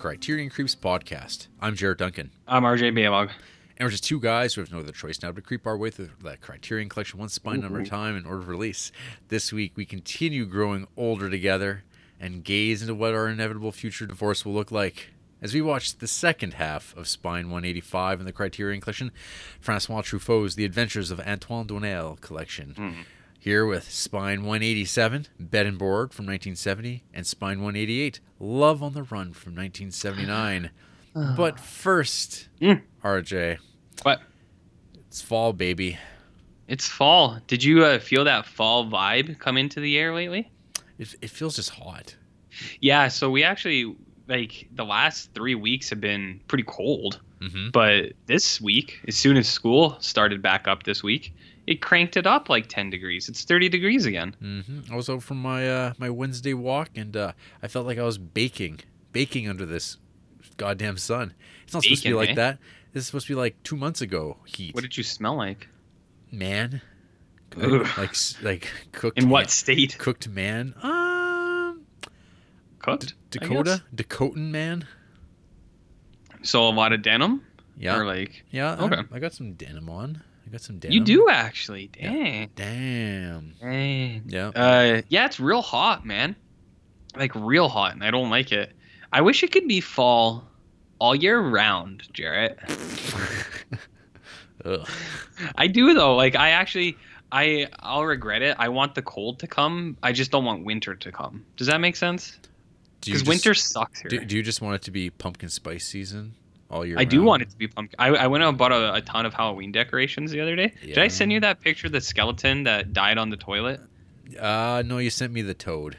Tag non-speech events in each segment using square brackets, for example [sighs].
This is the Criterion Creeps podcast. I'm Jared Duncan. I'm RJ Baylog. And we're just two guys who have no other choice now to creep our way through the Criterion Collection one spine number at a time in order of release. This week, we continue growing older together and gaze into what our inevitable future divorce will look like. As we watch the second half of Spine 185 in the Criterion Collection, Francois Truffaut's The Adventures of Antoine Doinel collection. Mm-hmm. Here with Spine 187, Bed and Board from 1970, and Spine 188, Love on the Run from 1979. but first, Mm. RJ, But it's fall, baby. it's fall. Did you uh, feel that fall vibe come into the air lately? It, it feels just hot. Yeah. So we actually like the last three weeks have been pretty cold, Mm-hmm. but this week, as soon as school started back up this week, it cranked it up like 10 degrees. It's 30 degrees again. Mm-hmm. I was out for my uh, my Wednesday walk, and uh, I felt like I was baking, baking under this goddamn sun. It's not supposed to be like eh? that. This is supposed to be like two months ago heat. What did you smell like? man? Ugh. like like cooked. In what man- state? cooked man? Um, Cooked. I Dakota, Dakotan man. So a lot of denim. Yeah, Or like yeah. I- okay. I, got some denim on. I got some denim. you do actually. Yeah. Damn. Dang. Yeah. Uh, yeah, it's real hot, man. Like real hot, and I don't like it. I wish it could be fall all year round, Jarrett. [laughs] I do though. Like I actually, I I'll regret it. I want the cold to come. I just don't want winter to come. Does that make sense? Because winter sucks here. Do, do you just want it to be pumpkin spice season all year? I do want it to be pumpkin. I, I went out and bought a, a ton of Halloween decorations the other day. Did I send you that picture of the skeleton that died on the toilet? Uh, no, you sent me the toad.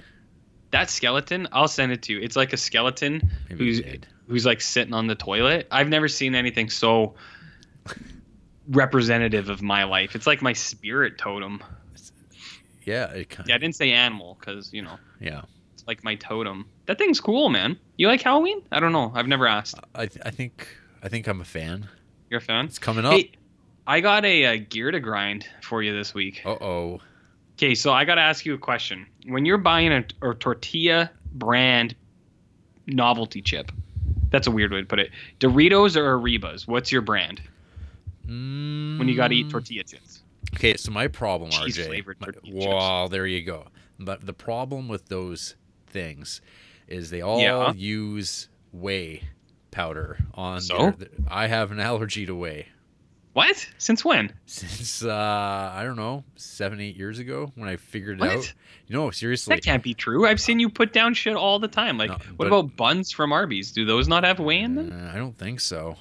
That skeleton, I'll send it to you. It's like a skeleton Maybe who's who's like sitting on the toilet. I've never seen anything so [laughs] representative of my life. It's like my spirit totem. Yeah, it kind Yeah, I didn't say animal because you know yeah. Like my totem. That thing's cool, man. You like Halloween? I don't know. I've never asked. I th- I think I think I'm a fan. You're a fan? It's coming up. Hey, I got a, uh gear to grind for you this week. Uh oh. Okay, so I got to ask you a question. When you're buying a, a tortilla brand novelty chip, that's a weird way to put it. Doritos or Arribas? What's your brand when you got to eat tortilla chips? Mm. Okay, so my problem, Cheese RJ. flavored my-. Wow, there you go. But the problem with those things is they all Yeah. use whey powder on. So? their- I have an allergy to whey What? Since when? since uh I don't know seven eight years ago when I figured it What? out. You know, seriously. That can't be true. I've seen you put down shit all the time. Like, No, what but- about buns from Arby's? Do those not have whey in them? Uh, I don't think so.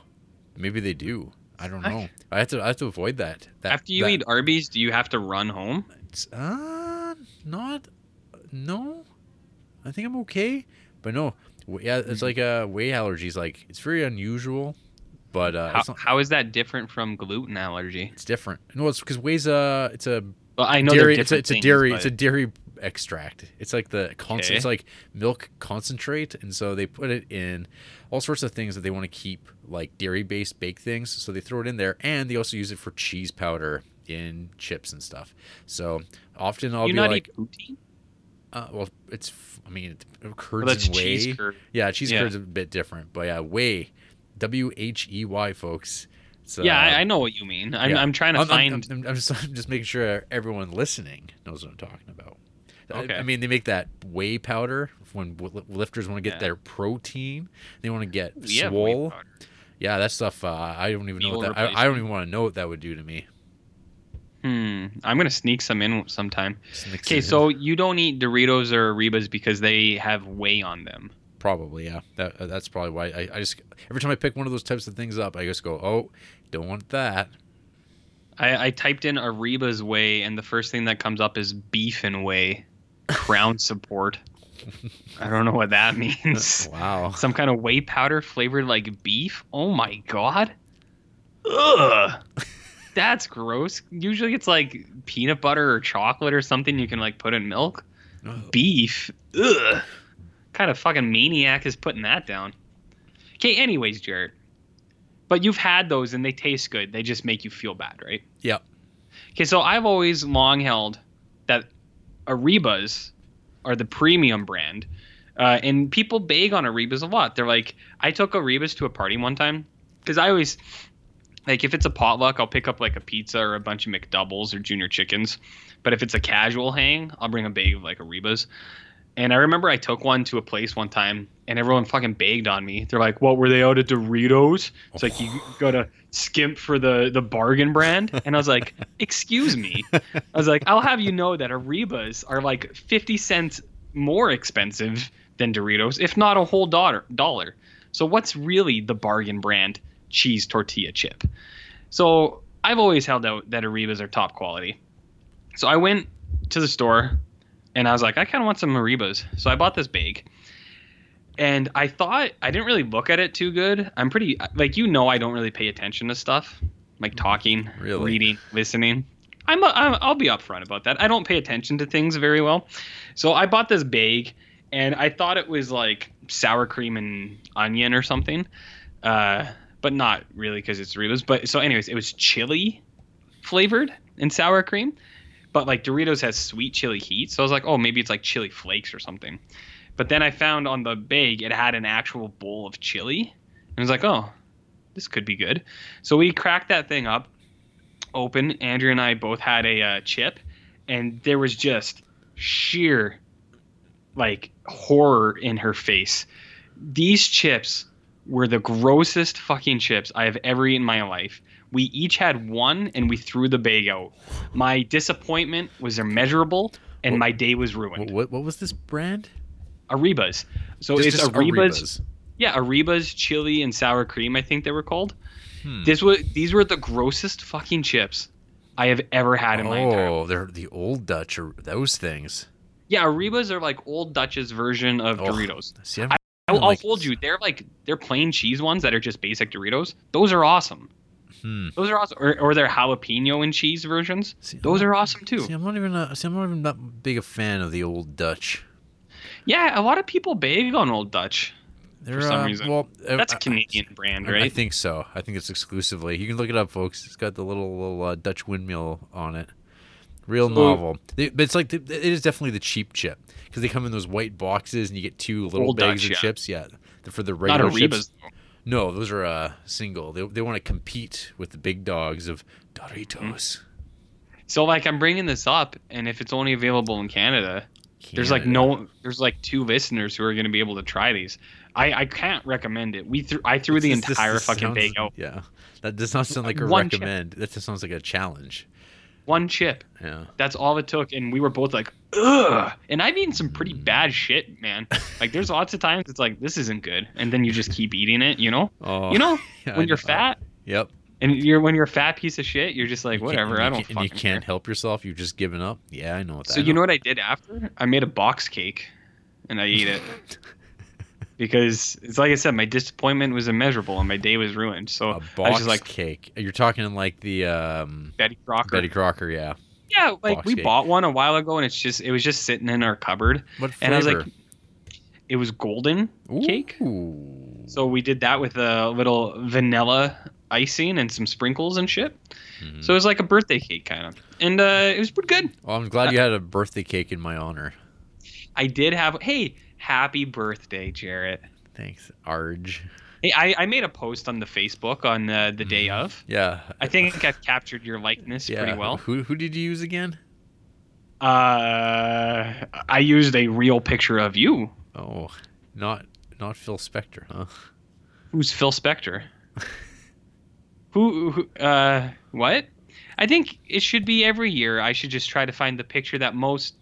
Maybe they do. I don't know. I have to. I have to avoid that. that After you that- eat Arby's, do you have to run home? It's, uh, not. No, I think I'm okay. But no, yeah, it's like uh, whey allergies. Like it's very unusual, but uh, How, not, how is that different from gluten allergy? it's different. No, it's because whey's uh, it's a Well, I know dairy. It's a, it's a things, dairy. but- It's a dairy extract. It's like the con- Okay. It's like milk concentrate, and so they put it in all sorts of things that they want to keep like dairy-based baked things. So they throw it in there, and they also use it for cheese powder in chips and stuff. So often I'll you be like? Uh, well, it's I mean, it Well, curds and whey. cheese curd. Yeah, cheese Yeah. curds a bit different, but yeah, whey, W H E Y, folks. So, yeah, I, I know what you mean. I'm, yeah. I'm trying to I'm, find. I'm, I'm just, I'm just making sure everyone listening knows what I'm talking about. I- Okay. I, mean, they make that whey powder when w- lifters want to get Yeah. their protein. They want to get we swole. Yeah, that stuff. Uh, I don't even know what that. I, I don't even want to know what that would do to me. Hmm. I'm gonna sneak some in sometime. Just mix it Okay, so you don't eat Doritos or Arribas because they have whey on them. Probably, yeah. That uh, that's probably why I, I just every time I pick one of those types of things up, I just go, oh, don't want that. I, I typed in Arribas whey, and the first thing that comes up is beef and whey, crown [laughs] support. I don't know what that means. [laughs] Wow. Some kind of whey powder flavored like beef. Oh my god. Ugh. [laughs] That's gross. Usually it's like peanut butter or chocolate or something you can like put in milk. Beef. Ugh. Kind of fucking maniac is putting that down. Okay, anyways, Jared. But you've had those and they taste good. They just make you feel bad, right? Yep. Okay, so I've always long held that Arribas are the premium brand. Uh, and people bag on Arribas a lot. They're like, I took Arribas to a party one time because I always like if it's a potluck, I'll pick up like a pizza or a bunch of McDoubles or junior chickens. But if it's a casual hang, I'll bring a bag of like Arribas. And I remember I took one to a place one time, and everyone fucking begged on me. They're like, "What were they out of Doritos?" It's like you oh. gotta skimp for the the bargain brand. And I was like, [laughs] "Excuse me." I was like, "I'll have you know that Arribas are like fifty cents more expensive than Doritos, if not a whole dollar. Dollar. So what's really the bargain brand cheese tortilla chip?" So I've always held out that Arribas are top quality. So I went to the store and I was like, I kind of want some Arribas. So I bought this bag. And I thought I didn't really look at it too good. I'm pretty like you know I don't really pay attention to stuff like talking, Really? reading, listening. I'm, I'm I'll be upfront about that. I don't pay attention to things very well. So I bought this bag and I thought it was like sour cream and onion or something. Uh, but not really because it's Doritos. But so anyways, it was chili flavored and sour cream but like Doritos has sweet chili heat, so I was like, oh, maybe it's like chili flakes or something. But then I found on the bag it had an actual bowl of chili, and I was like, oh, this could be good. So we cracked that thing up, open. Andrea and I both had a uh, chip, and there was just sheer like horror in her face. These chips were the grossest fucking chips I have ever eaten in my life. We each had one and we threw the bag out. My disappointment was immeasurable and What- my day was ruined. What, what, was this brand? Arribas. So Just- it's just Arribas. Yeah, Arribas chili and sour cream, I think they were called. Hmm. This was these were the grossest fucking chips I have ever had in my entire Oh, they're the old Dutch or those things. Yeah, Arribas are like old Dutch's version of Oh, Doritos. See, I'm, I- I'll, I'll like- hold you. They're like they're plain cheese ones that are just basic Doritos. Those are awesome. hmm. Those are awesome. Or, or their jalapeno and cheese versions. See, Those are awesome too. See, I'm not even a, see, I'm not even that big a fan of the old Dutch. Yeah, a lot of people bag on Old Dutch. They're, some uh, reason. Well, uh, That's a I- Canadian brand, right? I think so. I think it's exclusively. You can look it up, folks. It's got the little little uh, Dutch windmill on it. Real So- novel. They, but it's like the, it is definitely the cheap chip because they come in those white boxes and you get two little bags Dutch, of yeah. chips. Yeah, for the regular Arribas. chips. No, those are uh, single. They, they want to compete with the big dogs of Doritos. So like I'm bringing this up, and if it's only available in Canada, there's like no, there's like two listeners who are going to be able to try these. I I can't recommend it. We threw I threw the This- entire this fucking sounds- bag out. Yeah, that does not sound like a One chip. recommend. That just sounds like a challenge. One chip. Yeah. That's all it took, and we were both like, ugh. And I've eaten some pretty mm. bad shit, man. Like there's lots of times it's like this isn't good, and then you just keep eating it. You know, Oh, you know, [laughs] yeah, I when you're know. fat. Yep. And you're when you're a fat piece of shit, you're just like whatever. you I don't you can't care. help yourself. You've just given up. Yeah, I know what that. So you know what I did after? I made a box cake, and I ate it [laughs] because it's like I said, my disappointment was immeasurable and my day was ruined. So a I was just like cake. You're talking in like the um, Betty Crocker. Betty Crocker, yeah. yeah, like box we cake. bought one a while ago, and it's just it was just sitting in our cupboard, What flavor? and I was like, it was golden cake. Ooh. So we did that with a little vanilla icing and some sprinkles and shit. Mhm. So it was like a birthday cake kind of, and uh, it was pretty good. well, I'm glad you had a birthday cake in my honor. I did have hey, happy birthday, Jarrett. Thanks, Arj. Hey, I, I made a post on the Facebook on uh, the day of. Yeah. I think I've captured your likeness yeah. pretty well. Who who did you use again? Uh, I used a real picture of you. Oh, not not Phil Spector, huh? Who's Phil Spector? [laughs] who, who? Uh, what? I think it should be every year. I should just try to find the picture that most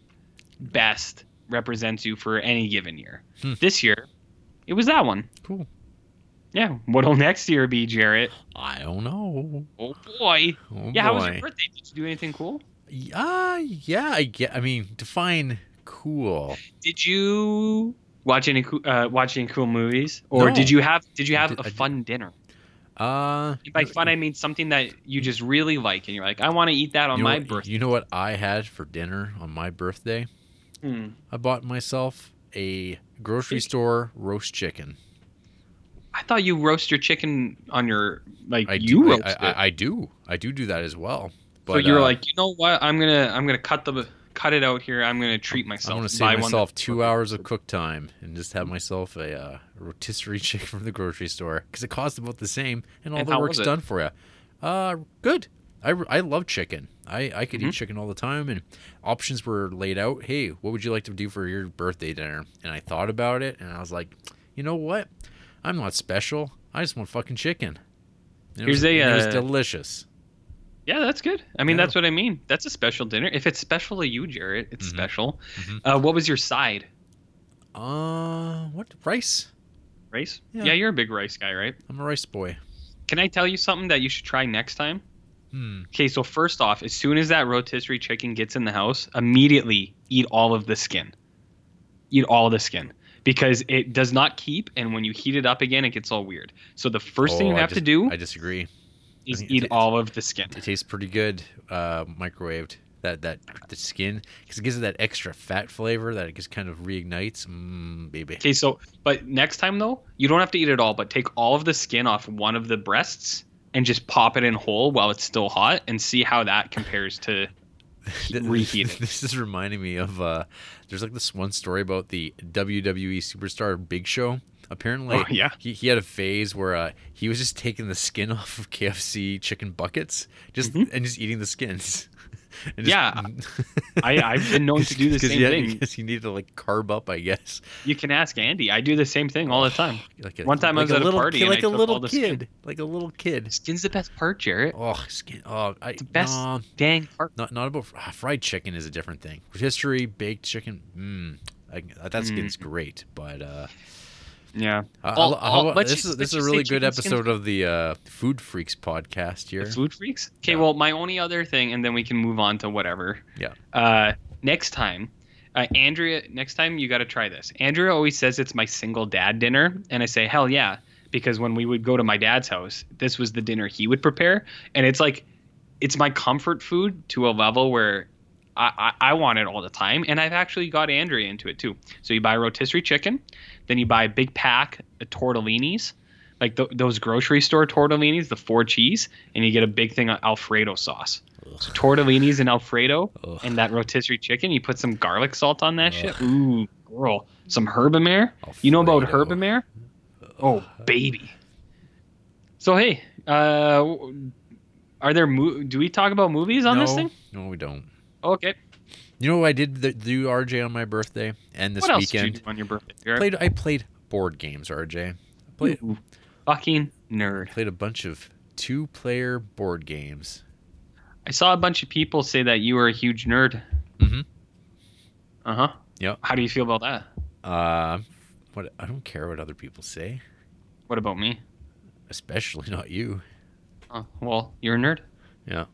best represents you for any given year. Hmm. This year, it was that one. Cool. Yeah. What'll next year be, Jarrett? I don't know. Oh boy. Oh, Yeah. How was your birthday? Did you do anything cool? Uh, yeah, I get. I mean, define cool. Did you watch any uh, watch any cool movies, or No. did you have did you have did- a fun dinner? Uh, And by fun, I mean something that you just really like, and you're like, I want to eat that on you know, my what- birthday. You know what I had for dinner on my birthday? Hmm. I bought myself a grocery store roast chicken. I thought you roast your chicken on your like I you do. roast I. I, I do. I do do that as well. But so you were uh, like, you know what? I'm gonna I'm gonna cut the cut it out here. I'm gonna treat myself. I'm gonna save Buy myself two hours of cook time and just have myself a uh, rotisserie [laughs] chicken from the grocery store because it costs about the same and all And the work's done for you. Uh, good. I, I love chicken. I, I could Mhm. eat chicken all the time, and options were laid out. Hey, what would you like to do for your birthday dinner? And I thought about it, and I was like, you know what? I'm not special. I just want fucking chicken. And it Here's was, a, and it was uh, delicious. Yeah, that's good. I mean, Yeah. that's what I mean. That's a special dinner. If it's special to you, Jarrett, it's Mhm. special. Mhm. Uh, what was your side? Uh, what rice? Rice? Yeah. Yeah. you're a big rice guy, right? I'm a rice boy. Can I tell you something that you should try next time? Hmm. Okay, so first off, as soon as that rotisserie chicken gets in the house, immediately eat all of the skin. Eat all of the skin because it does not keep, and when you heat it up again, it gets all weird. So the first thing Oh, you I have to do I disagree. is think eat it- all of the skin. It tastes pretty good, uh, microwaved. That that the skin because it gives it that extra fat flavor that it just kind of reignites. Mmm, baby. Okay, so but next time though, you don't have to eat it all, but take all of the skin off one of the breasts and just pop it in whole while it's still hot and see how that compares to [laughs] Th- reheat. [laughs] This is reminding me of uh, there's like this one story about the WWE superstar Big Show. Apparently, Oh, yeah. he, he had a phase where uh, he was just taking the skin [laughs] off of KFC chicken buckets, just Mhm. and just eating the skins. And Yeah, [laughs] I I've been known to do the same had- thing. [laughs] Because you need to like carb up, I guess. You can ask Andy. I do the same thing all the time. [sighs] Like a, One time I like was at a little party I like a little all the skin. kid, like a little kid. Skin's the best part, Jarrett. Oh, skin. Oh, I, The best no, dang part. not not about ah, fried chicken is a different thing. History baked chicken. Mmm, I, that skin's great, but uh, Yeah. I- All- all- how this just- is this is a really good chicken skin's episode of the uh, Food Freaks podcast here. The food freaks. Okay, Yeah. well, my only other thing, and then we can move on to whatever. Yeah. Uh, next time, uh, Andrea. Next time, you got to try this. Andrea always says it's my single dad dinner, and I say hell yeah, because when we would go to my dad's house, this was the dinner he would prepare, and it's like, it's my comfort food to a level where. I, I, I want it all the time, and I've actually got Andrea into it too. So you buy rotisserie chicken, then you buy a big pack of tortellinis, like th- those grocery store tortellinis, the four cheese, and you get a big thing of Alfredo sauce. So tortellinis and Alfredo, Ugh. and that rotisserie chicken. You put some garlic salt on that shit. Ooh, girl, some herbamare. You know about herbamare? Oh, baby. So hey, uh, are there mo- do we talk about movies on no, this thing? No, we don't. Okay. You know what I did th- do RJ on my birthday and this what else did weekend? you do on your birthday? Jared? Played I played board games, RJ. I Played Ooh, fucking nerd. played a bunch of two-player board games. I saw a bunch of people say that you were a huge nerd. Mhm. Uh huh. Yep. How do you feel about that? Uh, what I don't care what other people say, What about me? especially not you. Oh, well, you're a nerd. Yeah.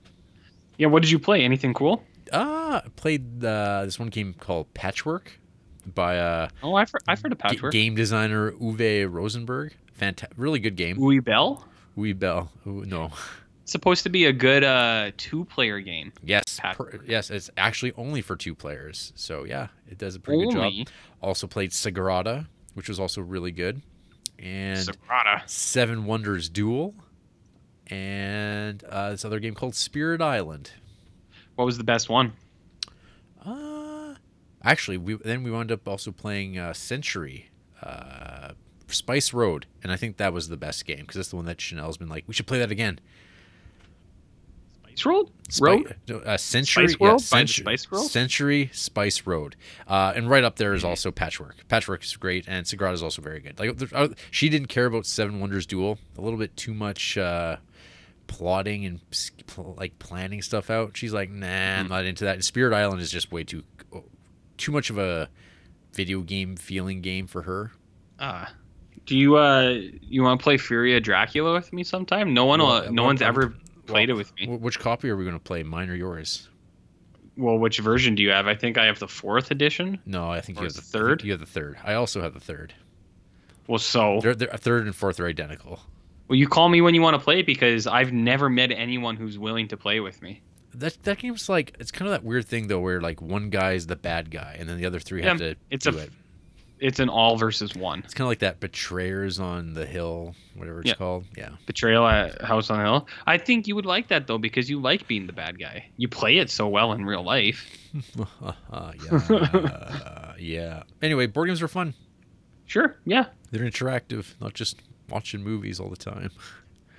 Yeah. What did you play? Anything cool? Ah, I played uh, this one game called Patchwork by uh, Oh, I've heard, I've heard of g- Patchwork. game designer Uwe Rosenberg. Fanta- really good game. Uwe Boll. Uwe Boll. Ooh, no. It's supposed to be a good uh, two-player game. Yes. Per- yes, it's actually only for two players. So yeah, it does a pretty good job. Also played Sagrada, which was also really good, and Sagrada. Seven Wonders Duel, and uh, this other game called Spirit Island. What was the best one? Uh, actually, we then we wound up also playing uh, Century, uh, Spice Road, and I think that was the best game because that's the one that Chanel's been like, we should play that again. Spice Road. Road. uh, Century, Spice World? yeah, By the Centu- Spice Girls? Century Spice Road, uh, and right up there is also Patchwork. Patchwork is great, and Sagrada is also very good. Like there- uh, she didn't care about Seven Wonders Duel, a little bit too much uh, plotting and like planning stuff out. She's like, nah, I'm Hmm. not into that. And Spirit Island is just way too too much of a video game feeling game for her. Ah. Do you uh you want to play Fury of Dracula with me sometime? No one, Well, will, no what- one's ever played well, it with me. Which copy are we going to play? Mine or yours? Well, which version do you have? I think I have the fourth edition. No, I think Or you have the the third? You have the third. I also have the third. Well, so They're, they're third and fourth are identical. Well, you call me when you want to play because I've never met anyone who's willing to play with me. That that game's like it's kind of that weird thing though, where like one guy's the bad guy and then the other three Yeah, have to it's do a it. it's an all versus one. It's kind of like that Betrayers on the Hill, whatever it's Yeah. called. Yeah. Betrayal at House on the Hill. I think you would like that though because you like being the bad guy. You play it so well in real life. [laughs] yeah. [laughs] yeah. Anyway, board games are fun. Sure. Yeah. They're interactive, not just watching movies all the time.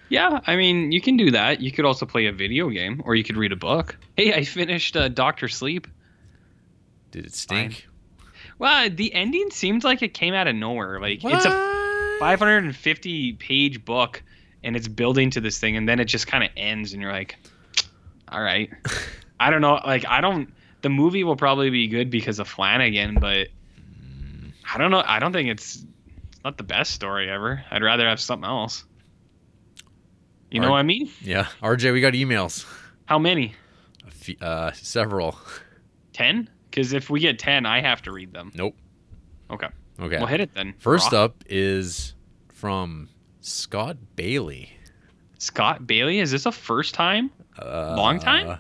Yeah, I mean, you can do that. You could also play a video game, or you could read a book. Hey, I finished uh, Doctor Sleep. Did it stink? Well, the ending seemed like it came out of nowhere. Like it's a 550 page book, and it's building to this thing, and then it just kind of ends, and you're like, all right. [laughs] I don't know. Like I don't. The movie will probably be good because of Flanagan, but I don't know. I don't think it's not the best story ever. I'd rather have something else. You know what I mean? Yeah. RJ, we got emails. How many? A Uh, several. 10? Because if we get 10, I have to read them. Nope. Okay. Okay. We'll hit it then. First Rock. up is from Scott Bailey. Scott Bailey. Is this a first time? Uh, Long time?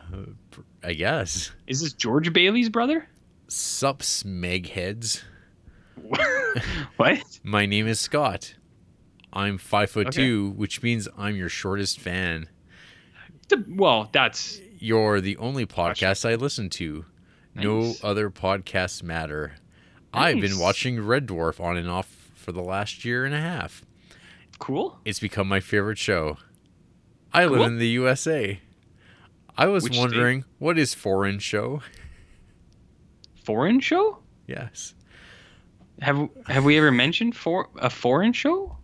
I guess. Is this George Bailey's brother? Sup, smegheads. [laughs] what? My name is Scott. I'm five foot Okay. two, which means I'm your shortest fan. Well, that's You're the only podcast I listen to. No other podcasts matter. I've been watching Red Dwarf on and off for the last year and a half. cool. It's become my favorite show. I live Cool. in the USA. I was Which state? wondering, what is foreign show? Foreign show? Yes. Have have we ever mentioned for a foreign show?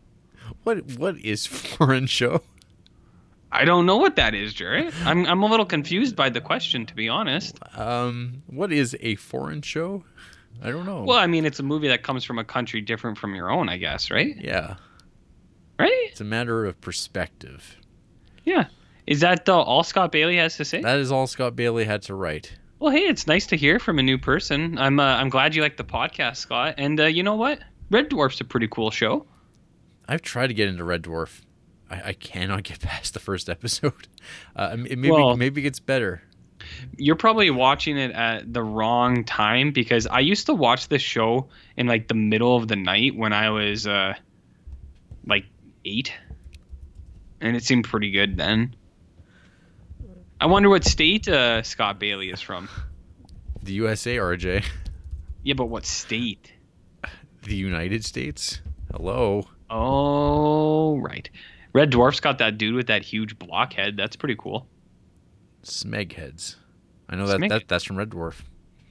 What what is foreign show? I don't know what that is, Jarrett. I'm I'm a little confused by the question, to be honest. Um, what is a foreign show? I don't know. Well, I mean, it's a movie that comes from a country different from your own, I guess, right? Yeah, Right? it's a matter of perspective. Yeah. Is that the all Scott Bailey has to say? That is all Scott Bailey had to write. Well, hey, it's nice to hear from a new person. I'm uh, I'm glad you like the podcast, Scott. And uh, you know what? Red Dwarf's a pretty cool show. I've tried to get into Red Dwarf. I, I cannot get [laughs] past the first episode. [laughs] Uh, maybe Well- maybe it gets better. You're probably watching it at the wrong time because I used to watch this show in like the middle of the night when I was uh like 8. And it seemed pretty good then. I wonder what state uh, Scott Bailey is from. The USA, RJ, Yeah, but what state? the United States. Hello. Oh, right. Red Dwarf's got that dude with that huge blockhead. That's pretty cool. Smegheads. I know that, Smeg- that that's from Red Dwarf.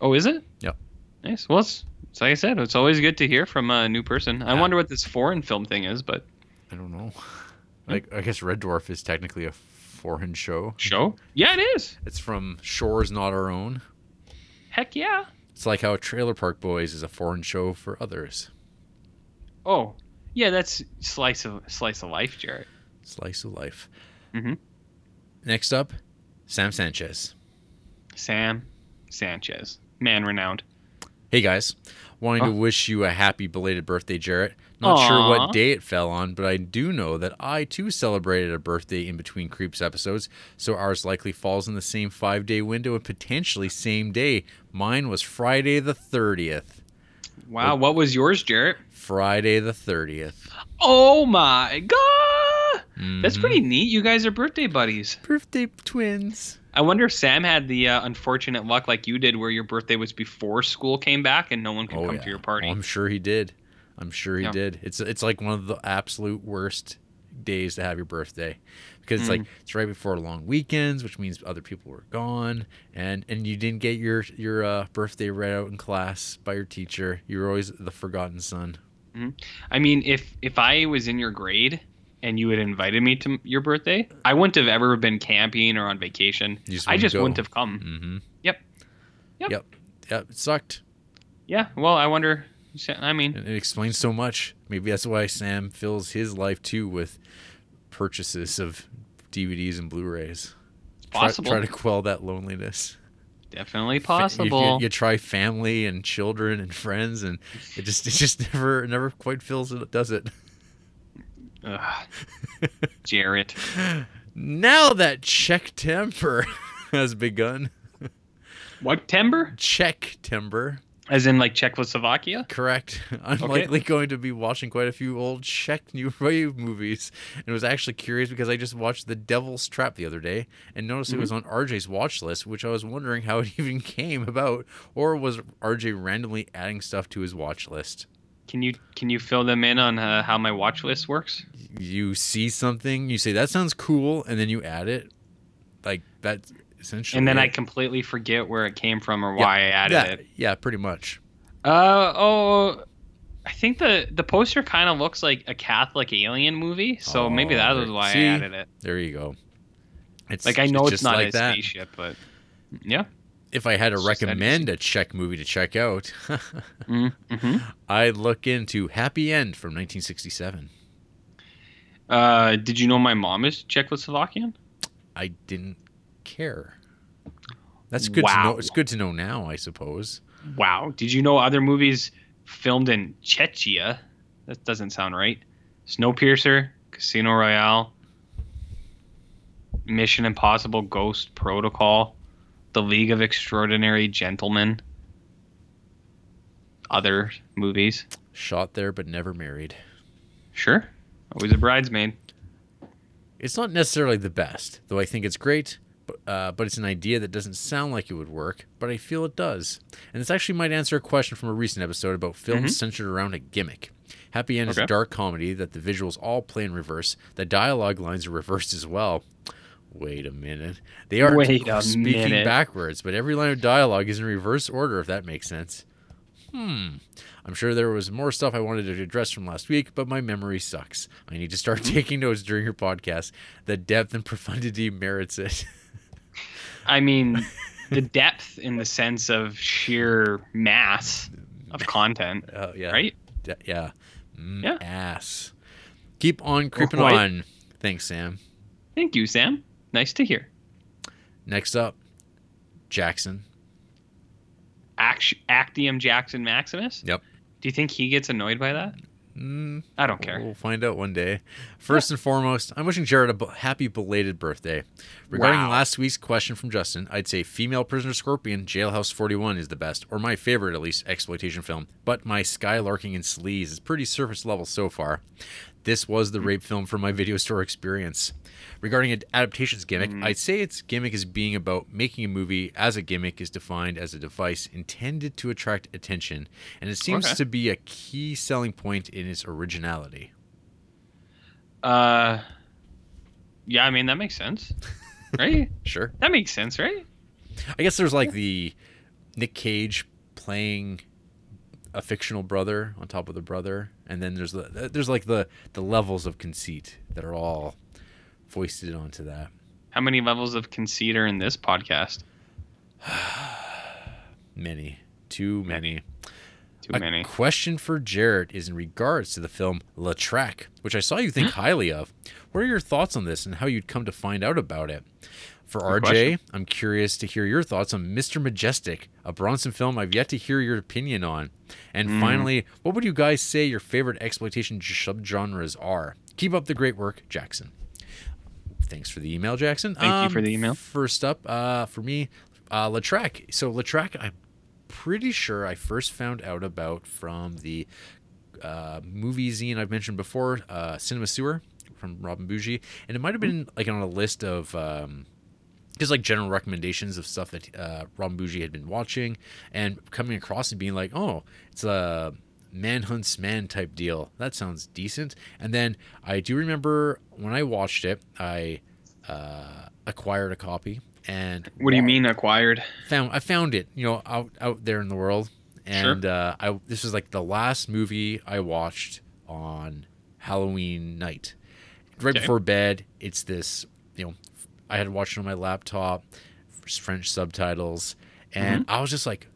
Oh, is it? Yep. Nice. Well, it's, it's like I said, it's always good to hear from a new person. I Yeah. wonder what this foreign film thing is, but I don't know. Like I guess Red Dwarf is technically a foreign show. show? Yeah, it is. It's from Shores Not Our Own. Heck yeah. It's like how Trailer Park Boys is a foreign show for others. Oh, yeah, that's slice of slice of life, Jarrett. Slice of life. Mm-hmm. Next up, Sam Sanchez. Sam Sanchez, man renowned. Hey guys, wanting to Oh. wish you a happy belated birthday, Jarrett. Not sure what day it fell on, but I do know that I too celebrated a birthday in between Creeps episodes, so ours likely falls in the same five day window and potentially same day. Mine was Friday the 30th. Wow, what was yours, Jarrett? Friday the 30th. Oh my god! That's Mhm. pretty neat. You guys are birthday buddies. Birthday twins. I wonder if Sam had the uh, unfortunate luck like you did, where your birthday was before school came back and no one could come to your party. Oh, I'm sure he did. I'm sure he Yeah. did. It's it's like one of the absolute worst days to have your birthday because it's Mm. like it's right before long weekends, which means other people were gone, and and you didn't get your your uh, birthday read out in class by your teacher. You were always the forgotten son. I mean, if if I was in your grade and you had invited me to your birthday, I wouldn't have ever been camping or on vacation. Just I just wouldn't have come. Mm-hmm. Yep. Yep. Yep. Yep. It sucked. Yeah. Well, I wonder. I mean, it explains so much. Maybe that's why Sam fills his life too with purchases of DVDs and Blu-rays. Try- possible. Try, to quell that loneliness. Definitely Fa- you- possible. You, you try family and children and friends, and it just it just [laughs] never never quite fills it, does it? Ugh, Jarrett. [laughs] now that check temper [laughs] has begun, What timber? Check timber. As in like Czechoslovakia? Correct. [laughs] I'm likely going to be watching quite a few old Czech New [laughs] Wave movies, and was actually curious because I just watched The Devil's Trap the other day and noticed it was on RJ's watch list, which I was wondering how [laughs] it even came about, or was RJ randomly adding stuff to his watch list? Can you can you fill them in on uh, how my watch list works? You see something, you say that sounds cool, and then you add it, like that's essentially. And then I completely forget where it came from or why I added yeah, it. yeah, pretty much. Uh oh, I think the the poster kind of looks like a Catholic alien movie, so maybe Oh, that was why see? I added it. There you go. It's Like I know it's just not like a that. spaceship, but yeah. If I had to It's recommend a Czech movie to check out, [laughs] Mm-hmm. I'd look into Happy End from 1967. Uh, did you know my mom is Czechoslovakian? I didn't care. That's good to know. It's good to know now, I suppose. Wow. Did you know other movies filmed in Czechia? That doesn't sound right. Snowpiercer, Casino Royale, Mission Impossible Ghost Protocol, The League of Extraordinary Gentlemen, other movies. Shot there but never married. Sure. Always a bridesmaid. It's not necessarily the best, though I think it's great. But, uh, but it's an idea that doesn't sound like it would work, but I feel it does. And this actually might answer a question from a recent episode about films centered around a gimmick. Happy End is a dark comedy that the visuals all play in reverse. The dialogue lines are reversed as well. Wait a minute. They are speaking minute. backwards, but every line of dialogue is in reverse order, if that makes sense. Hmm. I'm sure there was more stuff I wanted to address from last week, but my memory sucks. I need to start [laughs] Hmm? taking notes during your podcast. The depth and profundity merits it. [laughs] I mean, the depth in the sense of sheer mass of content, Uh, [laughs] yeah. right? D- yeah. Mm, Yeah. Ass. Keep on creeping Right. on. Thanks, Sam. Thank you, Sam. Nice to hear. Next up, Jackson. Act- Actium Jackson Maximus? Yep. Do you think he gets annoyed by that? Mm, I don't care. We'll find out one day. First and foremost, I'm wishing Jared a b- happy belated birthday. Regarding Wow. last week's question from Justin, I'd say Female Prisoner Scorpion Jailhouse 41 is the best, or my favorite at least, exploitation film. But my Skylarking and Sleaze is pretty surface level so far. This was the rape film from my video store experience. Regarding ad- adaptation's gimmick, I'd say its gimmick is being about making a movie as a gimmick is defined as a device intended to attract attention, and it seems Okay. to be a key selling point in its originality. Uh, yeah, I mean that makes sense, right? [laughs] Sure. that makes sense, right? I guess there's like the Nick Cage playing a fictional brother on top of the brother, and then there's the uh, there's like the the levels of conceit that are all foisted onto that. How many levels of conceit are in this podcast? [sighs] Many, too many. Too a many. question for Jarrett is in regards to the film La Traque, which I saw you think hmm? highly of. What are your thoughts on this and how you'd come to find out about it? For Good RJ, question. I'm curious to hear your thoughts on Mr. Majestyk, a Bronson film I've yet to hear your opinion on. And Mm. finally, what would you guys say your favorite exploitation subgenres are? Keep up the great work, Jackson. Thanks for the email, Jackson. Thank you for the email. First up, uh, for me, uh, So La I'm pretty sure I first found out about from the uh, movie zine I've mentioned before, uh, Cinema Sewer from Robin Bougie, and it might have been like on a list of um, just like general recommendations of stuff that uh, Robin Bougie had been watching, and coming across and being like, oh, it's a man hunts man type deal. That sounds decent. And then I do remember when I watched it, I uh, acquired a copy. And What do you mean acquired? found I found it, you know, out out there in the world, and uh, I this was like the last movie I watched on Halloween night, right Okay. before bed. It's this, I had watched it on my laptop, French subtitles, and Mm-hmm. I was just like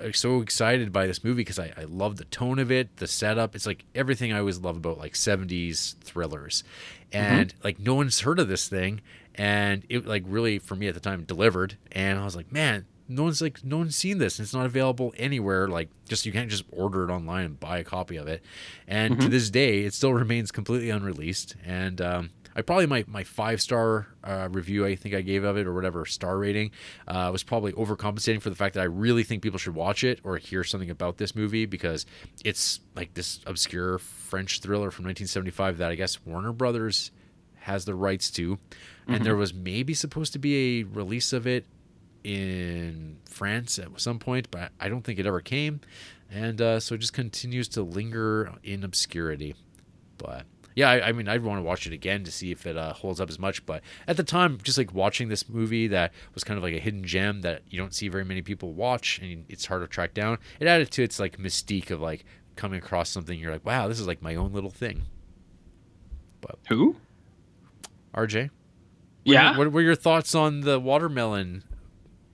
uh, so excited by this movie because I, I love the tone of it, the setup. It's like everything I always love about like 70s thrillers. Mm-hmm. And like no one's heard of this thing. And it like really for me at the time delivered. And I was like, man, no one's like no one's seen this. And it's not available anywhere. Like just you can't just order it online and buy a copy of it. And Mm-hmm. to this day, it still [laughs] remains completely unreleased. And um, I probably my my five star uh, review I think I gave of it or whatever star rating uh, was probably overcompensating for the fact that I really think people should watch it or hear something about this movie because it's like this obscure French thriller from 1975 that I guess Warner Brothers has the rights to, and there was maybe supposed to be a release of it in France at some point, but I don't think it ever came, and uh, so it just continues to linger in obscurity. But yeah, I, I mean, I'd want to watch it again to see if it uh, holds up as much. But at the time, just like watching this movie that was kind of like a hidden gem that you don't see very many people watch, and it's hard to track down. It added to its like mystique of like coming across something you're like, wow, this is like my own little thing. But who? RJ, what Yeah. your- what were your thoughts on the watermelon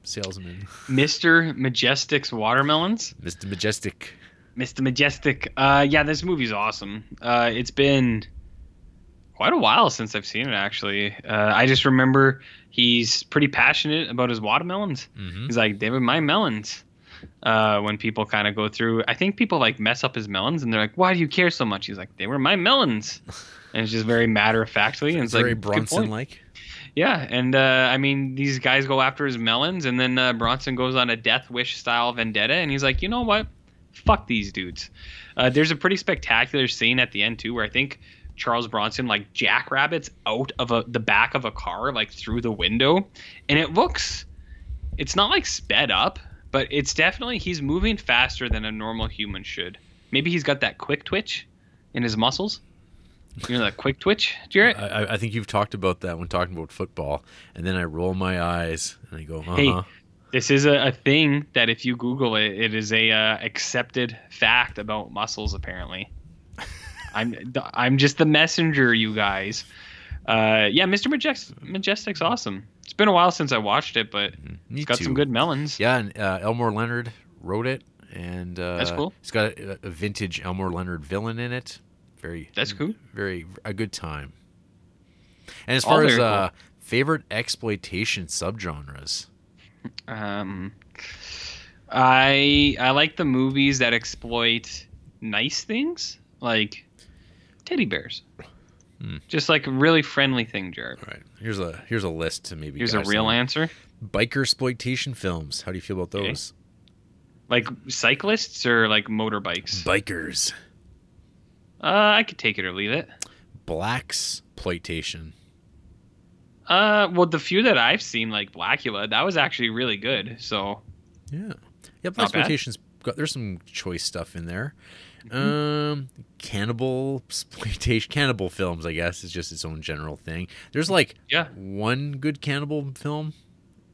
salesman, Mr. Majestyk's watermelons. Mr. Majestyk? Mr. Majestyk. Uh, yeah, this movie's awesome. Uh, it's been quite a while since I've seen it. Actually, uh, I just remember he's pretty passionate about his watermelons. Mm-hmm. He's like, they were my melons. Uh, when people kind of go through, I think people like mess up his melons, and they're like, "Why do you care so much?" He's like, "They were my melons," [laughs] and it's just very matter of factly, and it's Very like Bronson like. Yeah, and uh, I mean, these guys go after his melons, and then uh, Bronson goes on a Death Wish style vendetta, and he's like, you know what? Fuck these dudes. Uh, there's a pretty spectacular scene at the end too, where I think Charles Bronson like jackrabbits out of a, the back of a car, like through the window, and it looks, it's not like sped up, but it's definitely he's moving faster than a normal human should. Maybe he's got that quick twitch in his muscles. You know that quick twitch, Jarrett? I, I- I think you've talked about that when talking about football, and then I roll my eyes and I go, uh huh. Hey, This is a, a thing that if you Google it, it is a uh, accepted fact about muscles. Apparently, I'm I'm just the messenger, you guys. Uh, yeah, Mr. Majestyk, Majestyk's awesome. It's been a while since I watched it, but Me it's got too. some good melons. Yeah, and uh, Elmore Leonard wrote it, and uh, That's cool. It's got a, a vintage Elmore Leonard villain in it. Very. That's cool. Very a good time. And as All far as very cool. uh, favorite exploitation subgenres, Um, I I like the movies that exploit nice things, like teddy bears. Hmm. Just like a really friendly thing, Jared. all right? Here's a here's a list to maybe. Here's a real on. answer. Biker exploitation films. How do you feel about Okay. those? Like cyclists or like motorbikes. Bikers. Uh, I could take it or leave it. Blacks exploitation. Uh, well, the few that I've seen, like Blackula, that was actually really good. So Yeah. Yep, Not exploitation's got there's some choice stuff in there. Mm-hmm. Um cannibal exploitation [laughs] cannibal films, I guess, is just its own general thing. There's like yeah, one good cannibal film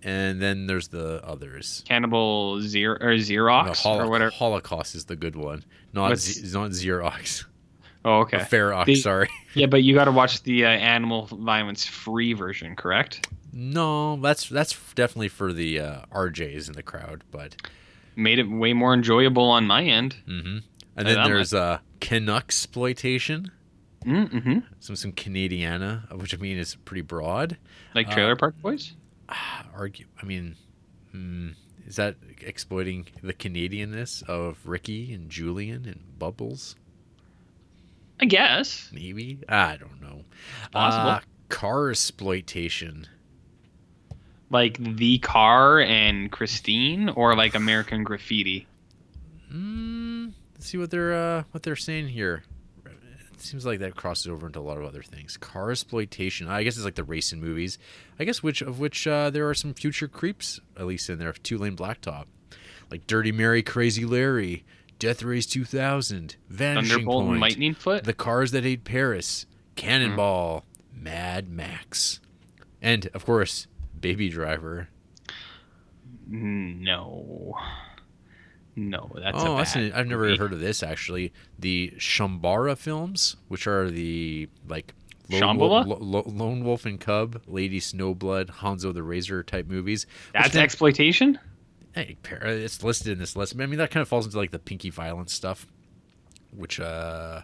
and then there's the others. Cannibal Zero or Xerox Holo- or whatever. Holocaust is the good one. Not Z- not Xerox. Oh, okay. Ferox, The- sorry. [laughs] Yeah, but you got to watch the uh, animal violence free version, correct? No, that's that's definitely for the uh, RJs in the crowd, but Made it way more enjoyable on my end. mhm. And then that there's uh Canuck exploitation. Mm-hmm. some some Canadiana, which I mean is pretty broad. Like Uh, Trailer Park Boys. Ah, [sighs] Argue, I mean, hmm, is that exploiting the Canadianness of Ricky and Julian and Bubbles? I guess. Maybe I don't know. possible. Uh, car exploitation. Like The Car and Christine, or like American Graffiti. Hmm. Let's see what they're uh, what they're saying here. It seems like that crosses over into a lot of other things. Car exploitation. I guess it's like the racing movies. I guess which of which uh, there are some future creeps at least in there. Two lane blacktop, like Dirty Mary, Crazy Larry, Death Race 2000, Vanishing Thunderbolt and Point, Lightning Foot. The Cars That Ate Paris, Cannonball, Mad Max, and of course Baby Driver. No. No, that's oh, that's an, I've never movie. heard of this actually. The Chanbara films, which are the like Lone? Wolf, Lo- Lo- Lone Wolf and Cub, Lady Snowblood, Hanzo the Razor type movies. That's then- exploitation. hey, it's listed in this list. I mean, that kind of falls into like the pinky violence stuff, which uh,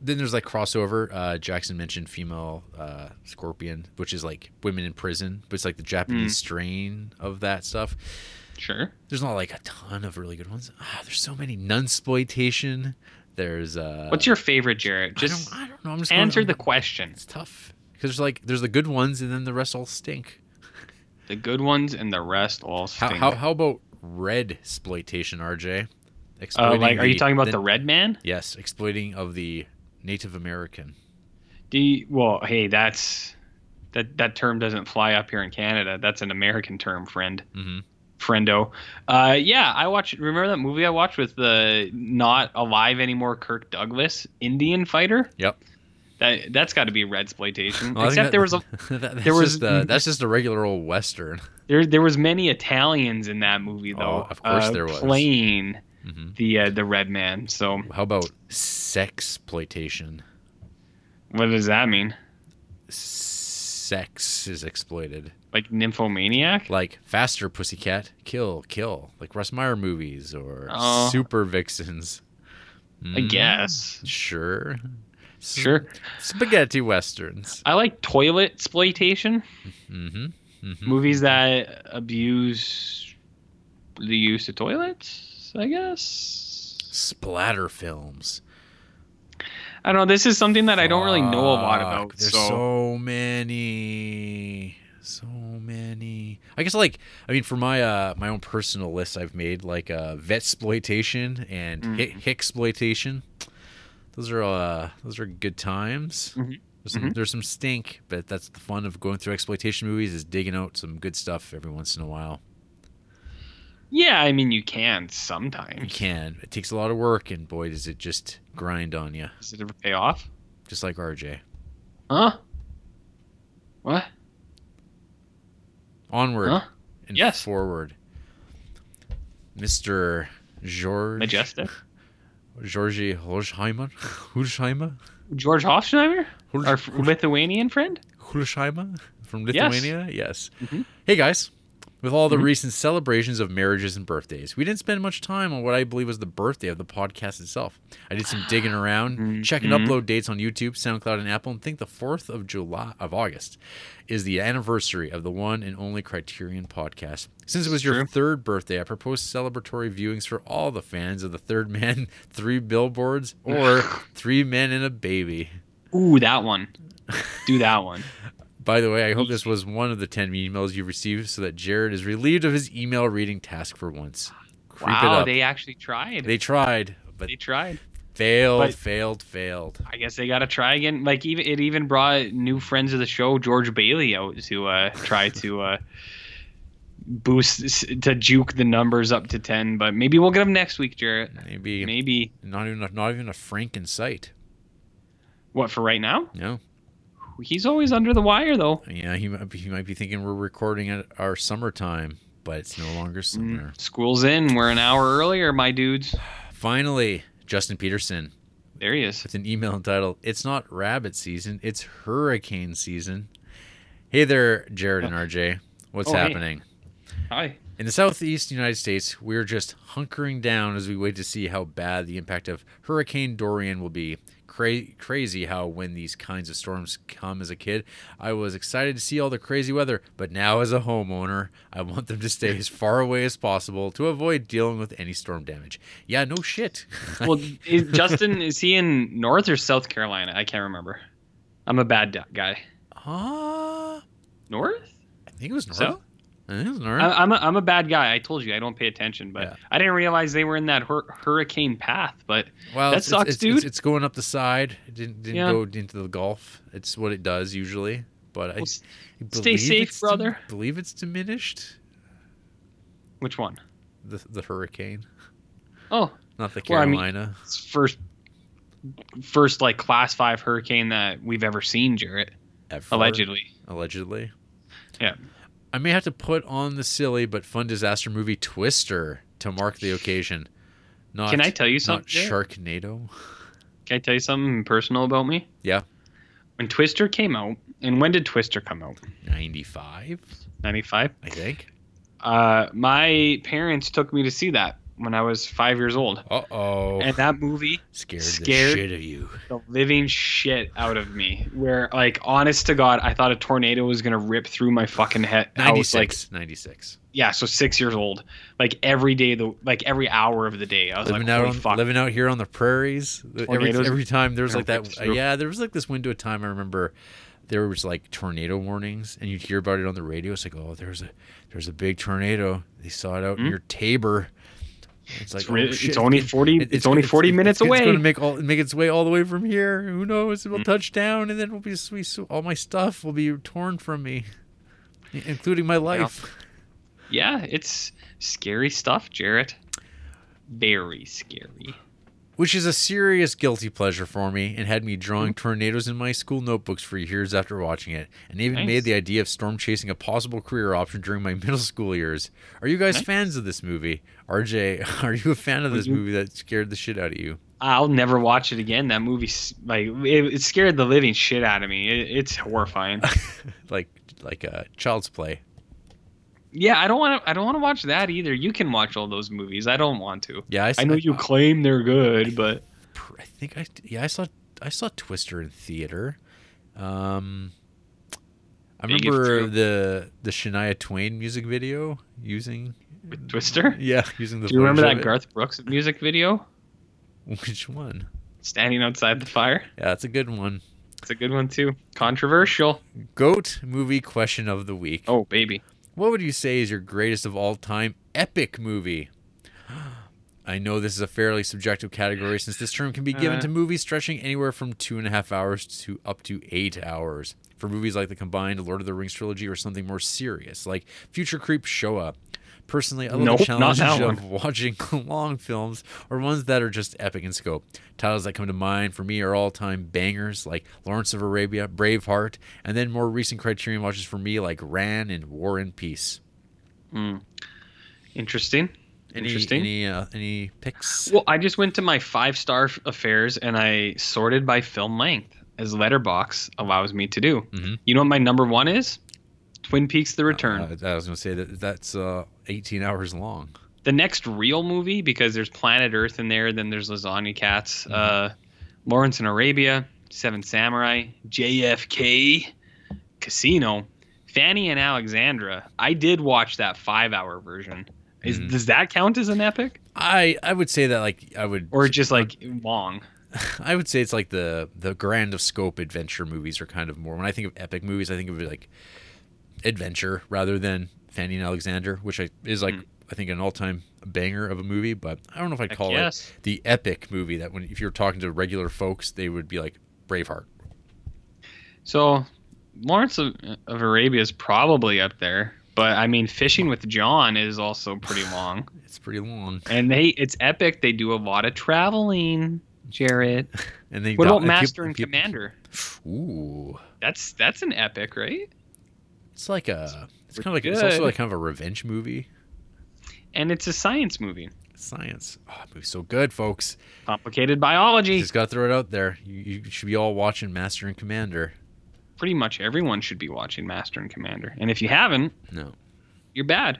then there's like crossover. Uh, Jackson mentioned female uh, scorpion, which is like women in prison, but it's like the Japanese strain of that stuff. Sure. There's not like a ton of really good ones. Ah, there's so many nunsploitation. There's uh What's your favorite, Jarrett? I Just don't, I don't know. I'm just answer going, the question. It's tough Because there's like there's the good ones and then the rest all stink. The good ones and the rest all How stink. how, how about red exploitation, RJ? uh, like, are you the- talking about the, red man? Yes, exploiting of the Native American. Do you, well, hey, that's that that term doesn't fly up here in Canada. That's an American term, friend. hmm Friendo. Uh, yeah, I watched. Remember that movie I watched with the not alive anymore Kirk Douglas Indian fighter? Yep. That that's got to be red exploitation. Well, Except that- there was a [laughs] that- that's there was- just, uh, that's just a regular old western. there there was many Italians in that movie though. Oh, of course uh, there was. playing hmm the uh, the red man. So How about sex exploitation? what does that mean? Sex is exploited. Like nymphomaniac? Like faster pussycat, kill, kill. Like Russ Meyer movies or Oh. super vixens. I Mhm. guess. Sure. Sure. Spaghetti westerns. I like toilet exploitation. Mm-hmm. hmm movies that abuse the use of toilets i guess Splatter films. i don't know this is something that i don't really know a lot about There's so, so many, so many. I guess like I mean for my uh my own personal list I've made like uh vet exploitation and Mm. hick exploitation. Those are uh those are good times. Mhm. There's, some, Mhm. there's some stink, but that's the fun of going through exploitation movies is digging out some good stuff every once in a while. yeah i mean you can sometimes. You can. It takes a lot of work, and boy, does it just grind on you, does it ever pay off just like RJ. huh what Onward Huh? and Yes. forward. Mr. George Majestyk Georgi Holsheimer Hulsheimer george hofschneider Hulsh- our f- lithuanian friend Hulsheimer from Yes. Lithuania. Yes. Mhm. Hey guys, with all the Mhm. recent celebrations of marriages and birthdays, we didn't spend much time on what I believe was the birthday of the podcast itself. I did some digging [gasps] around, Mhm. checking upload dates on YouTube, SoundCloud, and Apple, and think the fourth of July of August is the anniversary of the one and only Criterion podcast. Since it was your True. third birthday, I propose celebratory viewings for all the fans of the Third Man, [laughs] Three Billboards, or [sighs] Three Men and a Baby. ooh that one do that one [laughs] By the way, I hope this was one of the 10 emails you received so that Jared is relieved of his email reading task for once. Creep it wow up. they actually tried They tried, but they tried failed, But- failed, failed. I guess they gotta try again. Like even it even brought new friends of the show, George Bailey, out to uh, try to uh, boost to juke the numbers up to ten. But maybe we'll get him next week, Jarrett. Maybe Maybe not even a, not even a Frank in sight. what for right now? No, He's always under the wire though. yeah, he might be, he might be thinking we're recording at our summertime, but it's no longer summer. Mm, school's in. We're an hour earlier, my dudes. Finally, Justin Peterson There he is. with an email entitled "It's not rabbit season, it's hurricane season." Hey there, Jared and RJ. What's Oh, hey. happening? Hi. In the southeast United States, we're just hunkering down as we wait to see how bad the impact of Hurricane Dorian will be. Cra- crazy how when these kinds of storms come as a kid, I was excited to see all the crazy weather, but now as a homeowner, I want them to stay as [laughs] far away as possible to avoid dealing with any storm damage. Yeah, no shit. [laughs] Well, is, Justin is he in North or South Carolina? I can't remember. I'm a bad guy. uh, North? I think it was north. So? I think it was north. I, I'm a, I'm a bad guy. I told you I don't pay attention, but Yeah. I didn't realize they were in that hur- hurricane path. But Well, That it's, sucks, it's, dude. It's, it's going up the side. It didn't, didn't Yeah. go into the Gulf. It's what it does usually. But I Well, I stay safe, brother. believe it's diminished. which one? The the hurricane, Oh, not the Well, I mean- Carolina. it's first first like class five hurricane that we've ever seen, Jarrett. ever, Allegedly. Allegedly. Yeah. I may have to put on the silly but fun disaster movie Twister to mark the occasion. Not Can I tell you something? Sharknado. Can I tell you something personal about me? Yeah. When Twister came out, and when did Twister come out? 95? 95? I think. Uh, my parents took me to see that when I was five years old, Uh oh. and that movie Scared, scared- the shit of you. the living shit out of me. Where, like, honest to God, I thought a tornado was gonna rip through my fucking head. I was like, 96. 96. yeah, so six years old. Like every day, the like every hour of the day, I was living like, out on, fuck. living out here on the prairies. Every Tornadoes every time there was like that. through. yeah, there was like this window of time I remember. there was like tornado warnings, and you'd hear about it on the radio. It's like, oh, there's a there's a big tornado. They saw it out Hmm? near Taber. It's like It's, oh, it's only forty. it- it's, only forty minutes it's, away. It's going to make all make its way all the way from here. Who knows? It will Mm. touch down, and then it'll be. So all my stuff will be torn from me, including my life. yeah, it's scary stuff, Jarrett. Very scary. Which is a serious guilty pleasure for me, and had me Mm-hmm. drawing tornadoes in my school notebooks for years after watching it, and even Nice. made the idea of storm chasing a possible career option during my [laughs] middle school years. Are you guys Nice. fans of this movie? RJ, [laughs] are you a fan of this movie that scared the shit out of you? I'll never watch it again. That movie, like, it, it scared the living shit out of me. It, it's horrifying. [laughs] like like uh, Child's Play. Yeah, I don't want to. I don't want to watch that either. You can watch all those movies. I don't want to. Yeah, I, I know you claim they're good, but I think I yeah I saw I saw Twister in theater. Um, I Big remember the the Shania Twain music video using with Twister. yeah [laughs] using the. Do you remember that of Garth Brooks music video? Which one? Standing outside the fire. Yeah, that's a good one. It's a good one too. Controversial. Goat movie question of the week. Oh baby. What would you say is your greatest of all time epic movie? [gasps] I know this is a fairly subjective category since this term can be given Uh. to movies stretching anywhere from two and a half hours to up to eight hours. For movies like the combined Lord of the Rings trilogy or something more serious, like Future Creep Show Up. Personally, I love Nope, the not challenge that [laughs] of watching [laughs] long films or ones that are just epic in scope. Titles that come to mind for me are all time bangers like Lawrence of Arabia, Braveheart, and then more recent Criterion watches for me like Ran and War and Peace. Hmm. Interesting. Any, Interesting. Any uh, any picks? Well, I just went to my five star affairs and I sorted by film length, as Letterboxd allows me to do. Mhm. You know what my number one is? Twin Peaks: The Return. Uh, I was going to say that that's uh, 18 hours long. the next real movie because there's Planet Earth in there, then there's Lasagna Cats, Mm-hmm. uh, Lawrence in Arabia, Seven Samurai, JFK, Casino, Fanny and Alexandra. I did watch that five hour version. Is Mhm. does that count as an epic, I I would say that like I would or just like long? [laughs] I would say it's like the the grand of scope adventure movies are kind of more. When I think of epic movies, I think of like adventure rather than Fanny and Alexander, which I, is like Hmm. I think an all time banger of a movie. But I don't know if I'd call it the epic movie that when if you're talking to regular folks, they would be like Braveheart. So Lawrence of, of Arabia is probably up there, but I mean, Fishing with John is also pretty [sighs] long, It's pretty long, and they it's epic. They do a lot of traveling, Jared. [laughs] and then What got- about and peop- Master and Commander? Ooh, That's that's an epic, right? It's like a it's kind of like it's also like kind of a revenge movie. And it's a science movie. Science, oh, movie's so good, folks. Complicated biology. Just gotta throw it out there. You, you should be all watching Master and Commander. Pretty much everyone should be watching Master and Commander. And if you haven't, No. you're bad.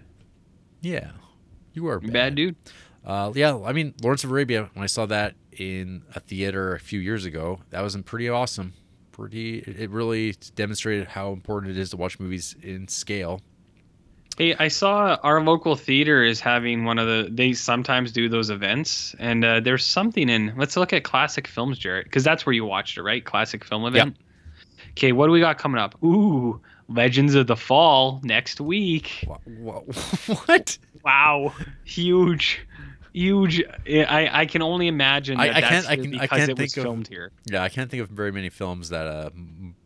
Yeah. You are bad. bad dude. Uh, yeah, I mean, Lawrence of Arabia, when I saw that in a theater a few years ago, that was pretty awesome. Pretty, it it really demonstrated how important it is to watch movies in scale. Hey, I saw our local theater is having one of the. They sometimes do those events, and uh, there's something in. Let's look at classic films, Jarrett, because that's where you watched it, right? Classic film event. Okay, what do we got coming up? Ooh, Legends of the Fall next week. Wha- wha- [laughs] What? Wow, huge, huge. I I can only imagine I- that I can't- I can- I because can't it was think of- filmed here. Yeah, I can't think of very many films that uh,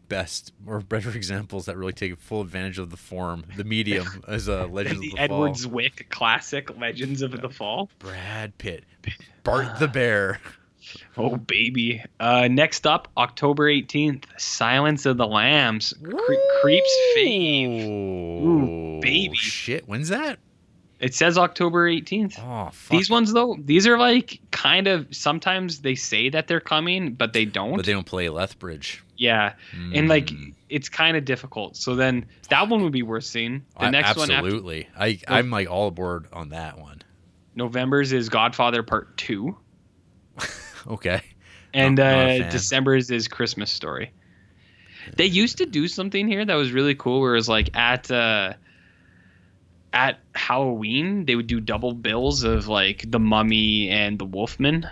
best or [laughs] better examples that really take full advantage of the form, the medium, [laughs] as a Legend of the the Edward Fall. Zwick classic Legends of the Fall. Brad Pitt, [laughs] Bart the Bear. Oh baby. Uh, next up, October 18th, Silence of the Lambs. Cre- Creeps fave. Ooh, baby. Shit, when's that? It says October 18th. Oh, fuck. These ones though, these are like kind of sometimes they say that they're coming, but they don't. But they don't play Lethbridge. yeah. And like Mm. it's kind of difficult. So then that one would be worth seeing. The I- next one absolutely. I I'm like all aboard on that one. November's is Godfather Part 2 [laughs] Okay. and uh. December's is Christmas Story. They used to do something here that was really cool where it was like at uh at Halloween they would do double bills of like the mummy and the wolfman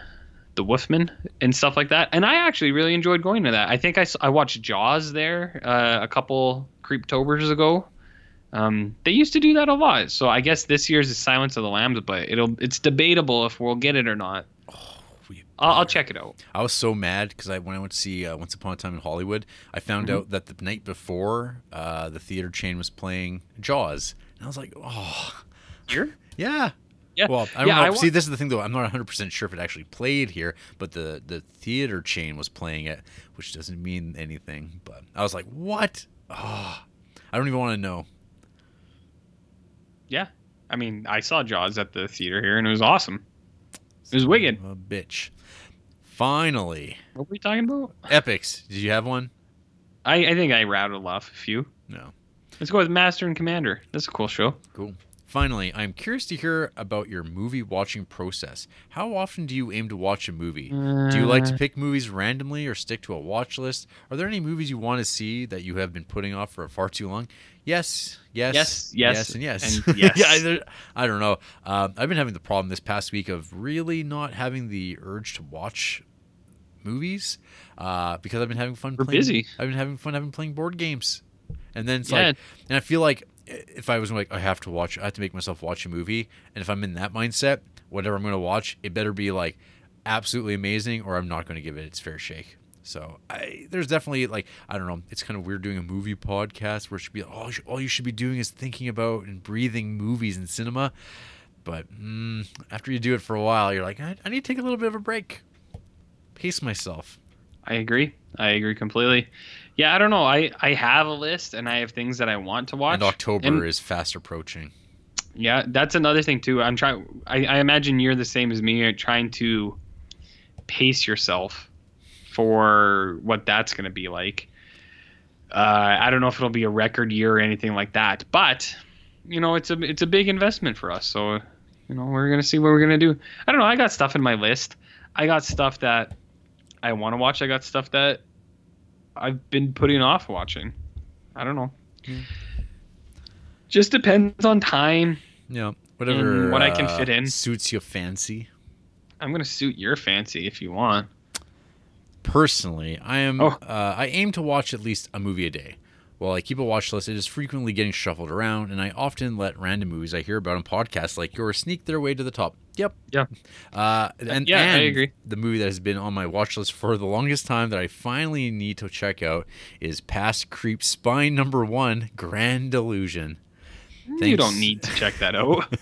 the Wolfman and stuff like that. And I actually really enjoyed going to that. I think I, I watched Jaws there uh, a couple Creeptobers ago. Um, they used to do that a lot. So I guess this year's is Silence of the Lambs, but it'll it's debatable if we'll get it or not. We- I'll, I'll check it out. I was so mad because I when I went to see uh, Once Upon a Time in Hollywood, I found Mm-hmm. out that the night before uh, the theater chain was playing Jaws, I was like, oh, Here? [laughs] yeah. Yeah. Well, I don't Yeah, know. I See, this is the thing though. I'm not 100 percent sure if it actually played here, but the the theater chain was playing it, which doesn't mean anything. But I was like, what? Oh, I don't even want to know. Yeah. I mean, I saw Jaws at the theater here, and it was awesome. It was wicked. A bitch. Finally, What were we talking about? epics. Did you have one? I, I think I rattled off a few. No. Let's go with Master and Commander. That's a cool show. Cool. Finally, I'm curious to hear about your movie watching process. How often do you aim to watch a movie? Do you like to Uh, pick movies randomly or stick to a watch list? Are there any movies you want to see that you have been putting off for far too long? Yes, yes, Yes, yes, and yes. and [laughs] yes. yeah, I, I don't know. Um, I've been having the problem this past week of really not having the urge to watch movies uh, because I've been having fun. We're playing, busy. I've been having fun having playing board games, and then it's Yeah. like, and I feel like if I was like, I have to watch, I have to make myself watch a movie, and if I'm in that mindset, whatever I'm going to watch, it better be like absolutely amazing, or I'm not going to give it its fair shake. So I, there's definitely like I don't know. It's kind of weird doing a movie podcast where it should be all you should, all you should be doing is thinking about and breathing movies and cinema. But mm, after you do it for a while, you're like, I, I need to take a little bit of a break, pace myself. I agree. I agree completely. Yeah, I don't know. I, I have a list and I have things that I want to watch. And October And- is fast approaching. Yeah, that's another thing too. I'm trying. I, I imagine you're the same as me. You're trying to pace yourself for what that's going to be like. Uh, I don't know if it'll be a record year or anything like that, but you know, it's a it's a big investment for us. So you know, we're gonna see what we're gonna do. I don't know. I got stuff in my list. I got stuff that I want to watch. I got stuff that I've been putting off watching. I don't know. Hmm. Just depends on time. Yeah, whatever. What I can uh, fit in. suits your fancy. I'm gonna suit your fancy if you want. Personally, I am. Oh. Uh, I aim to watch at least a movie a day. While I keep a watch list, it is frequently getting shuffled around, and I often let random movies I hear about on podcasts like yours sneak their way to the top. Yep. Yeah. Uh, and Yeah, I agree. The movie that has been on my watch list for the longest time that I finally need to check out is Past Creep Spine Number One: Grand Illusion. You don't need to check that out.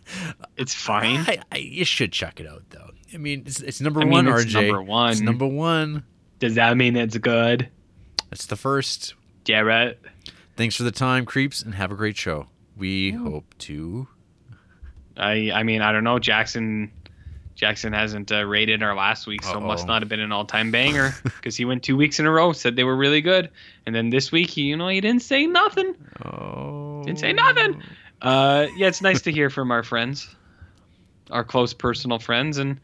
[laughs] it's fine. I, I, you should check it out, though. I mean, it's, it's number I mean, one, it's RJ. number one. It's number one. Does that mean it's good? It's the first. Jarrett. Thanks for the time, creeps, and have a great show. We hope to. I I mean I don't know. Jackson Jackson hasn't uh, rated our last week, so must Uh-oh. not have been an all-time banger [laughs] because he went two weeks in a row, said they were really good, and then this week he you know he didn't say nothing. Oh. Didn't say nothing. Uh, yeah, it's nice to hear from our friends, our close personal friends, and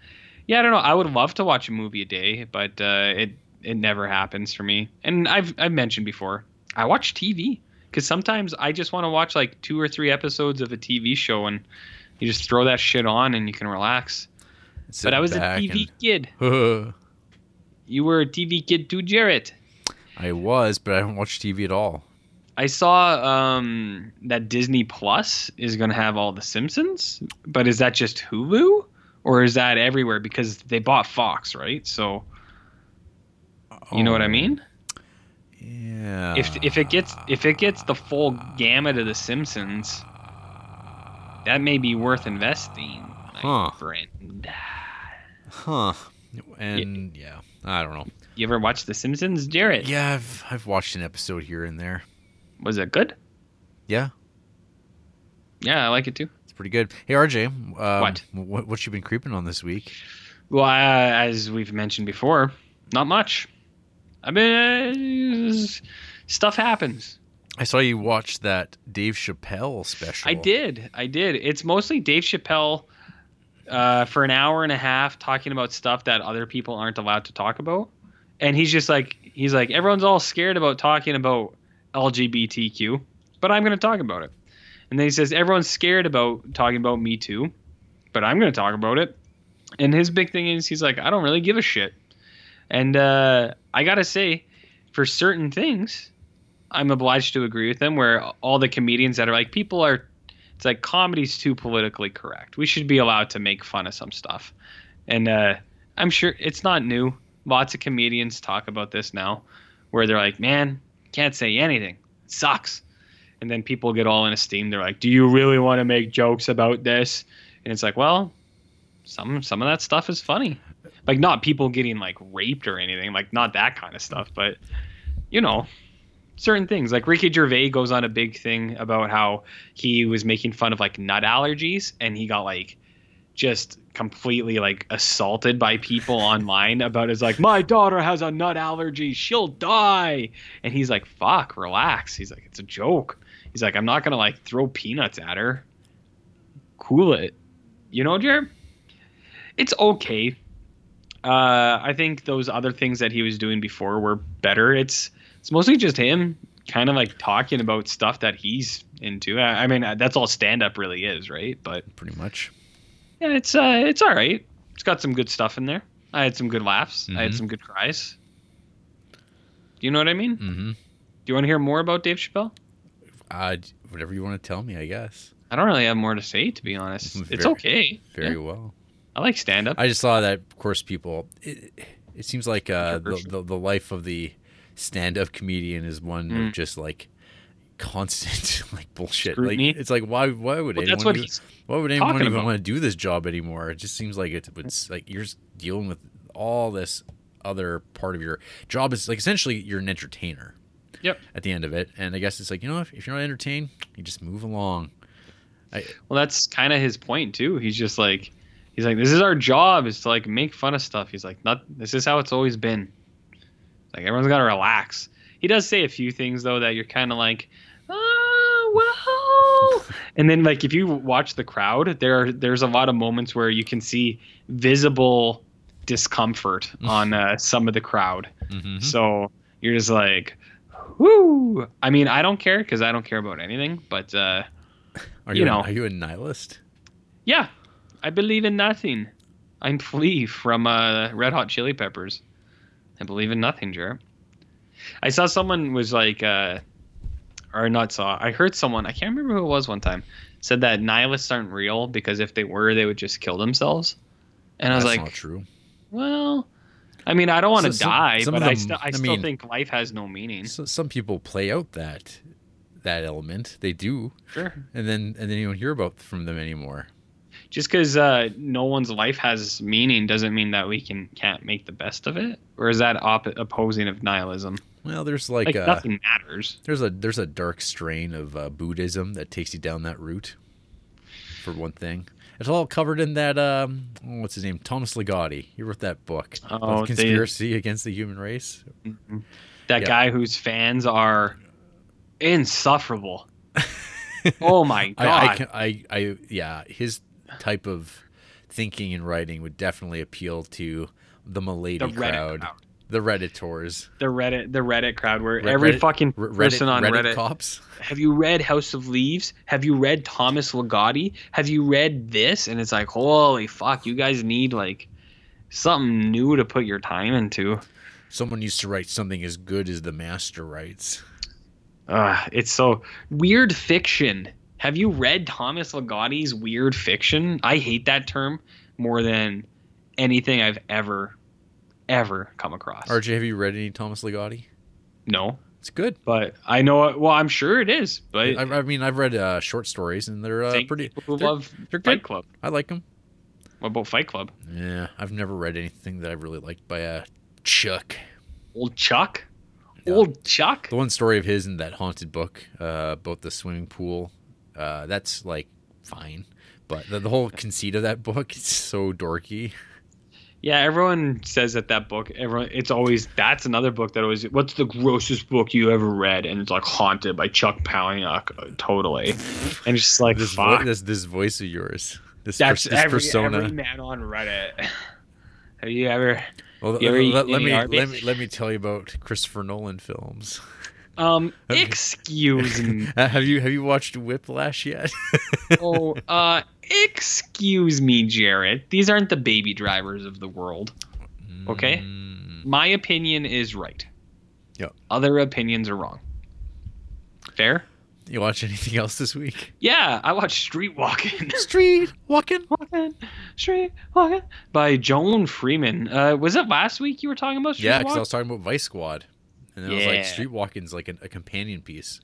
yeah, I don't know. I would love to watch a movie a day, but uh, it it never happens for me. And I've I've mentioned before, I watch TV because sometimes I just want to watch like two or three episodes of a TV show, and you just throw that shit on and you can relax. Sit but I was a TV kid. [laughs] and- You were a TV kid too, Jarrett. I was, but I don't watch TV at all. I saw um, that Disney Plus is going to have all the Simpsons, but is that just Hulu or is that everywhere? Because they bought Fox, right? So you know what I mean. Yeah. If if it gets if it gets the full gamut of the Simpsons, that may be worth investing, Huh. friend. Huh. And yeah, I don't know. You ever watch the Simpsons, Jarrett? Yeah, I've I've watched an episode here and there. Was it good? Yeah, Yeah, I like it too. it's pretty good. Hey RJ, um, What? what what you been creeping on this week? Well, uh, as we've mentioned before, not much. I mean, uh, stuff happens. I saw you watch that Dave Chappelle special. I did. I did. It's mostly Dave Chappelle uh, for an hour and a half talking about stuff that other people aren't allowed to talk about. And he's just like, he's like, everyone's all scared about talking about LGBTQ, but I'm going to talk about it. And then he says, everyone's scared about talking about Me Too, but I'm going to talk about it. And his big thing is he's like, I don't really give a shit. And uh, I gotta say, for certain things, I'm obliged to agree with them. Where all the comedians that are like, people are, it's like comedy's too politically correct. We should be allowed to make fun of some stuff. And uh, I'm sure it's not new. Lots of comedians talk about this now, where they're like, man, can't say anything. It sucks. And then people get all in a steam. They're like, do you really want to make jokes about this? And it's like, well, some some of that stuff is funny. Like not people getting like raped or anything, like not that kind of stuff, but you know, certain things. Like Ricky Gervais goes on a big thing about how he was making fun of like nut allergies and he got like just completely like assaulted by people [laughs] online about his like my daughter has a nut allergy. She'll die. And he's like fuck relax. He's like it's a joke. He's like i'm not gonna like throw peanuts at her. Cool it. You know jared it's okay uh i think those other things that he was doing before were better it's it's mostly just him kind of like talking about stuff that he's into i, I mean that's all stand up really is right but Pretty much. yeah, it's uh, it's all right. It's got some good stuff in there. I had some good laughs. I had Mhm. some good cries. Do you know what I mean? Mm-hmm. Do you want to hear more about Dave Chappelle? Uh, whatever you want to tell me, I guess. I don't really have more to say, to be honest. It's okay. Very Yeah, well. I like stand up. I just saw that, of course, people. It, it seems like uh, the, the the life of the stand-up comedian is one Mm. of just like constant [laughs] like bullshit. Scrutiny? Like it's like why why would Well, anyone that's what do- he's. why would anyone even about. want to do this job anymore? It just seems like it's it's like you're just dealing with all this other part of your job is like essentially you're an entertainer. Yep. At the end of it, and I guess it's like you know if, if you're not entertained, you just move along. Well, that's kind of his point too. He's just like, he's like, this is our job is to like make fun of stuff. He's like, not. This is how it's always been. Like everyone's got to relax. He does say a few things though that you're kind of like, oh well. and then like if you watch the crowd, there there's a lot of moments where you can see visible discomfort on uh, some of the crowd. Mm-hmm. So you're just like, whoo. I mean, I don't care because I don't care about anything. But uh, Are you you, know. are you a nihilist? yeah, I believe in nothing. I'm Flea from uh, Red Hot Chili Peppers. I believe in nothing, Jared. I saw someone was like, uh, or not saw. I heard someone. I can't remember who it was one time. Said that nihilists aren't real because if they were, they would just kill themselves. And I was That's like, not true. well, I mean, I don't want to So die, but I, them- st- I I still mean- think life has no meaning. So, some people play out that that element. They do, Sure. and then and then you don't hear about from them anymore. Just because uh, no one's life has meaning doesn't mean that we can can't make the best of it or is that op- opposing of nihilism Well, there's like, like uh, nothing matters there's a there's a dark strain of uh, Buddhism that takes you down that route. For one thing, it's all covered in that um, what's his name, Thomas Ligotti. He wrote that book, Oh, they- conspiracy against the human race. that Yeah. guy whose fans are insufferable [laughs] oh my god I, I, can, I, I, yeah, his type of thinking and writing would definitely appeal to the Milady the reddit crowd, crowd. the Redditors, the reddit the reddit crowd where Re- every Reddit- fucking Re- Reddit, person on Reddit, reddit cops. have you read house of leaves have you read thomas Ligotti? have you read this and it's like holy fuck you guys need like something new to put your time into Someone used to write something as good as the master writes. Uh, it's so weird fiction. Have you read Thomas Ligotti's weird fiction? I hate that term more than anything I've ever, ever come across. RJ, have you read any Thomas Ligotti? no, It's good. but I know. Well, I'm sure it is. But I, I mean, I've read uh, short stories, and they're uh, pretty. people they're- love They're Fight good. Club. I like them. What about Fight Club? Yeah, I've never read anything that I really liked by uh, Chuck. Old Chuck. Yeah. Old Chuck. The one story of his in that haunted book uh, about the swimming pool, uh, that's like fine. But the, the whole conceit of that book is so dorky. Yeah, everyone says that that book. Everyone, it's always that's another book that always. What's the grossest book you ever read? And it's like Haunted by Chuck Palahniuk. uh, Totally. And it's just like This, vo- this this voice of yours, this, That's pers- this every, persona. every man on Reddit. [laughs] Have you ever? Well, You ever let, eat let me let me let me tell you about Christopher Nolan films. Um, Okay. excuse me. [laughs] Uh, have you have you watched Whiplash yet? [laughs] oh, uh, excuse me, Jarrett. These aren't the baby drivers of the world. Okay. Mm, My opinion is right. Yep. Other opinions are wrong. Fair? you watch anything else this week? Yeah, I watched Street Walking. [laughs] Street walking. walking, street walking by Joan Freeman. Uh, was it last week you were talking about Street Yeah, because I was talking about Vice Squad, and then I was like, Yeah. Street Walking's like a, a companion piece.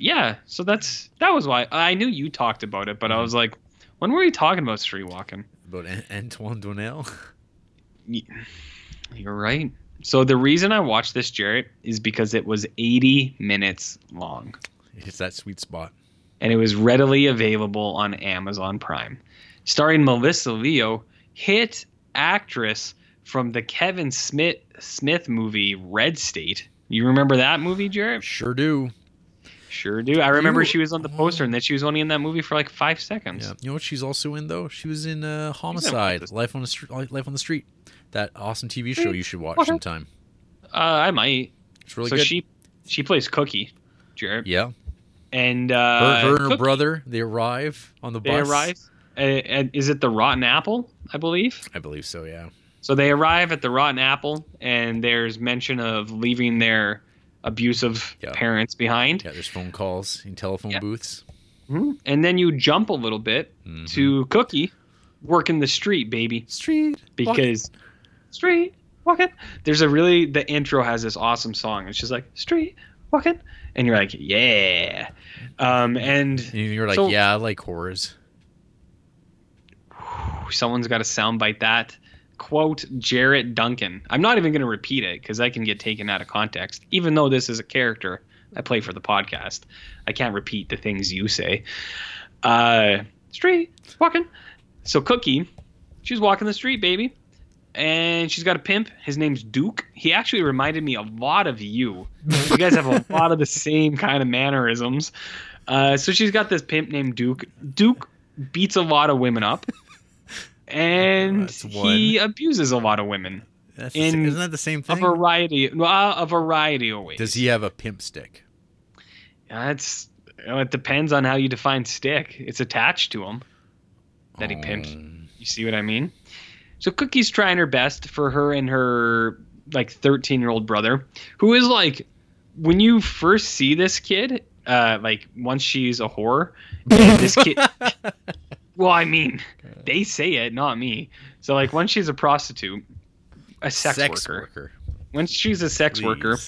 Yeah, so that's that was why I knew you talked about it, but I Mhm. was like, when were you talking about Street Walking? About An- Antoine Doinel. [laughs] You're right. So the reason I watched this, Jarrett, is because it was 80 minutes long. it's that sweet spot. and it was readily available on Amazon Prime. Starring Melissa Leo, hit actress from the Kevin Smith Smith movie Red State. You remember that movie, Jared? Sure do. Sure do. I remember You- she was on the poster and that she was only in that movie for like five seconds. Yeah. You know what she's also in though? She was in uh, Homicide, Life on the Street, Life on the Street. That awesome TV show you should watch Okay. sometime. Uh, I might. It's really so good. she she plays Cookie, Jared. yeah. And Her, uh, her and her Cookie, brother, they arrive on the they bus. arrive. Uh, and is it the Rotten Apple? I believe. I believe so. Yeah. So they arrive at the Rotten Apple, and there's mention of leaving their abusive Yeah. parents behind. Yeah. There's phone calls in telephone Yeah. booths. Mhm. And then you jump a little bit Mhm. to Cookie working the street, baby, Street. walking. because street walking. There's a really the intro has this awesome song. It's just like street walking, and you're like, yeah. Um, and And you're like, So- yeah, I like horrors. [sighs] someone's got to soundbite that. Quote Jarrett Duncan. I'm not even going to repeat it because I can get taken out of context. Even though this is a character I play for the podcast, I can't repeat the things you say. Uh, street walking. So Cookie, she's walking the street, baby, and she's got a pimp. His name's Duke. He actually reminded me a lot of you. You guys have a [laughs] lot of the same kind of mannerisms. Uh, so she's got this pimp named Duke. Duke beats a lot of women up, and he abuses a lot of women. That's In isn't that the same thing? A variety, well, a variety of ways. Does he have a pimp stick? That's you know, it depends on how you define stick. It's attached to him. That he pimps. Um, You see what I mean? So Cookie's trying her best for her and her like 13 year old brother, who is like, when you first see this kid, uh, like once she's a whore, [laughs] this kid. [laughs] well, I mean, they say it, not me. So like once she's a prostitute, a sex, worker. Once she's a sex worker,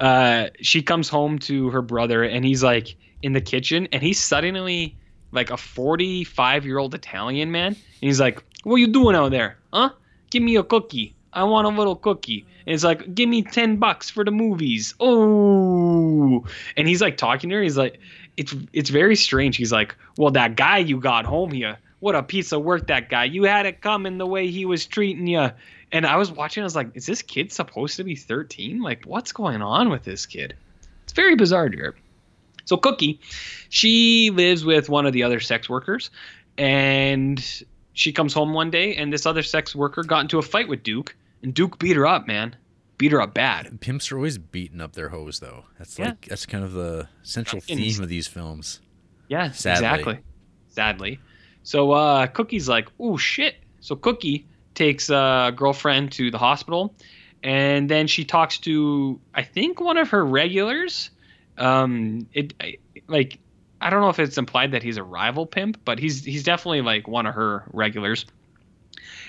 uh, she comes home to her brother and he's like in the kitchen and he's suddenly like a 45 year old Italian man. And he's like, What you doing out there? Huh? Give me a cookie. I want a little cookie. And it's like, Give me 10 bucks for the movies. Oh. And he's like talking to her. He's like, it's it's very strange. He's like, well, that guy you got home here, what a piece of work that guy. You had it coming the way he was treating you. And I was watching. I was like, is this kid supposed to be 13? Like, what's going on with this kid? It's very bizarre, Jared. So Cookie, she lives with one of the other sex workers, and she comes home one day, and this other sex worker got into a fight with Duke, and Duke beat her up, man, beat her up bad. Pimps are always beating up their hoes, though. That's Yeah. like that's kind of the central theme of these films. Yeah, Sadly. exactly. Sadly. So uh, Cookie's like, oh shit. So Cookie takes a uh, girlfriend to the hospital, and then she talks to I think one of her regulars. Um, it I- like I don't know if it's implied that he's a rival pimp, but he's he's definitely like one of her regulars.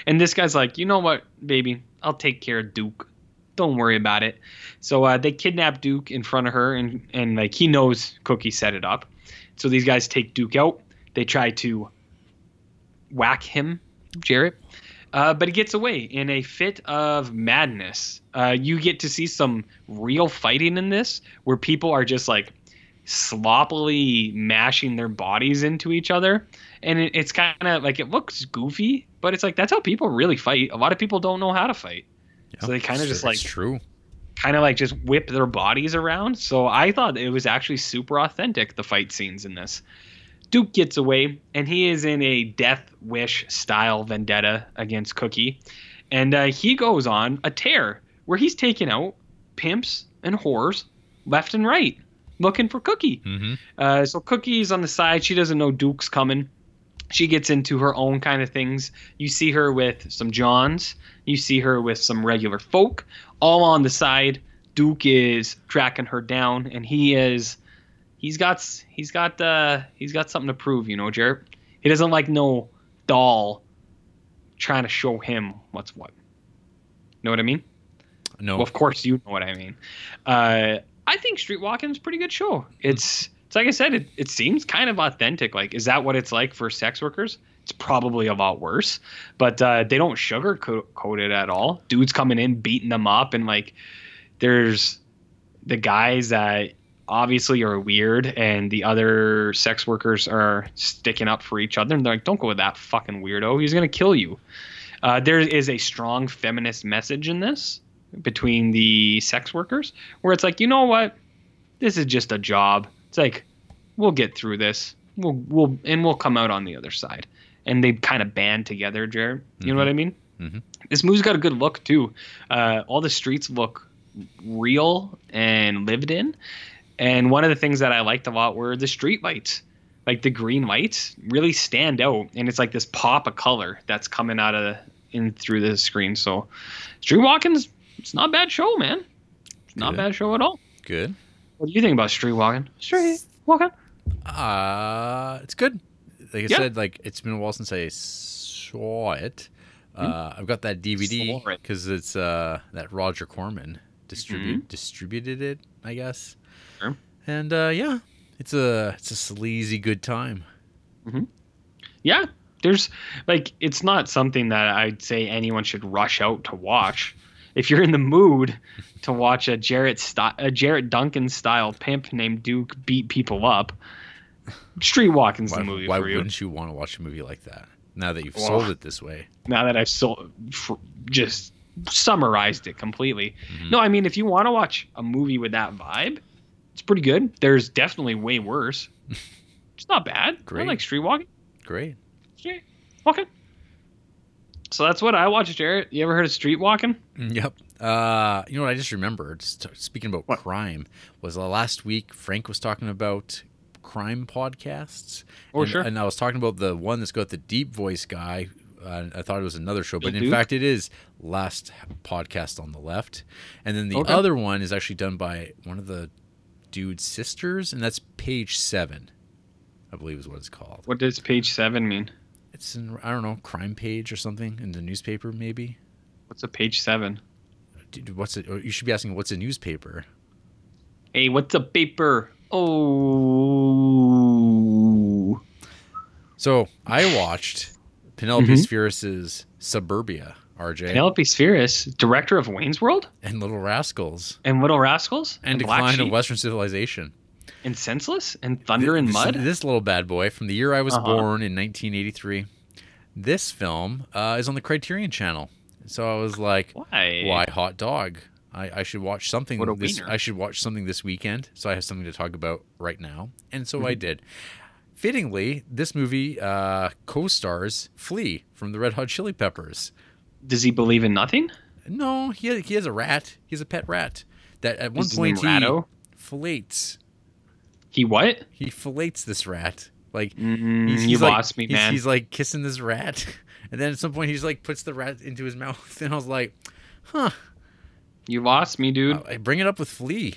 And this guy's like, you know what, baby, I'll take care of Duke. Don't worry about it. So uh, they kidnap Duke in front of her, and and like he knows Cookie set it up. So these guys take Duke out. They try to whack him, Jarrett. Uh, but he gets away in a fit of madness. Uh, you get to see some real fighting in this, where people are just like sloppily mashing their bodies into each other, and it, it's kind of like it looks goofy, but it's like that's how people really fight. A lot of people don't know how to fight, So they kinda just, like- true. kind of like just whip their bodies around. So I thought it was actually super authentic the fight scenes in this. Duke gets away, and he is in a death wish style vendetta against Cookie, and uh, he goes on a tear where he's taking out pimps and whores left and right, looking for Cookie. Mm-hmm. Uh, so Cookie's on the side. She doesn't know Duke's coming. She gets into her own kind of things. You see her with some Johns. You see her with some regular folk, all on the side. Duke is tracking her down, and he is, he's got, he's got, uh, he's got something to prove. You know, Jarrett. He doesn't like no doll trying to show him what's what. Know what I mean? No. Well, of course you know what I mean. Uh, I think Streetwalking is a pretty good show. It's it's like I said, it, it seems kind of authentic. Like, is that what it's like for sex workers? It's probably a lot worse, but uh, they don't sugarcoat it at all. Dudes coming in beating them up, and like, there's the guys that obviously are weird, and the other sex workers are sticking up for each other, and they're like, "Don't go with that fucking weirdo. He's gonna kill you." Uh, there is a strong feminist message in this between the sex workers where it's like you know what this is just a job it's like we'll get through this. We'll we'll and we'll come out on the other side. And they kind of band together jared. You know what i mean? Mhm. this movie's got a good look too. Uh, all the streets look real and lived in. And one of the things that i liked a lot were the street lights. Like the green lights really stand out. And it's like this pop of color that's coming out of in through the screen. So streetwalking's it's not a bad show man. It's not a bad show at all. Good. What do you think about street streetwalking streetwalking Uh, it's good. Like I Yeah. said, like it's been a while since I saw it. Uh, I've got that DVD it. because it's uh that Roger Corman distribute distributed it, I guess. Sure. And uh, yeah, it's a it's a sleazy good time. yeah there's like it's not something that i'd say anyone should rush out to watch if you're in the mood to watch a jarrett sti- a jarrett duncan style pimp named duke beat people up streetwalking's Why, the movie why for you wouldn't you want to watch a movie like that? Now that you've Well, sold it this way. now that I've sold, just summarized it completely. Mhm. No, I mean, if you want to watch a movie with that vibe, it's pretty good. There's definitely way worse. [laughs] it's not bad. Great. I like Streetwalking. Great. Streetwalking. So that's what I watched, Jarrett. You ever heard of street walking? Yep. Uh, you know what I just remembered? Speaking about What? crime, was uh, last week Frank was talking about crime podcasts. Oh, and, sure. And I was talking about the one that's got the deep voice guy. Uh, I thought it was another show, but in fact, it is last podcast on the left. And then the Okay. other one is actually done by one of the dude's sisters, and that's page seven, I believe is what it's called. What does page seven mean? It's in I don't know crime page or something in the newspaper maybe. What's a page seven? Dude, what's it? You should be asking what's a newspaper. Hey, what's a paper? Oh. So I watched Penelope Mhm. Spheeris's Suburbia, RJ, Penelope Spheeris, director of Wayne's World and Little Rascals, and Little Rascals and Black Decline of Sheep Western Civilization. And Senseless and Thunder and Mud. This little bad boy from the year I was Uh-huh. born in 1983. This film uh, is on the Criterion Channel. So I was like, Why? why hot dog? I, I should watch something What a this wiener. I should watch something this weekend so I have something to talk about right now. And so Mm-hmm. I did. Fittingly, this movie uh, co-stars Flea from the Red Hot Chili Peppers. Does he believe in nothing? No, he has, he has a rat. He has a pet rat that at one Is point he Ratto? fillets. He what? He fillets this rat. Like Mm, he's, you like, lost me, he's, man. He's like kissing this rat, [laughs] and then at some point he's like puts the rat into his [laughs] mouth, and I was like, huh. you lost me, dude. I bring it up with Flea.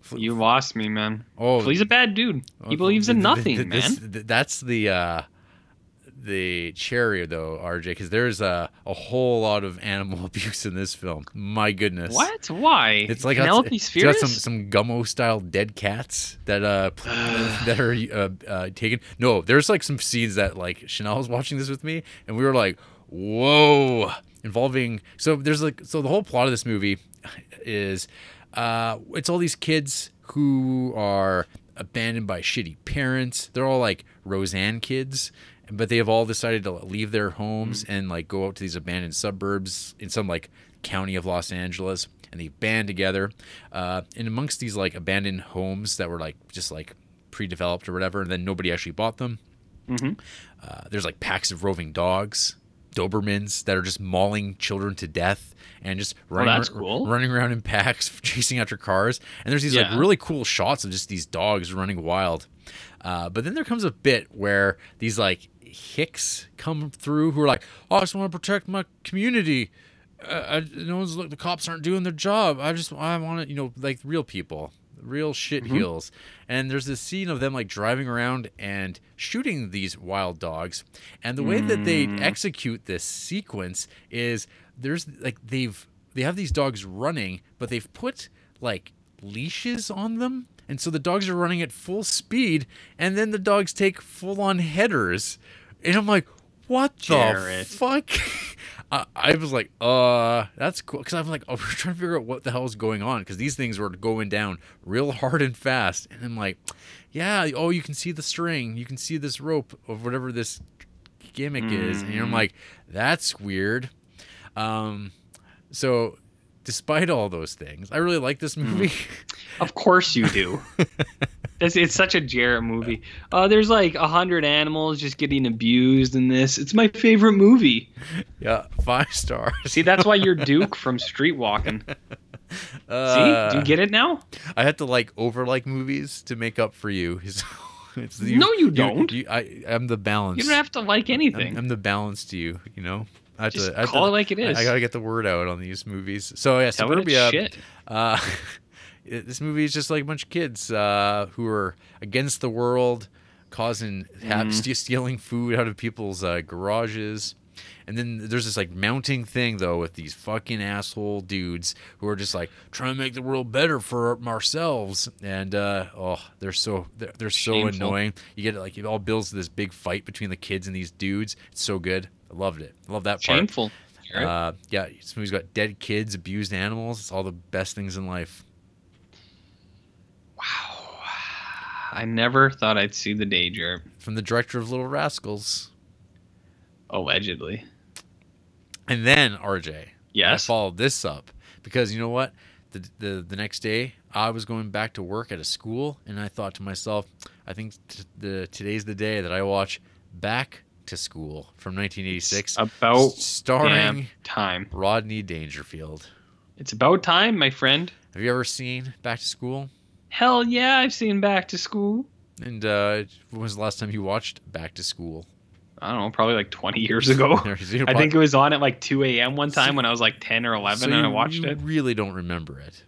Fle- you lost me, man. oh, Flea's a bad dude. He Oh, believes in th- th- nothing, th- man. this- th- that's the uh, the cherry though, RJ, because there's a a whole lot of animal [laughs] abuse in this film. My goodness. What? Why? It's like it's, it's got some some gummo style dead cats that uh [sighs] that are uh, uh, taken. No, there's like some scenes that like Chanel was watching this with me, and we were like, whoa, involving. So there's like so the whole plot of this movie is uh it's all these kids who are abandoned by shitty parents. They're all like Roseanne kids. But they have all decided to leave their homes and like go out to these abandoned suburbs in some like county of Los Angeles, and they band together. Uh, and amongst these like abandoned homes that were like just like pre-developed or whatever, and then nobody actually bought them. Mhm. Uh, there's like packs of roving dogs Dobermans that are just mauling children to death and just running, Oh, that's ar- cool. running around in packs, [laughs] chasing after cars. And there's these Yeah. like really cool shots of just these dogs running wild. Uh, but then there comes a bit where these like hicks come through who are like, "Oh, I just want to protect my community. Uh, I, no one's look. The cops aren't doing their job. I just I want to, you know, like real people, real shit Mm-hmm. heels." And there's this scene of them like driving around and shooting these wild dogs. And the way that they Mm. execute this sequence is there's like they've they have these dogs running, but they've put like leashes on them. And so the dogs are running at full speed, and then the dogs take full on headers. And I'm like, what the Jared. fuck? [laughs] I, I was like, uh, that's cool. Because I'm like, [laughs] oh, we're trying to figure out what the hell is going on. Because these things were going down real hard and fast. And I'm like, yeah, oh, you can see the string. You can see this rope of whatever this gimmick is. And I'm Mm. like, that's weird. Um, so despite all those things, I really like this movie. Of course you do. [laughs] It's, it's such a Jarrett movie. Uh, there's like a hundred animals just getting abused in this. It's my favorite movie. [laughs] yeah, five stars. See, that's why you're [laughs] Duke from Streetwalking. [laughs] Uh, See, do you get it now? I had to like over like movies to make up for you. it's the, No, you don't. You, I, I'm the balance. You don't have to like anything. I'm, I'm the balance to you. You know. I have Just to, I have call to- it like it is. I, I gotta get the word out on these movies. So yeah, Tell Suburbia. Uh, it- this movie is just like a bunch of kids uh, who are against the world, causing have, Mm. ste- stealing food out of people's uh, garages. And then there's this like mounting thing though with these fucking asshole dudes who are just like trying to make the world better for ourselves. And uh, oh, they're so they're, they're so Shameful. annoying. You get like it all builds to this big fight between the kids and these dudes. It's so good. I loved it. I love that part. Shameful. Uh, yeah, this movie's got dead kids, abused animals. It's all the best things in life. wow. I never thought I'd see the day. From the director of Little Rascals. Allegedly. And then RJ. Yes. I followed this up because you know what? The, the the next day I was going back to work at a school and I thought to myself, I think t- the today's the day that I watch Back to School from 1986 About s- starring time. Rodney Dangerfield. It's about time, my friend. Have you ever seen Back to School? Hell yeah, I've seen Back to School. And uh, when was the last time you watched Back to School? I don't know, probably like 20 years ago. [laughs] I think it was on at like 2 a.m. one time So- when I was like 10 or 11 So and I watched it. really don't remember it.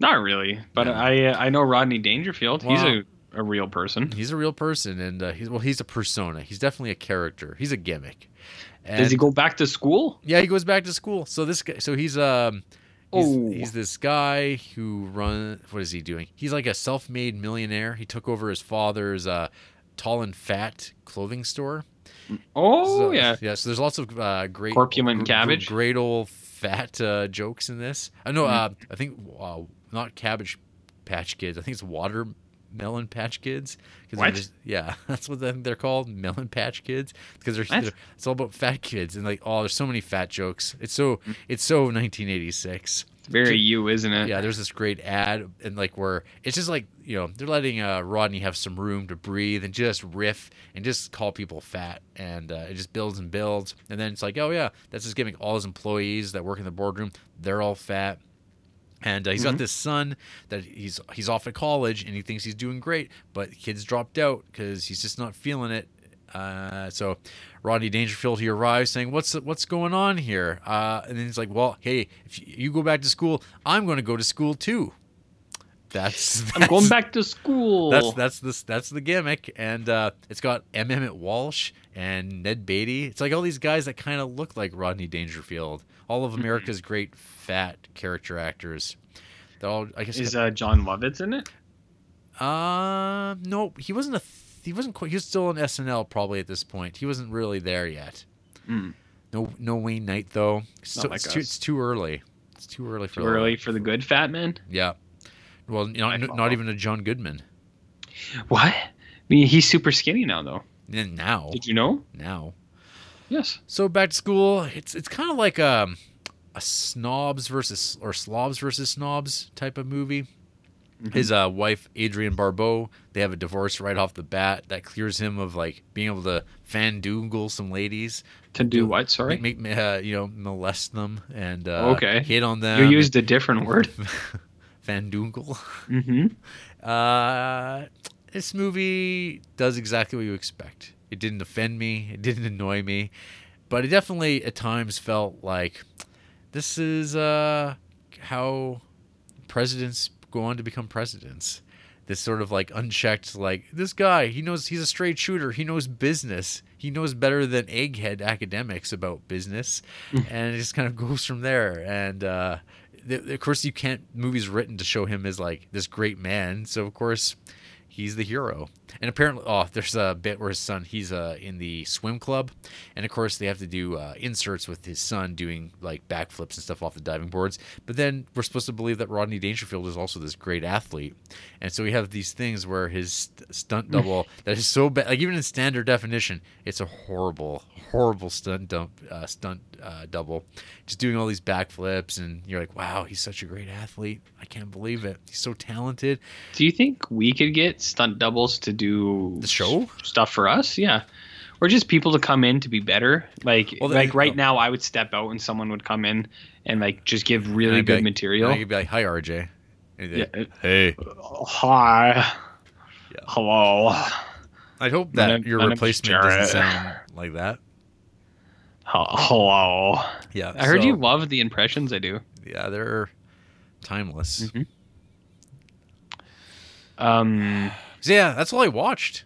Not really, but. I uh, I know Rodney Dangerfield. He's a, a real person. He's a real person, and uh, he's well, he's a persona. He's definitely a character. He's a gimmick. Does he go back to school? Yeah, he goes back to school. So this guy, so he's um, Oh. he's this guy who run. What is he doing? He's like a self-made millionaire. He took over his father's uh, tall and fat clothing store. Oh So- yeah, yeah. So there's lots of uh, great Corpulent gr- gr- cabbage? great old fat uh, jokes in this. I know. Mm-hmm. Uh, I think uh, not Cabbage Patch Kids. I think it's Watermelon Patch Kids. What? just- yeah, [laughs] that's what they- they're called, Melon Patch Kids, because they're, they're- it's all about fat kids and like oh, there's so many fat jokes. It's so Mm. it's so 1986 it's very you, isn't it? yeah there's this great ad and like where it's just like you know they're letting uh, rodney have some room to breathe and just riff and just call people fat and uh, it just builds and builds and then it's like oh yeah that's just giving all his employees that work in the boardroom they're all fat and uh, he's got Mhm. this son that he's he's off at college and he thinks he's doing great but kid's dropped out because he's just not feeling it. Uh, so Rodney Dangerfield he arrives saying what's what's going on here? Uh, and then he's like well hey if you go back to school I'm going to go to school too that's, [laughs] I'm going back to school. that's that's the that's the gimmick, and uh, it's got M. Emmett Walsh and Ned Beatty. It's like all these guys that kind of look like Rodney Dangerfield. All Mm-hmm. of America's great fat character actors. They're all, I guess. Is uh, Jon Lovitz in it? uh, no, he wasn't a. Th- he wasn't. Quite, he was still on SNL probably at this point. He wasn't really there yet. Mm. No, no Wayne Knight though. So, like it's, too, it's too early. It's too early for Too early for the good fat man. Yeah. Well, not, not even a John Goodman. What? I mean, he's super skinny now, though. And now, Did you know? now. Yes. So back to school, it's it's kind of like a a snobs versus or slobs versus snobs type of movie. Mhm. His uh, wife Adrienne Barbeau, they have a divorce right off the bat that clears him of like being able to fandoogle some ladies, To do what? Sorry. make, make uh, you know molest them and uh, Okay. hit on them. you used a different word. [laughs] fandoogle. hmm [laughs] Uh, this movie does exactly what you expect. It didn't offend me. It didn't annoy me, but it definitely at times felt like this is uh, how presidents go on to become presidents. This sort of like unchecked, like this guy, he knows he's a straight shooter. He knows business. He knows better than egghead academics about business, and it just kind of goes from there. And uh, th- of course, you can't. Movies written to show him as like this great man, so of course, he's the hero. And apparently, oh, there's a bit where his son, he's uh, in the swim club, and of course they have to do uh, inserts with his son doing like backflips and stuff off the diving boards. But then we're supposed to believe that Rodney Dangerfield is also this great athlete, and so we have these things where his st- stunt double that is so bad, like even in standard definition, it's a horrible, horrible stunt dump, uh, stunt uh, double, just doing all these backflips, and you're like, wow, he's such a great athlete. I can't believe it. He's so talented. Do you think we could get stunt doubles to do The show? stuff for us? Yeah. Or just people to come in to be better. Like Well, like right oh. now I would step out and someone would come in and like just give really good like- material. I'd be like, hi, RJ. Yeah. Hey. Hi. Yeah. Hello. I'd hope that name- your replacement doesn't sound like that. Hello. Yeah. I heard so- you love the impressions I do. Yeah, they're timeless. Mhm. Um, So yeah, that's all I watched.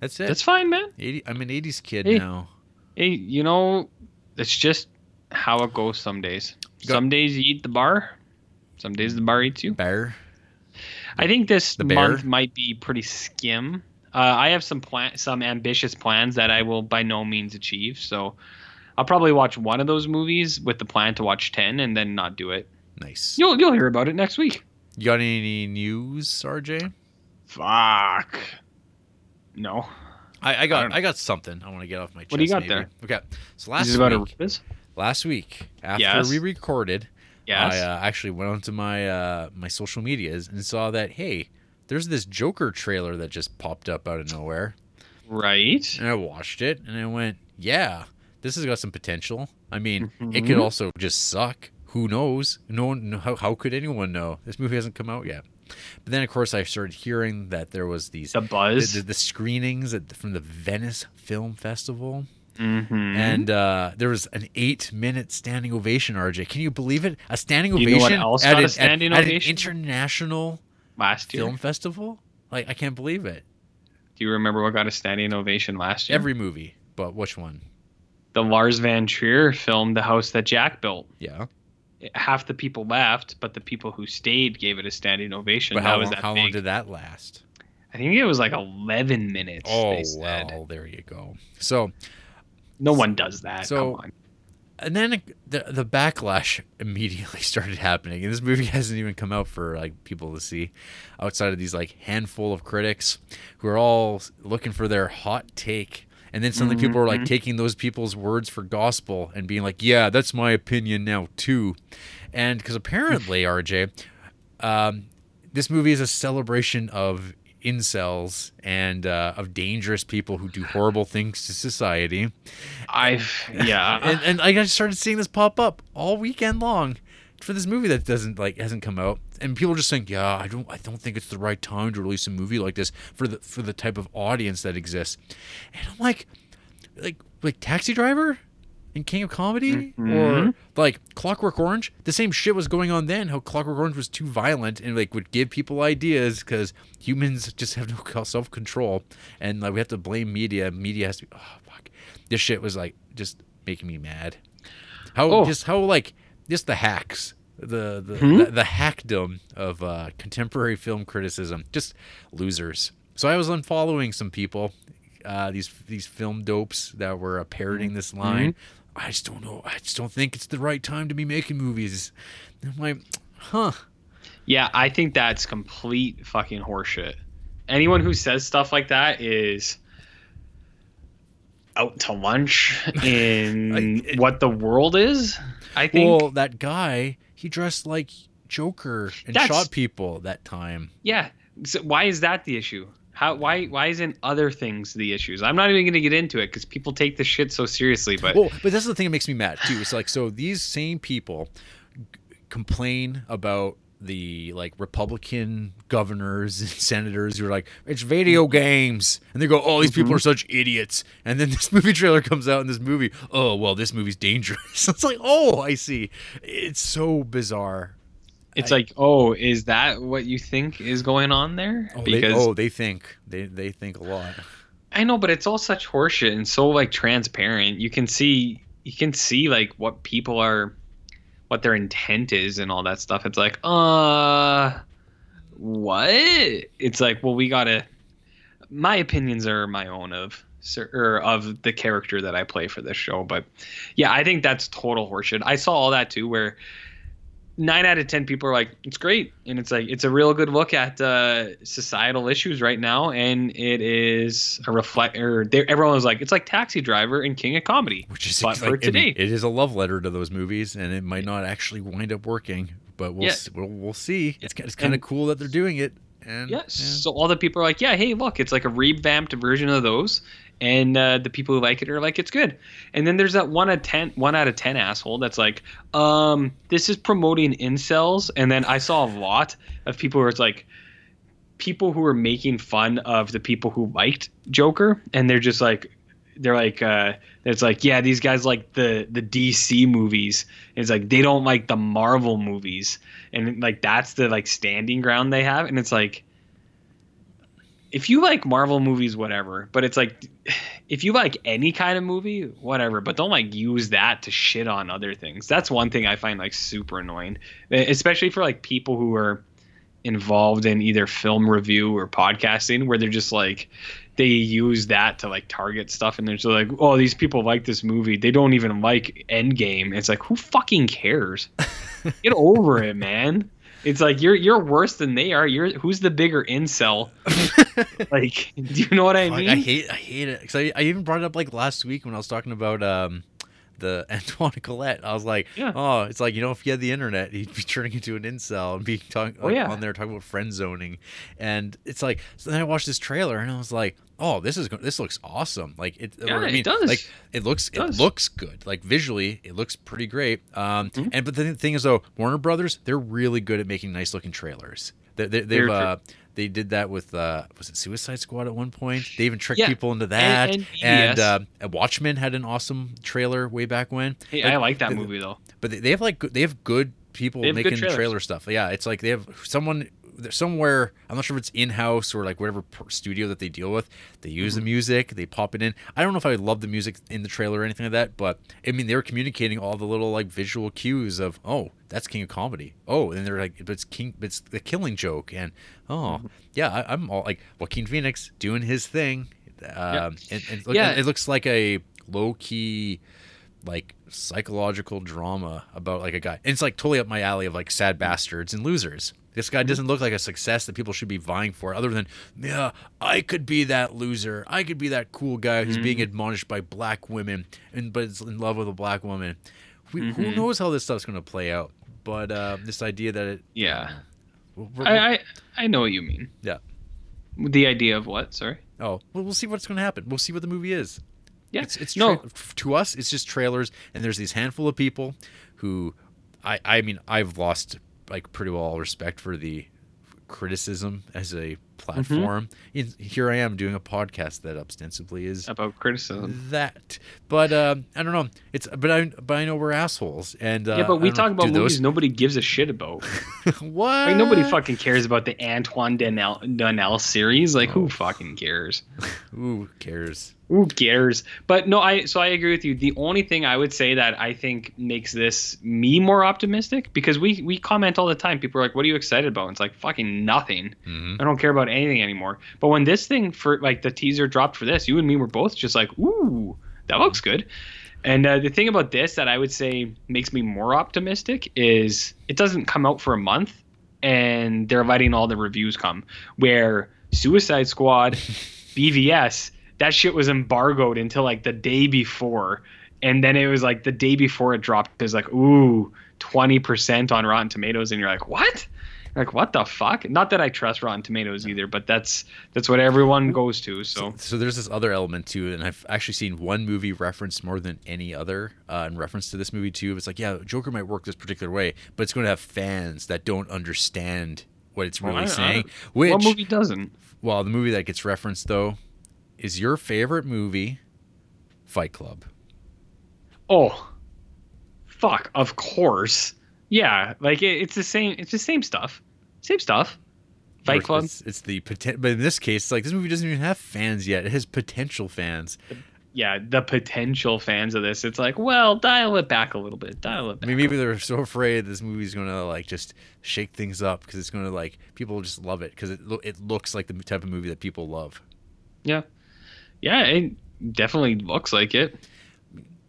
That's it. that's fine, man. 80, I'm an 80s kid Hey. now. Hey, you know, it's just how it goes some days. Go- Some days you eat the bar, some days the bar eats you. Bear. I think this month might be pretty skim. Uh, I have some plan, some ambitious plans that I will by no means achieve. So I'll probably watch one of those movies with the plan to watch ten, and then not do it. Nice. You'll you'll hear about it next week. You got any news, RJ? Fuck. No. I, I I got don't- I, got something I want to get off my chest. What do you got maybe. there? Okay. So Is last it about a week, last week after Yes. we recorded, Yes. I uh, actually went onto my uh, my social medias and saw that hey, there's this Joker trailer that just popped up out of nowhere. right. And I watched it and I went, yeah, this has got some potential. I mean, it could Mhm. also just suck. Who knows? No one. How, how could anyone know? This movie hasn't come out yet. But then, of course, I started hearing that there was these The buzz. the, the screenings at, from the Venice Film Festival, mm-hmm. and uh, there was an eight-minute standing ovation. RJ, can you believe it? A standing You know ovation at, got a an- at- standing at an international last year. film festival. Like I can't believe it. Do you remember what got a standing ovation last year? Every movie, but which one? the Lars von Trier film, The House That Jack Built. Yeah. Half the people left, but the people who stayed gave it a standing ovation. But how, long, how long did that last? I think it was like 11 minutes. Oh well, there you go. So No one does that. So- Come on. and then the the backlash [laughs] immediately started happening, and this movie [laughs] hasn't even come out for like people to see, outside of these like handful of critics who are all looking for their hot take. And then suddenly people are like Mhm. taking those people's words for gospel and being like, "Yeah, that's my opinion now too," and because apparently [laughs] RJ, um, this movie is a celebration of incels and uh, of dangerous people who do horrible things to society. I've, yeah. and, and I just started seeing this pop up all weekend long for this movie that doesn't like hasn't come out, and people are just saying, "Yeah, I don't, I don't think it's the right time to release a movie like this for the for the type of audience that exists." And I'm like, like, like Taxi Driver and King of Comedy, or Mhm. like Clockwork Orange. The same shit was going on then. How Clockwork Orange was too violent and like would give people ideas because humans just have no [laughs] self control, and like we have to blame media. Media has to. Be, oh fuck, this shit was like just making me mad. How Oh. just how like just the hacks. The the, Hmm? the the hackdom of uh, contemporary film criticism, just losers. So I was unfollowing some people, uh, these these film dopes that were uh, parroting this line. I just don't know. I just don't think it's the right time to be making movies. And I'm like, huh? Yeah, I think that's complete fucking horseshit. Anyone who says stuff like that is out to lunch [laughs] in I- what the world is. I think. Well, that guy, he dressed like Joker and That's- shot people that time. Yeah. So why is that the issue? How why why isn't other things the issues? I'm not even going to get into it because people take this shit so seriously. But Well, but that's the thing that makes me mad too. It's like so these same people complain about the like Republican governors and senators who are like, it's video games, and they go, oh, these people mm-hmm. are such idiots. And then [laughs] this movie trailer comes out, and this movie, oh, well, this movie's dangerous. [laughs] it's like, oh, I see. It's so bizarre. it's I- like, oh, is that what you think is going on there? Oh, they, oh, they think they they think a lot. I know, but it's all such horseshit and so like transparent. You can see you can see like what people are what their intent is and all that stuff. It's like, uh what? It's like, well, we gotta my opinions are my own of or of the character that I play for this show. But yeah, I think that's total horseshit. I saw all that too where nine out of ten people are like it's great and it's like it's a real good look at uh, societal issues right now and it is a reflect or everyone was like it's like taxi driver and king of comedy Which is But like, for today. it is a love letter to those movies, and it might not actually wind up working, but we'll Yeah. s- we'll, we'll see. It's, it's kind of cool that they're doing it. And yes so all the people are like yeah hey look it's like a revamped version of those and uh, the people who like it are like it's good. And then there's that one out of ten one out of ten asshole that's like um this is promoting incels. And then i saw a lot of people who are like people who are making fun of the people who liked joker and they're just like they're like uh it's like yeah these guys like the the dc movies. It's like they don't like the marvel movies. And like that's the like standing ground they have. And it's like if you like marvel movies whatever but it's like [sighs] if you like any kind of movie whatever but don't like use that to shit on other things. That's one thing i find like super annoying especially for like people who are involved in either film review or podcasting where they're just like they use that to like target stuff and they're just like oh these people like this movie. They don't even like endgame. It's like who fucking cares? [laughs] Get over it man it's like you're you're worse than they are you're who's the bigger incel [laughs] like [laughs] do you know what i Fuck, mean I hate I hate it because I, I even brought it up like last week when I was talking about um the [laughs] Antoine Colette. I was like, Yeah. oh, it's like you know if he had the internet, he'd be turning into an incel and be talking Oh, yeah. on there talking about friend zoning, and it's like so then I watched this trailer and I was like, oh, this is this looks awesome. Like it, Yeah, I it does. like it looks it, does. looks good. Like visually, it looks pretty great. Um, Mhm. and but the thing is though, Warner Brothers, they're really good at making nice looking trailers. They, they, they've uh, they did that with uh, was it Suicide Squad at one point? They even tricked Yeah, people into that. and And, BVS. uh, Watchmen had an awesome trailer way back when. hey, Like, i like that movie though But they, they have like they have good people They have good making trailer stuff. Yeah, it's like they have someone somewhere. I'm not sure if it's in house or like whatever studio that they deal with. They use Mm-hmm. the music. They pop it in. I don't know if I love the music in the trailer or anything like that, but I mean they were communicating all the little like visual cues of oh that's King of Comedy. Oh, and they're like but it's King, but it's the Killing Joke, and oh Mm-hmm. yeah, I, I'm all like Joaquin Phoenix doing his thing. Um, and, and look, Yeah. it looks like a low key like psychological drama about like a guy. And it's like totally up my alley of like sad bastards and losers. This guy doesn't look like a success that people should be vying for, other than yeah, I could be that loser. I could be that cool guy who's being admonished by black women, and but is in love with a black woman. We, Who Mhm. knows how this stuff's gonna play out? But uh, this idea that it, yeah we're- I, I i know what you mean Yeah. the idea of what sorry oh, well, we'll see what's gonna happen. We'll see what the movie is. Yeah. It's, it's no. to us, it's just trailers, and there's these handful of people who, I, I mean, I've lost like pretty well all respect for the criticism as a platform. In, here I am doing a podcast that ostensibly is about criticism that, but um, I don't know. It's but I but I know we're assholes, and uh, yeah, but we talk know, about do movies nobody gives a shit about. What? [laughs] Like nobody fucking cares about the Antoine Doinel, Doinel series. Like Oh. who fucking cares? [laughs] Who cares? Who cares? But no, I so I agree with you. The only thing I would say that I think makes this me more optimistic because we we comment all the time. People are like, "What are you excited about?" And it's like fucking nothing. hmm I don't care about anything anymore. But when this thing for like the teaser dropped for this, you and me were both just like, "Ooh, that looks good." And uh, the thing about this that I would say makes me more optimistic is it doesn't come out for a month, and they're letting all the reviews come. Where Suicide Squad, [laughs] BVS, that shit was embargoed until like the day before, and then it was like the day before it dropped. It was like, "Ooh, 20% on Rotten Tomatoes and you're like, "What?" Like, "What the fuck?" Not that I trust Rotten Tomatoes either, but that's that's what everyone goes to. So, So there's this other element too, and I've actually seen one movie referenced more than any other uh, in reference to this movie too. It's like, yeah, Joker might work this particular way, but it's going to have fans that don't understand what it's really I- I- saying. Which, what movie doesn't? well, the movie that gets referenced though is your favorite movie, Fight Club. Oh, fuck! Of course, yeah. Like it, it's the same. It's the same stuff. Same stuff. Fight Club. It's, it's the potential, but in this case, it's like this movie doesn't even have fans yet. It has potential fans. Yeah, the potential fans of this. It's like, well, dial it back a little bit. Dial it back. I mean, maybe they're so afraid this movie's gonna like just shake things up because it's gonna like people just love it because it it looks like the type of movie that people love. Yeah, yeah. It definitely looks like it.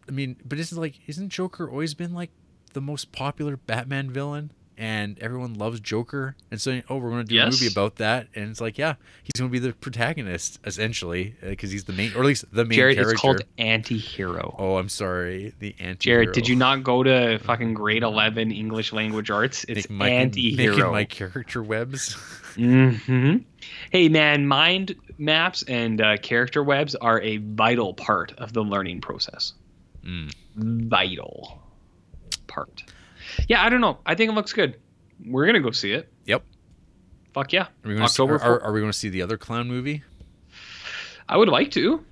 I mean, but isn't like isn't Joker always been like the most popular Batman villain? And everyone loves Joker, and so oh, we're going to do a movie about that, and it's like, yeah, he's going to be the protagonist essentially, because he's the main, or at least the main Jared, character. it's called anti-hero. Oh, I'm sorry, the anti. Jared, did you not go to fucking grade 11 English language arts? It's my, anti-hero. my character webs? [laughs] hmm Hey man, mind maps and uh, character webs are a vital part of the learning process. Mm. Vital part. Yeah, I don't know. I think it looks good. We're gonna go see it. Yep. Fuck yeah. Are we going to see, October are, are, we to see the other clown movie? I would like to.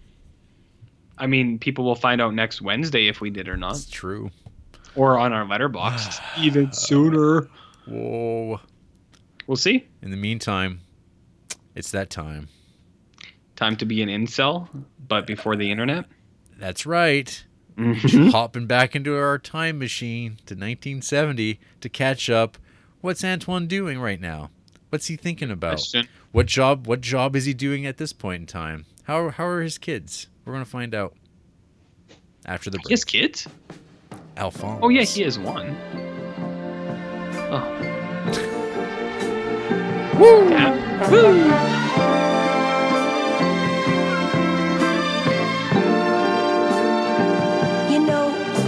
I mean, people will find out next Wednesday if we did or not, That's true. or on our Letterboxd [sighs] even sooner. Whoa. We'll see. In the meantime, it's that time. Time to be an incel, but before the internet. That's right. Mhm. Hopping back into our time machine to 1970 to catch up. What's Antoine doing right now? What's he thinking about? Question. What job? What job is he doing at this point in time? How how are his kids? We're gonna find out after the break. He has kids? Alphonse. Oh yeah, he has one. Oh. Woo! Yeah. Woo!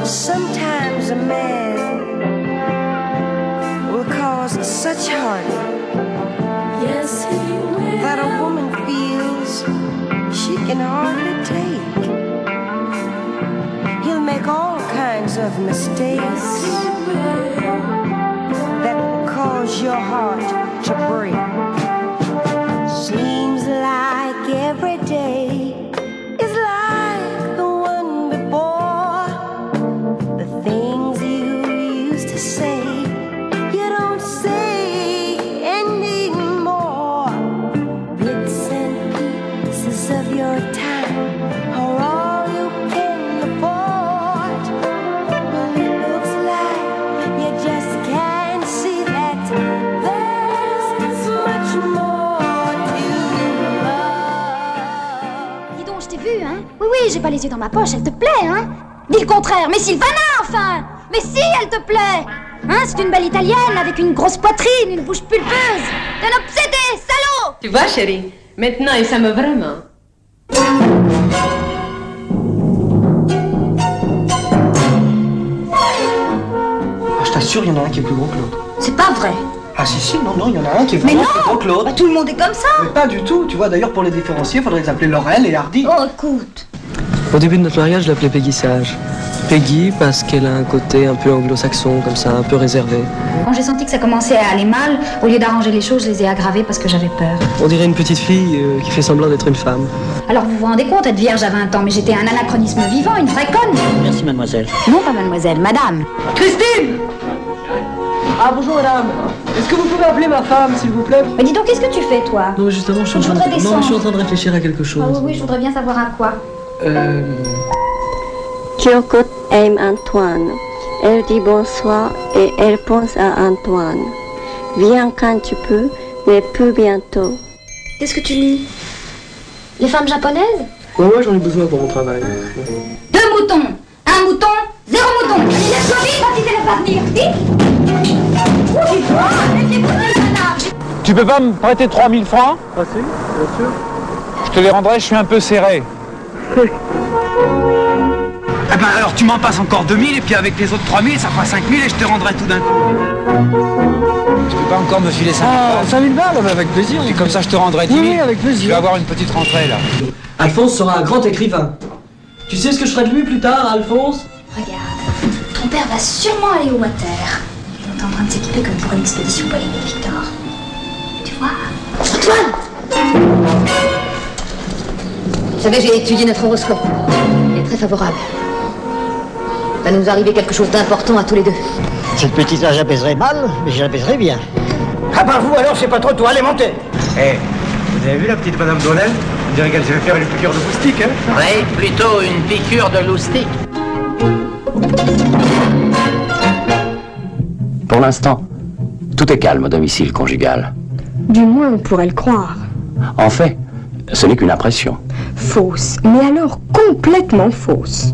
Sometimes a man will cause such heartache Yes, he will. that a woman feels she can hardly take. He'll make all kinds of mistakes that will cause your heart to break. Seems like every day j'ai pas les yeux dans ma poche, elle te plaît, hein? Dis le contraire, mais Sylvana, enfin Mais si, elle te plaît Hein, c'est une belle italienne avec une grosse poitrine, une bouche pulpeuse T'es un obsédé, salaud Tu vois, chérie, maintenant il s'aime vraiment. Ah, je t'assure, il y en a un qui est plus gros que l'autre. C'est pas vrai Ah si si, non, non, il y en a un qui est Mais vraiment non plus gros que l'autre. Bah, Tout le monde est comme ça Mais pas du tout, tu vois, d'ailleurs pour les différencier, faudrait les appeler Laurel et Hardy. Oh, écoute Au début de notre mariage, je l'appelais Peggy Sage. Peggy parce qu'elle a un côté un peu anglo-saxon, comme ça, un peu réservé. Quand j'ai senti que ça commençait à aller mal, au lieu d'arranger les choses, je les ai aggravées parce que j'avais peur. On dirait une petite fille euh, qui fait semblant d'être une femme. Alors vous vous rendez compte, être vierge à 20 ans, mais j'étais un anachronisme vivant, une vraie conne Merci, mademoiselle. Non, pas mademoiselle, madame Christine Ah bonjour madame. Est-ce que vous pouvez appeler ma femme, s'il vous plaît? Mais dis donc, qu'est-ce que tu fais, toi? Non, mais justement, je suis, en train voudrais de... non, mais je suis en train de réfléchir à quelque Ah chose. oui, oui, je voudrais bien savoir à quoi. Euh, Kyoko aime Antoine. Elle dit bonsoir et elle pense à Antoine. Viens quand tu peux, mais plus bientôt. Qu'est-ce que tu lis? Les femmes japonaises? Ouais, ouais, j'en ai besoin pour mon travail. Deux moutons Un mouton, zéro mouton Tu peux pas me prêter 3000 francs? Ah si, bien sûr. Je te les rendrai, je suis un peu serré. Eh ben alors tu m'en passes encore 2000 et puis avec les autres 3000 ça fera 5000 et je te rendrai tout d'un coup. Je peux pas encore me filer 5000 Ah, 5000 balles, bah, avec plaisir. Et comme ça je te rendrai 10 Oui, 000. oui, avec plaisir. Tu vas avoir une petite rentrée là. Alphonse sera un grand écrivain. Tu sais ce que je ferai de lui plus tard, Alphonse? Regarde, ton père va sûrement aller au water. Il est en train de s'équiper comme pour une expédition polémique, Victor. Tu vois? Antoine Vous savez, j'ai étudié notre horoscope. Il est très favorable. Il va nous arriver quelque chose d'important à tous les deux. Cette petite là, j'apaiserai mal, mais je l'apaiserai bien. Ah bah vous alors, c'est pas trop tôt, allez, montez Eh, vous avez vu la petite madame Donnel On dirait qu'elle s'est faire une piqûre de moustique, hein? Oui, plutôt une piqûre de loustique. Pour l'instant, tout est calme au domicile conjugal. Du moins, on pourrait le croire. En fait, ce n'est qu'une impression. Fausse, mais alors complètement fausse.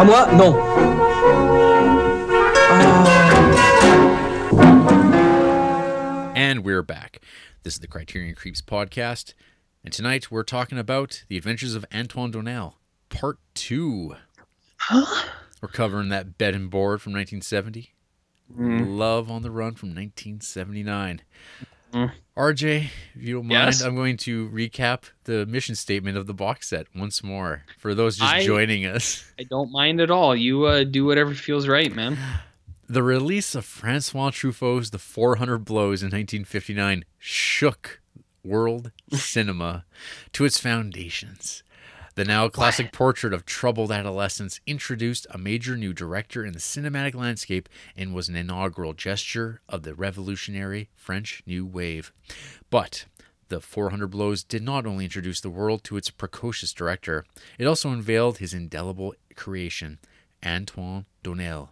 À moi, non. And we're back. This is the Criterion Creeps podcast. And tonight we're talking about The Adventures of Antoine Doinel, Part 2. Huh? We're covering that bed and board from 1970. Love on the Run from 1979. Mm. RJ, if you don't mind, Yes? I'm going to recap the mission statement of the box set once more for those just I- joining us. I don't mind at all. You uh, do whatever feels right, man. [sighs] The release of Francois Truffaut's The 400 Blows in 1959 shook world [laughs] cinema to its foundations. The now classic portrait of troubled adolescence introduced a major new director in the cinematic landscape and was an inaugural gesture of the revolutionary French New Wave. But the 400 Blows did not only introduce the world to its precocious director, it also unveiled his indelible creation, Antoine Doinel.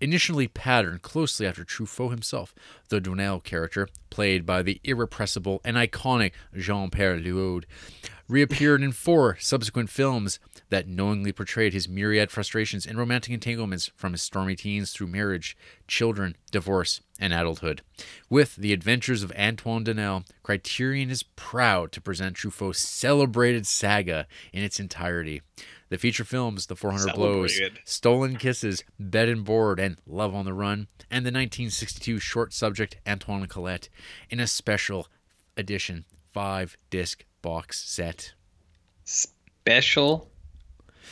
Initially patterned closely after Truffaut himself, the Doinel character, played by the irrepressible and iconic Jean Pierre Léaud, reappeared in four subsequent films that knowingly portrayed his myriad frustrations and romantic entanglements from his stormy teens through marriage, children, divorce, and adulthood. With The Adventures of Antoine Doinel, Criterion is proud to present Truffaut's celebrated saga in its entirety. The feature films The 400 Blows, Stolen Kisses, Bed and Board, and Love on the Run, and the 1962 short subject Antoine Colette in a special edition five disc box set. Special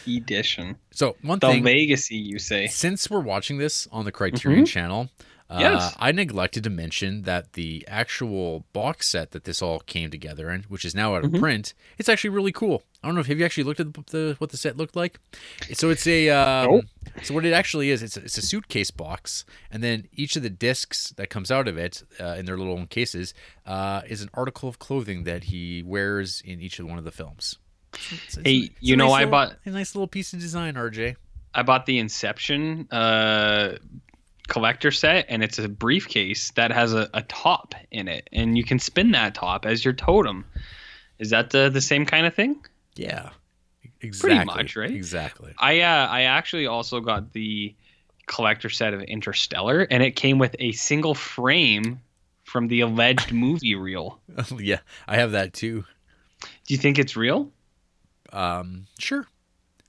edition. So one thing The thing, legacy, you say? since we're watching this on the Criterion Mhm. channel, uh, Yes. I neglected to mention that the actual box set that this all came together in, which is now out of Mhm. print, it's actually really cool. I don't know if have you actually looked at the, the what the set looked like. So it's a um, Nope. so what it actually is, it's a, it's a suitcase box, and then each of the discs that comes out of it uh, in their little own cases uh, is an article of clothing that he wears in each of one of the films. It's- it's Hey, you know, nice I little- bought a nice little piece of design, RJ. I bought the Inception uh, collector set, and it's a briefcase that has a, a top in it, and you can spin that top as your totem. Is that the the same kind of thing? Yeah, exactly. much, right? Exactly. I uh, I actually also got the collector set of Interstellar, and it came with a single frame from the alleged [laughs] movie reel. [laughs] yeah, I have that too. Do you think it's real? Um, sure.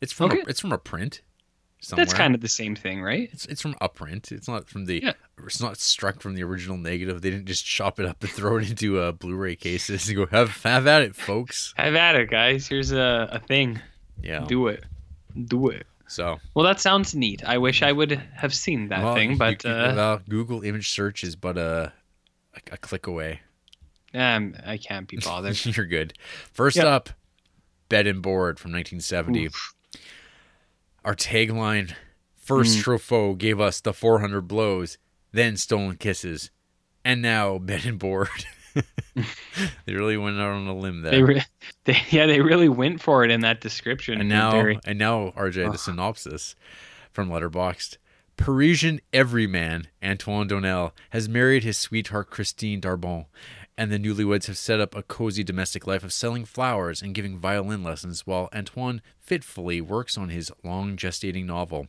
It's from Okay. a, it's from a print. Somewhere. That's kind of the same thing, right? It's it's from a print. It's not from the. Yeah. It's not struck from the original negative. They didn't just chop it up and [laughs] throw it into uh, Blu-ray cases and go have have at it, folks. Have at it, guys. Here's a, a thing. Yeah. Do it. Do it. So Well, that sounds neat. I wish I would have seen that well, thing, but you- uh, well, Google image search is but a a, a click away. um, I can't be bothered. [laughs] You're good. First Yeah. up, Bed and Board from 1970. Our tagline: First Mm. Truffaut gave us the 400 blows, then Stolen Kisses, and now Bed and Board. [laughs] [laughs] they really went out on a limb there. they, re- [laughs] they, yeah, they really went for it in that description. and now, Barry. and now, RJ, the synopsis from Letterboxd. Parisian everyman Antoine Doinel has married his sweetheart Christine Darbon, and the newlyweds have set up a cozy domestic life of selling flowers and giving violin lessons while Antoine fitfully works on his long gestating novel.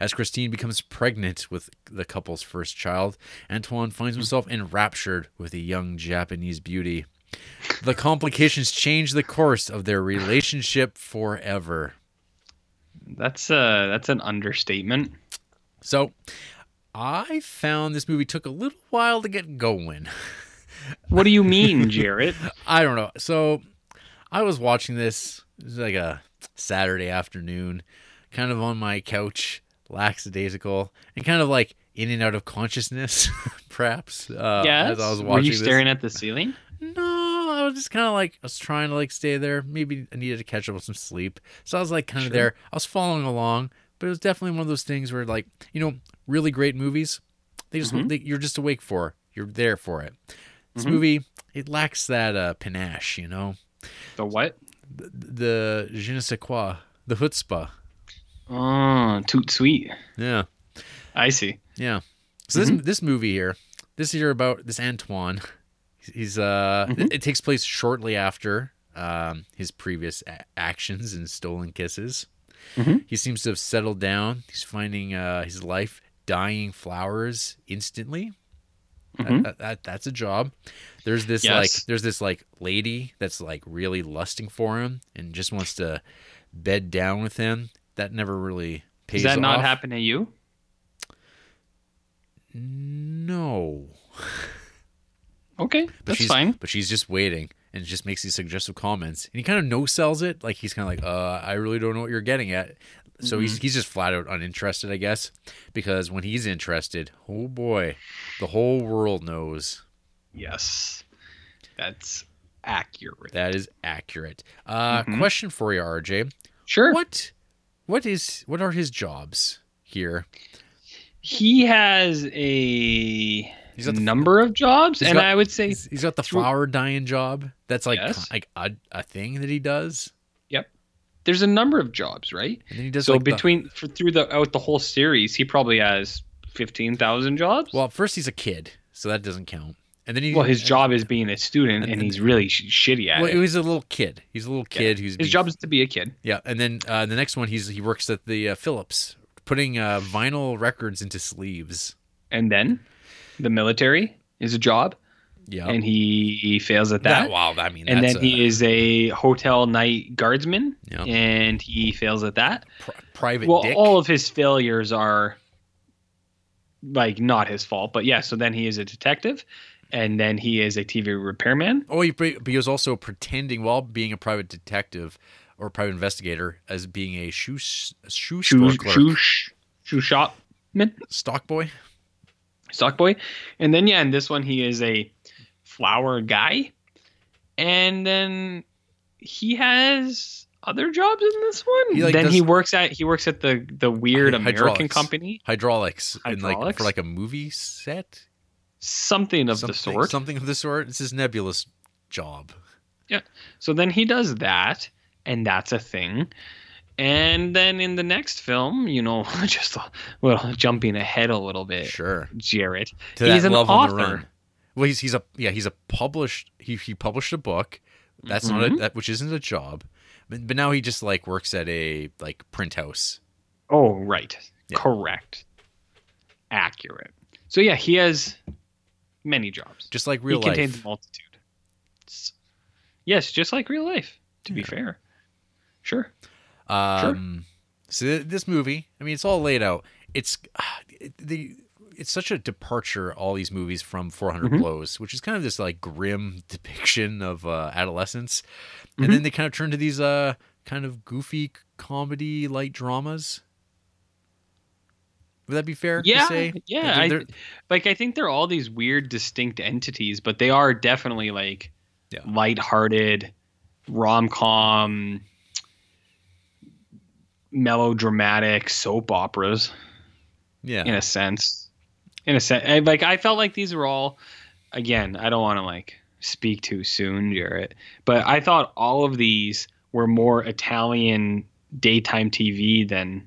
As Christine becomes pregnant with the couple's first child, Antoine finds himself enraptured with a young Japanese beauty. The complications change the course of their relationship forever. That's uh that's an understatement. So, I found this movie took a little while to get going. [laughs] What do you mean, Jarrett? [laughs] I don't know. So, I was watching this. It was like a Saturday afternoon, kind of on my couch, lackadaisical, and kind of like in and out of consciousness, [laughs] perhaps. Uh, yes. As I was watching Were you this. staring at the ceiling? No, I was just kind of like I was trying to like stay there. Maybe I needed to catch up with some sleep, so I was like kind of Sure. there. I was following along, but it was definitely one of those things where like you know, really great movies, they just Mhm. they, you're just awake for. You're there for it. This Mhm. movie it lacks that uh, panache, you know, The what? the, the je ne sais quoi, the chutzpah. Oh, toot sweet. Yeah, I see. yeah. So this this movie here, this year about this Antoine, he's uh, it, it takes place shortly after um his previous a- actions and stolen kisses. Mhm. He seems to have settled down. He's finding uh his life dying flowers instantly. That- Mhm. that, that- that's a job. There's this Yes. like there's this like lady that's like really lusting for him and just wants to bed down with him. That never really pays Does that not happen to you? No. [laughs] Okay, But that's she's, fine. But she's just waiting and just makes these suggestive comments. And he kind of no sells it. Like he's kind of like, uh, I really don't know what you're getting at. So he's Mhm. he's just flat out uninterested, I guess. Because when he's interested, oh boy, the whole world knows. Yes. That's accurate. That is accurate. Uh, Mhm. Question for you, RJ. Sure. What what is what are his jobs here? He has a He's got the- number of jobs, He's and got- I would say he's, he's got the flower dyeing job. That's like Yes. like a, a thing that he does. There's a number of jobs, right? And he does so like the- between for, through the out the whole series, he probably has fifteen thousand jobs. Well, first he's a kid, so that doesn't count. And then he well, his and- job is being a student, and, and- he's really sh- shitty at Well, it. he's a little kid. He's a little kid who's His job is to be a kid. Yeah, and then uh, the next one, he's he works at the uh, Philips, putting uh, vinyl records into sleeves. And then the military is a job. Yeah, And he, he fails at that. That- wow, I mean, and then he is a hotel night guardsman, Yeah. and he fails at that. private well, dick. all of his failures are like not his fault, but yeah. So then he is a detective, and then he is a TV repairman. Oh, he, but he was also pretending while being a private detective or private investigator as being a shoe shoe, Shoe, store clerk, shoe, sh- shoe shopman, stock boy. stock boy, and then yeah, in this one he is a flower guy, and then he has other jobs in this one. He, like, then he works at he works at the the weird American hydraulics. company, hydraulics, and like Hydraulics? for like a movie set, something of something, the sort. something of the sort. It's his nebulous job. Yeah. So then he does that, and that's a thing. And then in the next film, you know, [laughs] just a little jumping ahead a little bit. Sure. Jared. To he's an level on the author. Well, he's he's a yeah he's a published he he published a book. That's not a Mhm. that which isn't a job, but, but now he just like works at a like print house. Oh, right. Correct. Accurate. So yeah, he has many jobs. Just like real life. he contains a multitude. S- Yes, just like real life. To be fair. Sure. Um, so th- this movie, I mean, it's all laid out. It's [sighs] it, the it's such a departure all these movies from 400 Mhm. Blows, which is kind of this like grim [laughs] depiction of uh, adolescence, and then they kind of turn to these uh kind of goofy comedy light dramas. Would that be fair Yeah, to say? yeah. They're- I, like I think they're all these weird, distinct entities, but they are definitely like Yeah. lighthearted, rom com, melodramatic soap operas. Yeah. in a sense. In a sense, I- like I felt like these were all. Again, I don't want to like speak too soon, Jarrett, but I thought all of these were more Italian daytime TV than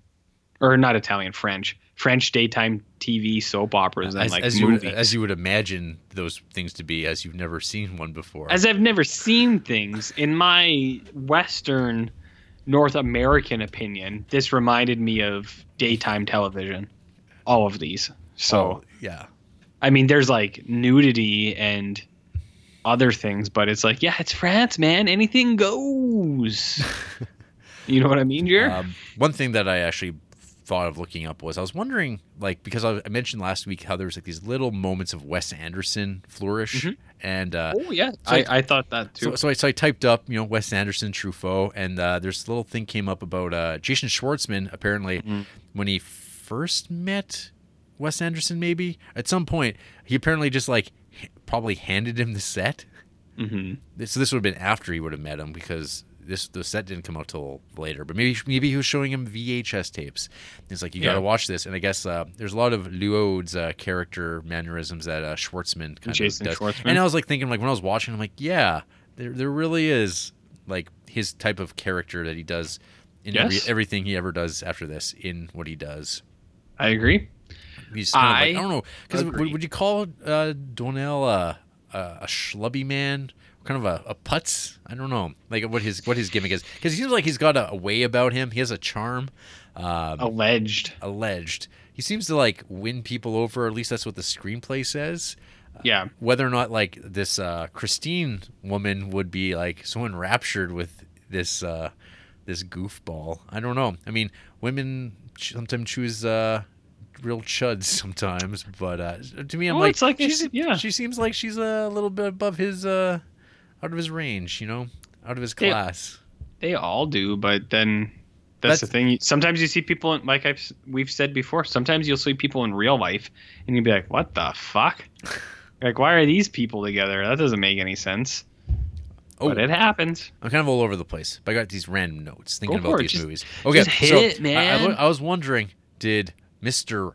or not Italian, French, French daytime TV soap operas and as, like as you would, as you would imagine those things to be, as you've never seen one before. As I've never seen things in my Western North American opinion, this reminded me of daytime television. All of these. So Oh, yeah, I mean, there's like nudity and other things, but it's like, yeah, it's France, man. Anything goes. [laughs] you know what I mean, Jer? Um, one thing that I actually thought of looking up was I was wondering, like, because I, I mentioned last week how there was like these little moments of Wes Anderson flourish, and uh, oh yeah, so I, I thought that too. So, so, I, so I typed up, you know, Wes Anderson, Truffaut, and uh, there's a little thing came up about uh, Jason Schwartzman. Apparently, Mm-hmm. when he first met Wes Anderson, maybe at some point, he apparently just like probably handed him the set. mm-hmm. So this would have been after he would have met him because this the set didn't come out till later. But maybe maybe he was showing him VHS tapes. He's like, you got to watch this. And I guess uh, there's a lot of Léaud's uh, character mannerisms that uh, Schwartzman kind Jason of does. Schwartzman. And I was like thinking, like when I was watching, I'm like, yeah, there there really is like his type of character that he does in every, everything he ever does after this in what he does. I agree. He's kind of like, I I don't know because would, would you call uh, Doinel a, a a schlubby man, kind of a, a putz? I don't know, like what his what his gimmick is because he seems like he's got a, a way about him. He has a charm. Um, Alleged. alleged. He seems to like win people over. At least that's what the screenplay says. Yeah. Whether or not like this uh, Christine woman would be like so enraptured with this uh, this goofball, I don't know. I mean, women sometimes choose uh, real chuds sometimes, but uh, to me, I'm Well, like, like she's, yeah. she seems like she's a little bit above his, uh, out of his range, you know, out of his class. They all do, but then that's, the thing. Sometimes you see people, in, like I've we've said before. Sometimes you'll see people in real life, and you'll be like, "What the fuck? [laughs] like, why are these people together? That doesn't make any sense." Oh. But it happens. I'm kind of all over the place, but I got these random notes thinking about it. these Just- movies. Okay, so it, I- I, I was wondering, did Mr.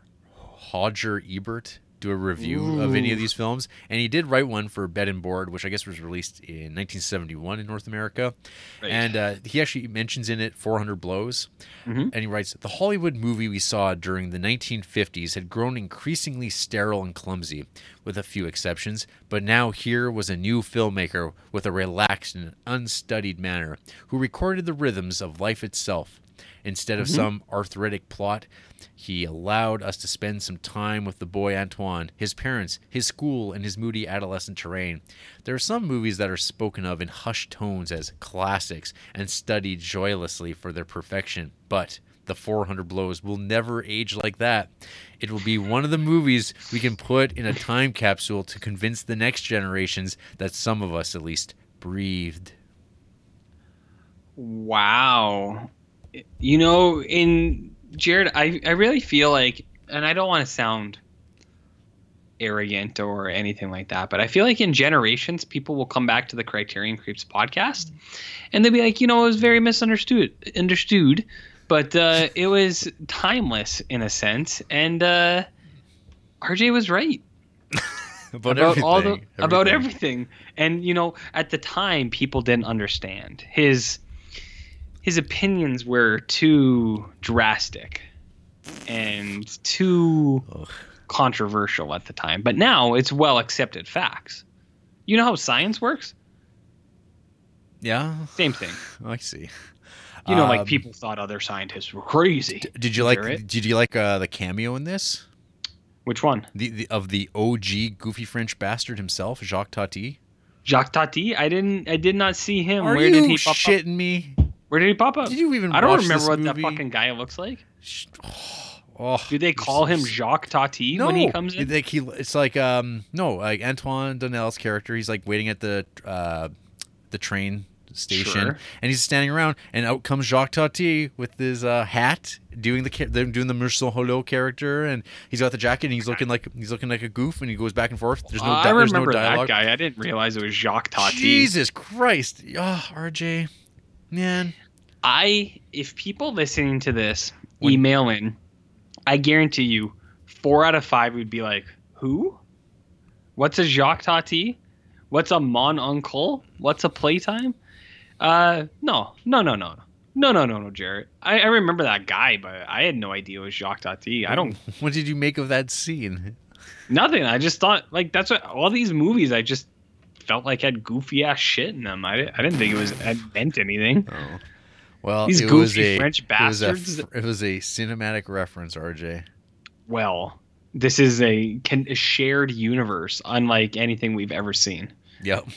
Roger Ebert do a review of any of these films? And he did write one for Bed and Board, which I guess was released in 1971 in North America. Right. And uh, he actually mentions in it 400 Blows. Mhm. And he writes The Hollywood movie we saw during the 1950s had grown increasingly sterile and clumsy, with a few exceptions, but now here was a new filmmaker with a relaxed and unstudied manner who recorded the rhythms of life itself. Instead of Mhm. some arthritic plot, he allowed us to spend some time with the boy Antoine, his parents, his school, and his moody adolescent terrain. There are some movies that are spoken of in hushed tones as classics and studied joylessly for their perfection, but the 400 Blows will never age like that. It will be one of the movies we can put in a time capsule to convince the next generations that some of us, at least, breathed. Wow. You know, in Jared, I, I really feel like, and I don't want to sound arrogant or anything like that, but I feel like in generations, people will come back to the Criterion Creeps podcast and they'll be like, you know, it was very misunderstood, understood, but uh, it was timeless in a sense. And uh, RJ was right [laughs] About, all the everything, about everything. everything. And you know, at the time, people didn't understand his his opinions were too drastic and too controversial at the time. But now it's well accepted facts. You know how science works? Yeah, Same thing. [sighs] I see. You know, Um, like people thought other scientists were crazy. Did you like? Jarrett? Did you like uh, the cameo in this? Which one? The, the of the OG goofy French bastard himself, Jacques Tati. Jacques Tati? I didn't. I did not see him. Are Where you did he pop up? shitting me? Where did he pop up? Did you even I don't remember what movie? that fucking guy looks like. Oh, Do they call him Jacques Tati no, when he comes in? Like he, it's like um no, like Antoine Doinel's character. He's like waiting at the uh the train station, Sure. and he's standing around, and out comes Jacques Tati with his uh, hat, doing the doing the Monsieur Hulot character, and he's got the jacket, and he's looking like he's looking like a goof, and he goes back and forth. There's no, Uh, di- I there's no remember that guy. I didn't realize it was Jacques Tati. Jesus Christ, oh, RJ, man. I if people listening to this email in, I guarantee you, four out of five would be like, "Who? What's a Jacques Tati? What's a Mon Oncle? What's a playtime?" Uh, no, no, no, no, No, no, no, no, Jared. I, I remember that guy, but I had no idea it was Jacques Tati. I don't. [laughs] What did you make of that scene? Nothing. I just thought like that's what all these movies. I just felt like had goofy ass shit in them. I, I didn't think it was it meant anything. Oh. Well, These it was goofy a, French it was a bastards. It was a cinematic reference, RJ. Well, this is a, can, a shared universe, unlike anything we've ever seen. Yep.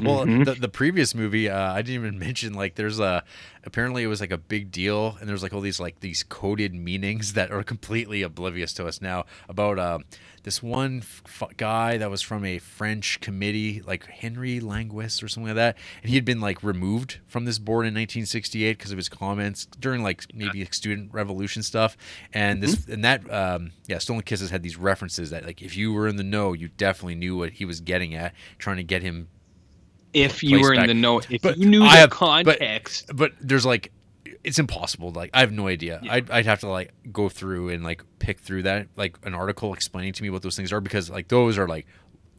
Well, Mhm. the, the previous movie, uh, I didn't even [laughs] mention. Like, there's a apparently it was like a big deal, and there's like all these like these coded meanings [laughs] that are completely oblivious to us now about uh, this one f- guy that was from a French committee, like Henry Languis or something like that, and he had been like removed from this board in 1968 because of his comments during like maybe like, student revolution stuff, and this and that um, yeah, Stolen Kisses had these references that like if you were in the know, you definitely knew what he was getting at, trying to get him If you were in the know, if But you knew I the have- context, But, there's like, it's impossible. Like, I have no idea. I'd, I'd have to like go through and like pick through that, like an article explaining to me what those things are because like those are like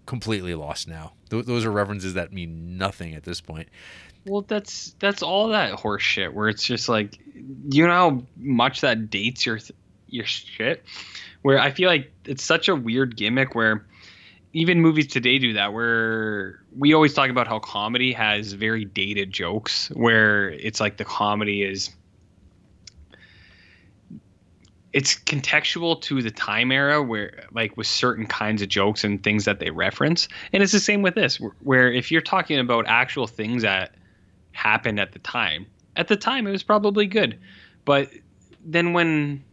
completely lost now. Th- those are references that mean nothing at this point. well, that's that's all that horse shit. Where it's just like, you know how much that dates your th- your shit. Where I feel like it's such a weird gimmick where even movies today do that where we always talk about how comedy has very dated jokes where it's like the comedy is it's contextual to the time era where like with certain kinds of jokes and things that they reference. And it's the same with this where if you're talking about actual things that happened at the time at the time it was probably good. But then when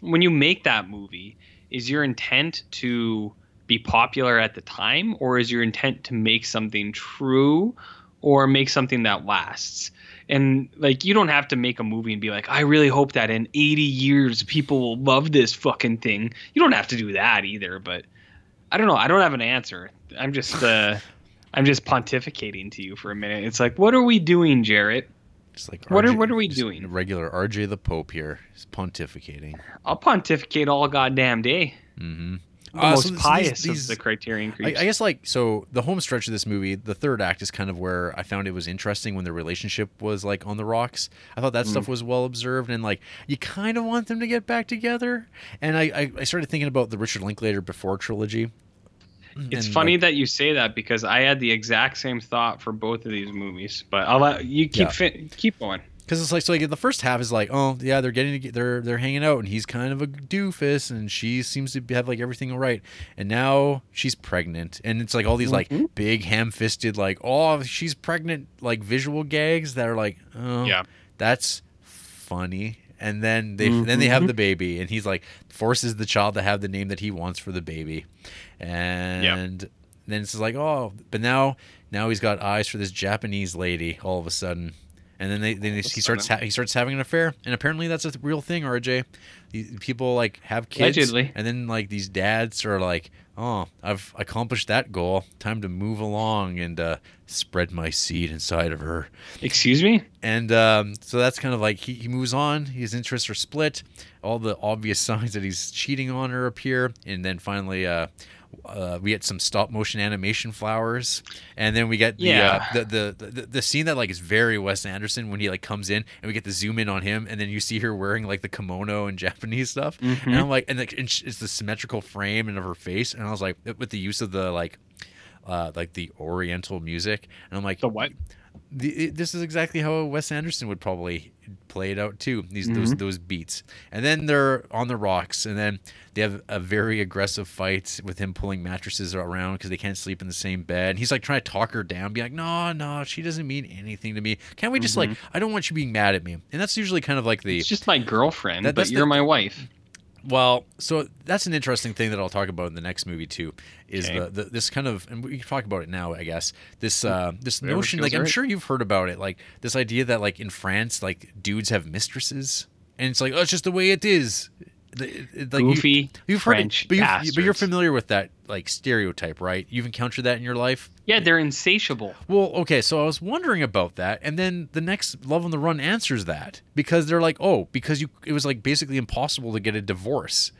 when you make that movie is your intent to be popular at the time or is your intent to make something true or make something that lasts? And like you don't have to make a movie and be like i really hope that in 80 years people will love this fucking thing. You don't have to do that either but i don't know. I don't have an answer. I'm just uh [laughs] i'm just pontificating to you for a minute. It's like what are we doing jarrett? Just like What are- what are we doing? Regular RJ the Pope here is pontificating. i'll pontificate all goddamn day. Mm-hmm. The most pious of the criterion I, creeps I guess like so the home stretch of this movie, the third act is kind of where I found it was interesting when the relationship was like on the rocks. I thought that Mm. stuff was well observed and like you kind of want them to get back together. And I, I, I started thinking about the Richard Linklater before trilogy. It's And, funny like, that you say that because I had the exact same thought for both of these movies. But I'll let you keep Yeah. fin- keep going. Because it's like so like the first half is like oh yeah they're getting to, they're they're hanging out and he's kind of a doofus and she seems to have like everything all right and now she's pregnant and it's like all these Mm-hmm. like big ham-fisted like oh she's pregnant like visual gags that are like oh Yeah. that's funny and then they then they have Mhm. the baby and he's like forces the child to have the name that he wants for the baby and then it's like oh but now now he's got eyes for this japanese lady all of a sudden and then they then he starts ha- he starts having an affair and apparently that's a real thing rj These people like have kids Allegedly. and then like these dads are like oh i've accomplished that goal time to move along and uh, spread my seed inside of her Excuse me? and um, so that's kind of like he, he moves on. His interests are split. All the obvious [laughs] signs that he's cheating on her appear, and then finally, uh, uh, we get some stop motion animation flowers, and then we get the, Yeah. uh, the, the the the scene that like is very Wes Anderson when he like comes in, and we get the zoom in on him, and then you see her wearing like the kimono and [laughs] Japanese stuff, and Mhm. I'm like, and like and sh- it's the symmetrical frame and of her face, and I was like, with the use of the like. Uh, like the Oriental music, and I'm like, the what? The, it- this is exactly how Wes Anderson would probably play it out too. These those Mhm. those beats, and then they're on the rocks, and then they have a very aggressive fight with him pulling mattresses around because they can't sleep in the same bed. And he's like trying to talk her down, be like, "No, no, she doesn't mean anything to me. Can't we just like? Mhm. I don't want you being mad at me." And that's usually kind of like the It's just my girlfriend, That- but you're the- my wife. Well, so that's an interesting thing that I'll talk about in the next movie too. Is Okay. the, the this kind of and we can talk about it now, I guess. This uh this Whatever notion, like I'm sure you've heard about it, like this idea that like in France, like dudes have mistresses, and it's like oh, it's just the way it is. The- it- like, you- Goofy you've French heard it, but, you've, but you're familiar with that like stereotype, right? You've encountered that in your life. Yeah, they're insatiable. Well, okay, so I was wondering about that, and then the next Love on the Run answers that because they're like, oh, because you it was like basically impossible to get a divorce,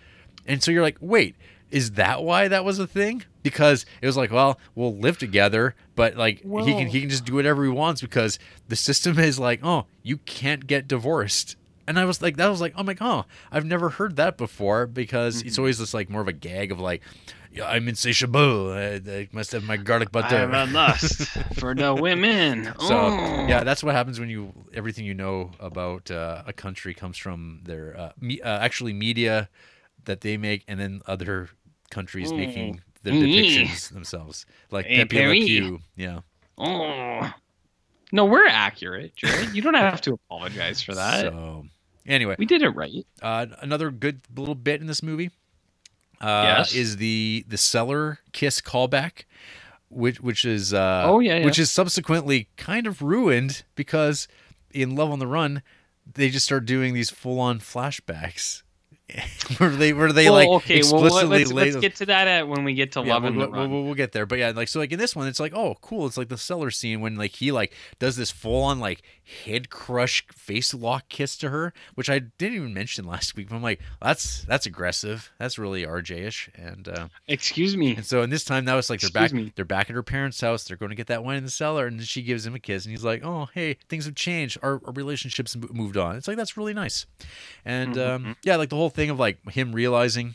and so you're like, wait, is that why that was a thing? Because it was like, well, we'll live together, but like he can he can just do whatever he wants because the system [laughs] is like, oh, you can't get divorced. And I was like, that was like, I'm like, oh, I've never heard that before because Mm-hmm. it's always this like more of a gag of like, yeah, I'm insatiable. I, I must have my garlic butter. I have a lust for the [laughs] women. So Oh. yeah, that's what happens when you everything you know about uh, a country comes from their uh, me, uh, actually media that they make, and then other countries Mm. making the Mm. depictions themselves, like Hey, Pepe Le Pew. Yeah. Oh. No, we're accurate, Jared. You don't have to apologize for that. So anyway, we did it right. Uh, another good little bit in this movie. Uh, Yes. is the the cellar kiss callback, which which is uh, Oh, yeah, yeah. which is subsequently kind of ruined because in Love on the Run, they just start doing these full on flashbacks. [laughs] where they where they well, like okay, well, explicitly let's, let's get to that at when we get to yeah, Love we'll, and we'll, we'll, we'll get there, but yeah, like so, like in this one, it's like, oh, cool. It's like the cellar scene when like he like does this full on like head crush face lock kiss to her, which I didn't even mention [laughs] last week. But I'm like, that's that's aggressive. That's really RJ-ish. And uh, excuse me. And so, in this time, that was like they're Excuse back. me. They're back at her parents' house. They're going to get that wine in the cellar, and then she gives him a kiss, and he's like, oh, hey, things have changed. Our, our relationships moved on. It's like that's really nice. And Mm-hmm. um, yeah, like the whole thing of like him realizing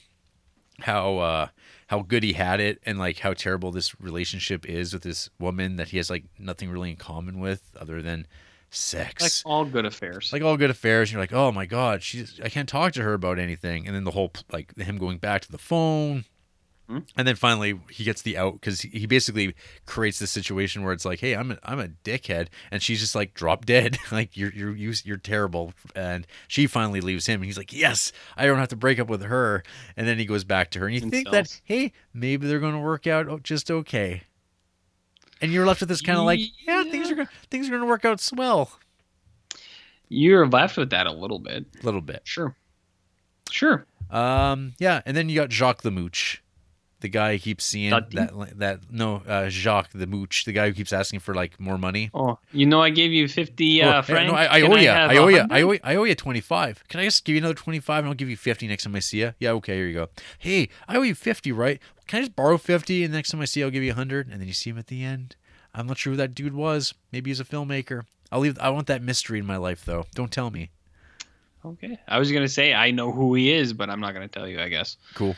how uh how good he had it and like how terrible this relationship is with this woman that he has like nothing really in common with other than sex like all good affairs. like all good affairs and you're like oh my god she's i can't talk to her about anything and then the whole like him going back to the phone? And then finally he gets the out because he basically creates this situation where it's like hey i'm a, I'm a dickhead. And she's just like drop dead. [laughs] Like you're you're you- you're terrible. And she finally leaves him and he's like yes i don't have to break up with her. And then he goes back to her and you think that hey maybe they're going to work out just okay. And you're left with this kind of like yeah things are gonna things are gonna work out swell You're left with that a little bit. a little bit. Sure. Sure. Um, yeah, and then you got Jacques the Mooch, the guy keeps seeing that that no uh, Jacques the Mooch, the guy who keeps asking for like more money. Oh, you know, I gave you 50 Oh, uh, hey, francs. no, I, I owe you. have I owe you. I owe you. I owe you twenty five. Can I just give you another twenty five and I'll give you fifty next time I see you? Yeah, okay, here you go. Hey, I owe you fifty, right? Can I just borrow fifty and next time I see you, I'll give you hundred, and then you see him at the end. I'm not sure who that dude was. Maybe he's a filmmaker. I'll leave. I want that mystery in my life, though. Don't tell me. Okay. I was going to say I know who he is, but I'm not going to tell you, I guess. Cool.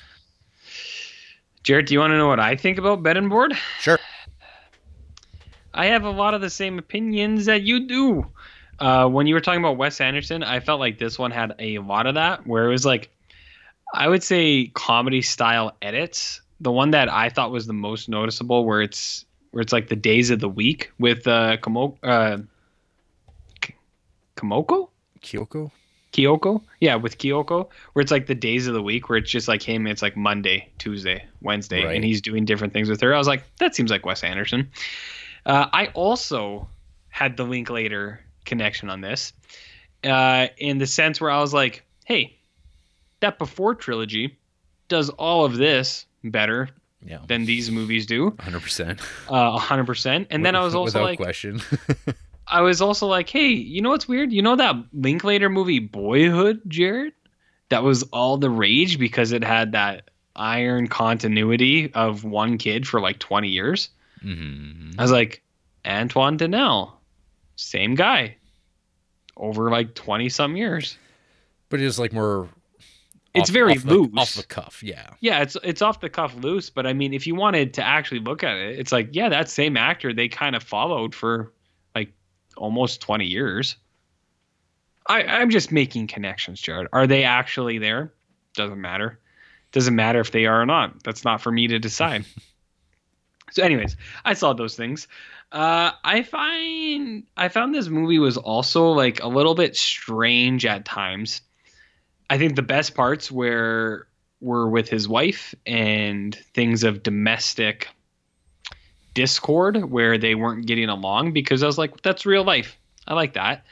Jared, do you want to know what I think about Bed and Board? Sure. I have a lot of the same opinions that you do. Uh, when you were talking about Wes Anderson, I felt like this one had a lot of that, where it was like, I would say comedy style edits. The one that I thought was the most noticeable, where it's where it's like the days of the week with uh, Komo, uh, K- Komoko, Kyoko. Kyoko, yeah, with Kyoko, where it's like the days of the week, where it's just like him. It's like Monday, Tuesday, Wednesday, Right. and he's doing different things with her. I was like, that seems like Wes Anderson. Uh, I also had the Linklater connection on this, uh, in the sense where I was like, hey, that before trilogy does all of this better Yeah. than these movies do, Hundred percent. uh, 100%. And then I was [laughs] also without like, question. [laughs] I was also like, hey, you know what's weird? You know that Linklater movie Boyhood, Jared? That was all the rage because it had that iron continuity of one kid for like 20 years. mm-hmm. I was like, Antoine Doinel, same guy, over like 20 some years. But it is like more. It's off- very off the- loose. off the cuff. Yeah. Yeah, it's it's off the cuff loose, but I mean, if you wanted to actually look at it, it's like, yeah, that same actor they kind of followed for almost 20 years. I I'm just making connections, Jared. Are they actually there? Doesn't matter. Doesn't matter if they are or not. That's not for me to decide. [laughs] so, anyways, I saw those things. Uh, I find I found this movie was also like a little bit strange at times. I think the best parts were were with his wife and things of domestic discord where they weren't getting along because I was like, that's real life. I like that.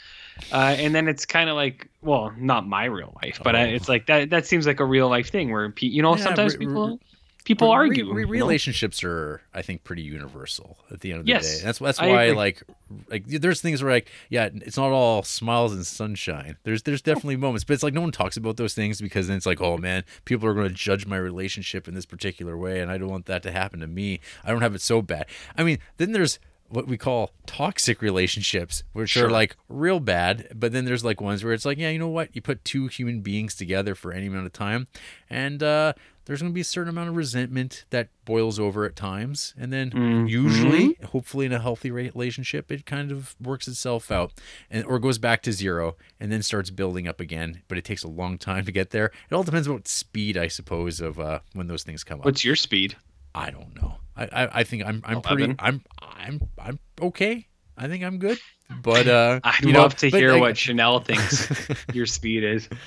Uh, and then it's kind of like, well, not my real life, but I, Oh. it's like that. That seems like a real life thing where you know Yeah, sometimes re- people. People Re- argue. re- you know? relationships are, I think, pretty universal at the end of the Yes, day. That's that's why, like, like there's things where, like, yeah, it's not all smiles and sunshine. There's there's definitely moments, but it's like no one talks about those things because then it's like, oh man, people are going to judge my relationship in this particular way, and I don't want that to happen to me. I don't have it so bad. I mean, then there's what we call toxic relationships, which Sure. are like real bad. But then there's like ones where it's like, yeah, you know what? You put two human beings together for any amount of time, and uh, there's going to be a certain amount of resentment that boils over at times. And then Mm-hmm. usually, hopefully, in a healthy relationship, it kind of works itself out and or goes back to zero and then starts building up again. But it takes a long time to get there. It all depends on what speed, I suppose, of uh, when those things come up. What's your speed? I don't know. I, I, I think I'm I'm pretty I'm I'm I'm okay. I think I'm good. But uh [laughs] I'd you know, love to hear what Chanel thinks your speed is. [laughs]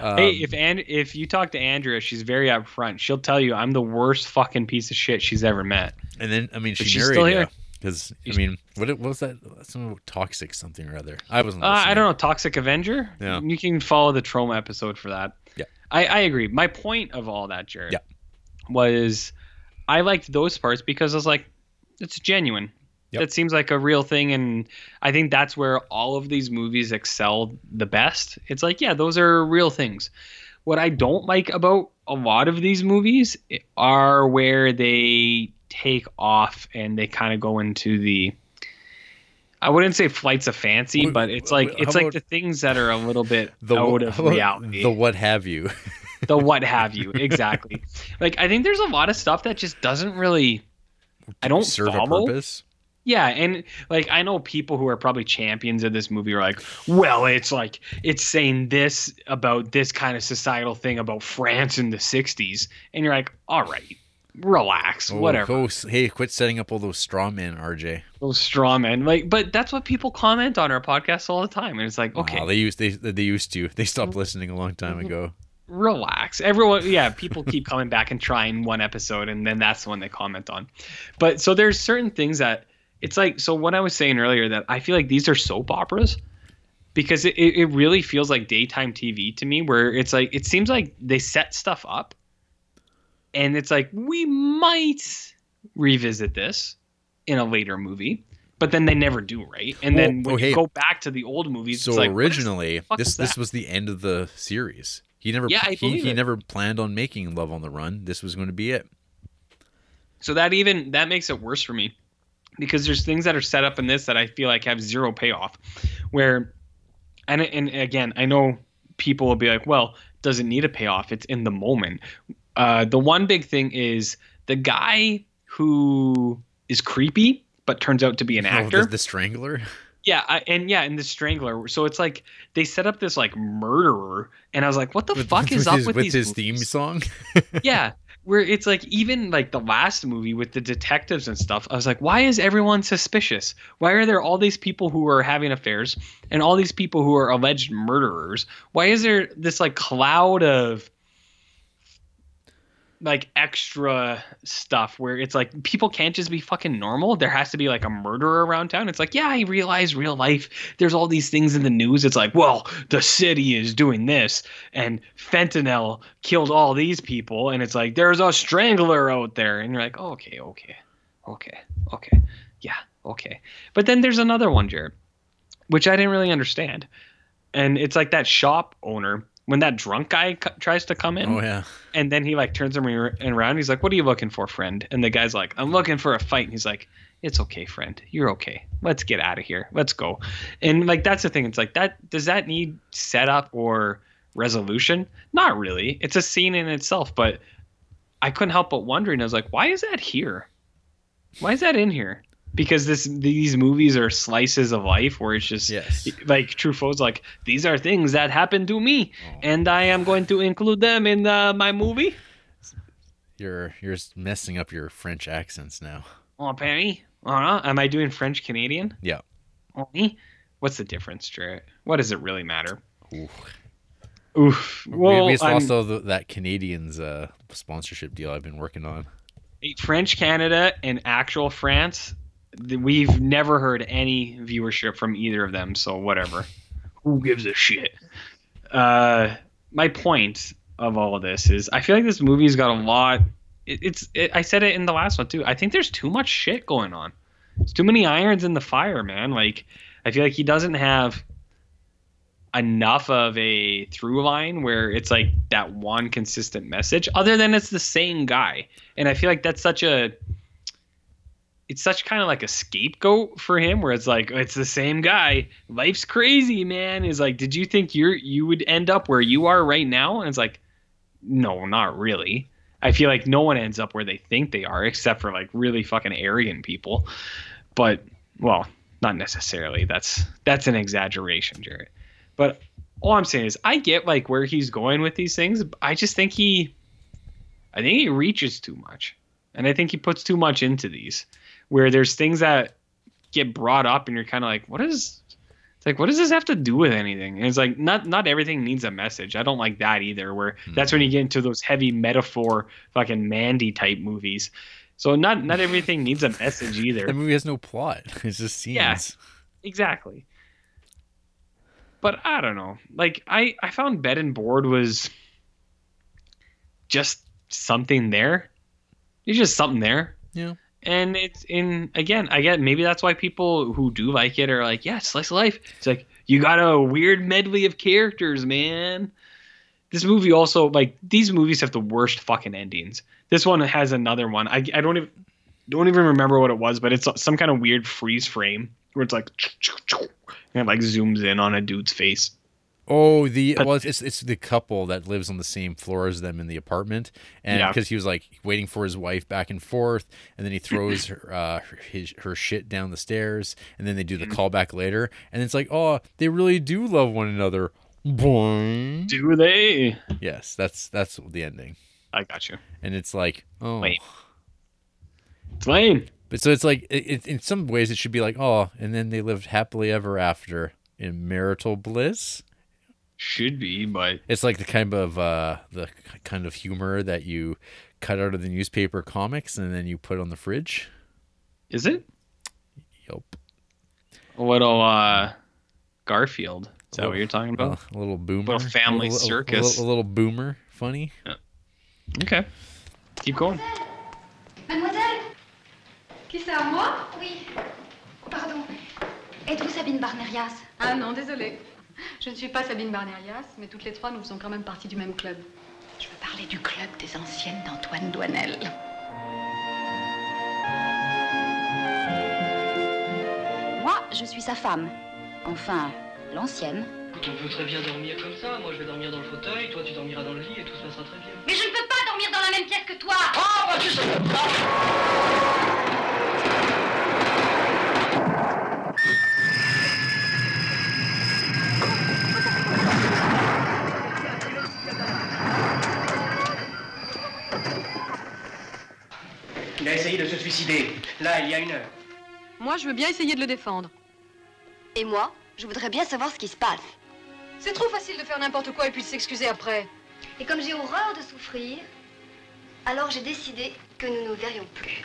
Um, hey, if and if you talk to Andrea, she's very upfront. She'll tell you I'm the worst fucking piece of shit she's ever met. and then I mean she she's married still here. because I mean what what was that some toxic something or other. I wasn't Uh, I don't know, Toxic Avenger. Yeah. You can follow the Troma episode for that. Yeah. I, I agree. My point of all that, Jared, Yeah. was I liked those parts because I was like, it's genuine. Yep. That seems like a real thing, and I think that's where all of these movies excel the best. It's like, yeah, those are real things. What I don't like about a lot of these movies are where they take off and they kind of go into the I wouldn't say flights of fancy, but it's like it's like the things that are a little bit [laughs] the out of reality. The what have you? [laughs] the what have you [laughs] exactly like i think there's a lot of stuff that just doesn't really i don't serve follow. a purpose. Yeah and like i know people who are probably champions of this movie are like well it's like it's saying this about this kind of societal thing about france in the 60s and you're like all right relax Oh, whatever s- hey, quit setting up all those straw men, RJ. those straw men like but that's what people comment on our podcast all the time and it's like okay Wow, they used they they used to. They stopped mm-hmm. listening a long time ago. Mm-hmm. relax everyone yeah people keep coming back and trying one episode and then that's the one they comment on but so there's certain things that it's like so what i was saying earlier that i feel like these are soap operas because it, it really feels like daytime tv to me where it's like it seems like they set stuff up and it's like we might revisit this in a later movie but then they never do right and then Well, when oh, you go back to the old movies So it's like originally, this this was the end of the series. He never Yeah, he, he it. never planned on making Love on the Run. This was going to be it. So that even that makes it worse for me because there's things that are set up in this that I feel like have zero payoff. Where and and again, I know people will be like, "Well, does it need a payoff? It's in the moment." Uh, the one big thing is the guy who is creepy but turns out to be an Oh, actor. the, the Strangler. Yeah, I, and yeah, and the strangler. So it's like they set up this like murderer, and I was like, "What the fuck is with up his, with, with these his movies? theme song? yeah [laughs] where it's like even like the last movie with the detectives and stuff i was like why is everyone suspicious? Why are there all these people who are having affairs and all these people who are alleged murderers? Why is there this like cloud of like extra stuff where it's like people can't just be fucking normal. There has to be like a murderer around town. It's like, yeah, I realize real life. There's all these things in the news. It's like, well, the city is doing this, and fentanyl killed all these people, and it's like there's a strangler out there, and you're like, oh, okay, okay, okay, okay, yeah, okay. But then there's another one, Jared, which I didn't really understand, and it's like that shop owner when that drunk guy c- tries to come in. Oh yeah. And then he like turns him ar- around. He's like, "What are you looking for, friend?" And the guy's like, "I'm looking for a fight." And he's like, "It's okay, friend. You're okay. Let's get out of here. Let's go." And like that's the thing. It's like that. Does that need setup or resolution? Not really. It's a scene in itself. But I couldn't help but wondering. I was like, "Why is that here? Why is that in here?" Because this these movies are slices of life where it's just Yes. like Truffaut's like these are things that happened to me, and I am going to include them in uh, my movie. You're you're messing up your French accents now. Oh, Penny. Uh, am I doing French Canadian? Yeah. Oh, me? What's the difference, Jarrett? What does it really matter? Oof. Oof. Well, I'm- lost the, that Canadians uh, sponsorship deal I've been working on. French Canada and actual France, we've never heard any viewership from either of them, so whatever. Who gives a shit? Uh, my point of all of this is I feel like this movie's got a lot it, it's it, I said it in the last one too. I think there's too much shit going on. It's too many irons in the fire, man. Like I feel like he doesn't have enough of a through line where it's like that one consistent message other than it's the same guy. And I feel like that's such a it's such kind of like a scapegoat for him where it's like it's the same guy. Life's crazy man. Is like did you think you're you would end up where you are right now? And it's like no not really. I feel like no one ends up where they think they are except for like really fucking arrogant people. But well not necessarily. That's that's an exaggeration jared but all i'm saying is i get like where he's going with these things. I just think he i think he reaches too much. And i think he puts too much into these where there's things that get brought up and you're kind of like what is it's like what does this have to do with anything and it's like not not everything needs a message i don't like that either where hmm. that's when you get into those heavy metaphor fucking mandy type movies so not not everything needs a message [laughs] either The movie has no plot. [laughs] It's just scenes. yeah, exactly. But I don't know. Like I I found Bed and Board was just something there. It's just something there. Yeah. And it's in again, I get maybe that's why people who do like it are like, yeah, slice of life. It's like you got a weird medley of characters, man. This movie also like these movies have the worst fucking endings. This one has another one. I I don't even don't even remember what it was, but it's some kind of weird freeze frame where it's like and it like zooms in on a dude's face. Oh, the well, it's it's the couple that lives on the same floor as them in the apartment, and Yeah. because he was like waiting for his wife back and forth, and then he throws her uh, his her shit down the stairs, and then they do the Mm-hmm. callback later, and it's like, oh, they really do love one another. Boing. Do they? Yes, that's that's the ending, I got you. and it's like, oh. It's lame. but so it's like, it, it, in some ways, it should be like, oh, and then they lived happily ever after in marital bliss. Should be, but It's like the kind of uh, the kind of humor that you cut out of the newspaper comics and then you put on the fridge. is it? Yup. A little uh Garfield. Is that what you're talking about? A little boomer. Little family A little- a circus. little, a little boomer. Funny. Okay. Keep going. Mademoiselle Qui c'est à moi Oui. Pardon. Êtes-vous Sabine Barnerias Ah non, désolée. Je ne suis pas Sabine Barnerias, mais toutes les trois, nous faisons quand même partie du même club. Je veux parler du club des anciennes d'Antoine Douanel. Moi, je suis sa femme. Enfin, l'ancienne. Écoute, on peut très bien dormir comme ça. Moi, je vais dormir dans le fauteuil, toi, tu dormiras dans le lit et tout se passera très bien. Mais je ne peux pas dormir dans la même pièce que toi Ah, bah, tu sais Il a essayé de se suicider. Là, il y a une heure. Moi, je veux bien essayer de le défendre. Et moi, je voudrais bien savoir ce qui se passe. C'est trop facile de faire n'importe quoi et puis de s'excuser après. Et comme j'ai horreur de souffrir, alors j'ai décidé que nous nous verrions plus.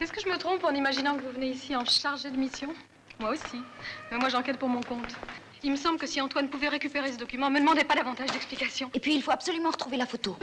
Est-ce que je me trompe en imaginant que vous venez ici en chargé de mission? Moi aussi. Mais moi, j'enquête pour mon compte. Il me semble que si Antoine pouvait récupérer ce document, me demandez pas davantage d'explications. Et puis il faut absolument retrouver la photo.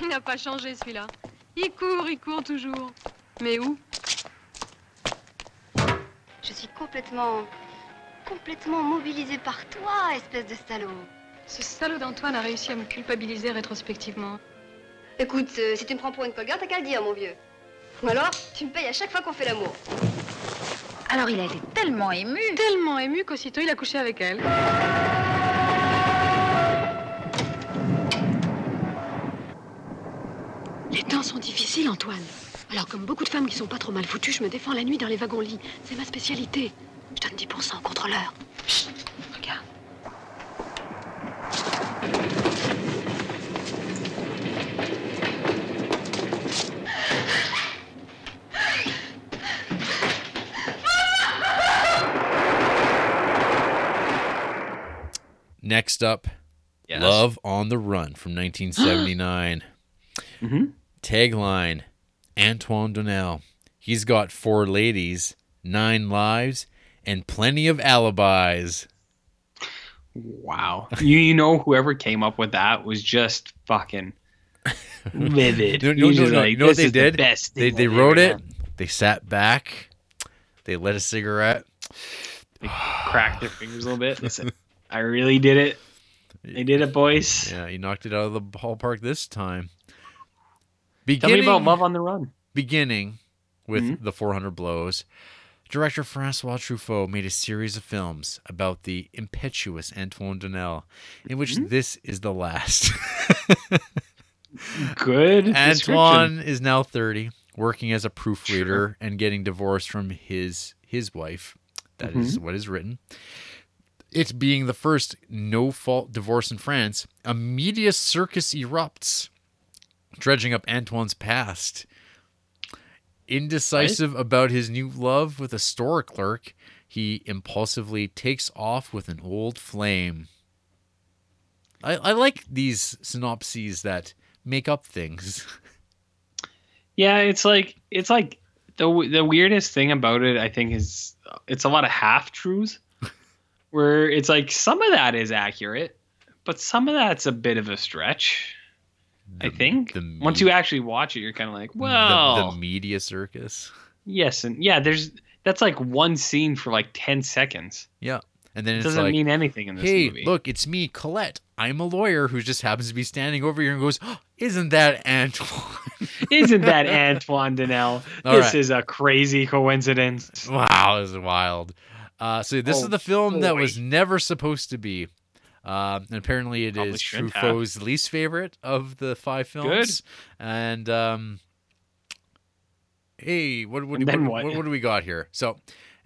Il n'a pas changé celui-là. Il court, il court toujours. Mais où? Je suis complètement. complètement mobilisée par toi, espèce de salaud. Ce salaud d'Antoine a réussi à me culpabiliser rétrospectivement. Écoute, euh, si tu me prends pour une colgate, t'as qu'à le dire, mon vieux. Ou alors, tu me payes à chaque fois qu'on fait l'amour. Alors il a été tellement ému. Tellement ému qu'aussitôt il a couché avec elle. Temps sont difficiles, Antoine. Alors, comme beaucoup de femmes qui sont pas trop mal foutues, je me défends la nuit dans les wagons-lits. C'est ma spécialité. Je donne 10% au contrôleur. Chut, regarde. Next up, Yes. Love on the Run from 1979. [gasps] Mhm. Tagline Antoine Doinel. He's got four ladies, nine lives, and plenty of alibis. Wow. [laughs] you, you know, whoever came up with that was just fucking livid. No, no, no, no. like, You know what they is the They, they wrote it, done." they sat back, they lit a cigarette. They cracked their fingers a little bit. They said, I really did it. [sighs] They did it, boys. Yeah, you knocked it out of the ballpark this time. Tell me about Love on the Run. Beginning with Mhm. the 400 Blows, director Francois Truffaut made a series of films about the impetuous Antoine Doinel, in which Mm-hmm. this is the last. [laughs] Good. Antoine is now 30, working as a proofreader and getting divorced from his his wife. That is Mhm. what is written. It being the first no fault divorce in France, a media circus erupts, dredging up Antoine's past. Indecisive about his new love with a store clerk, he impulsively takes off with an old flame. I, I like these synopses that make up things. [laughs] Yeah, it's like it's like the the weirdest thing about it. I think is it's a lot of half truths, [laughs] where it's like some of that is accurate, but some of that's a bit of a stretch. I think once you actually watch it, you're kind of like, The- well, the, media circus. yes, and yeah, there's that's like one scene for like ten seconds. Yeah. And then It it's doesn't like, mean anything in this hey, movie. look, it's me, Colette. I'm a lawyer who just happens to be standing over here and goes, oh, isn't that Antoine? [laughs] Isn't that Antoine Doinel? All this right. is a crazy coincidence. wow, this is wild. Uh, so this Oh, is the film that was never supposed to be. Um, and apparently it Probably is shouldn't have. Truffaut's least favorite of the five films. And um, hey, what what, what, what? what, what do we got here? So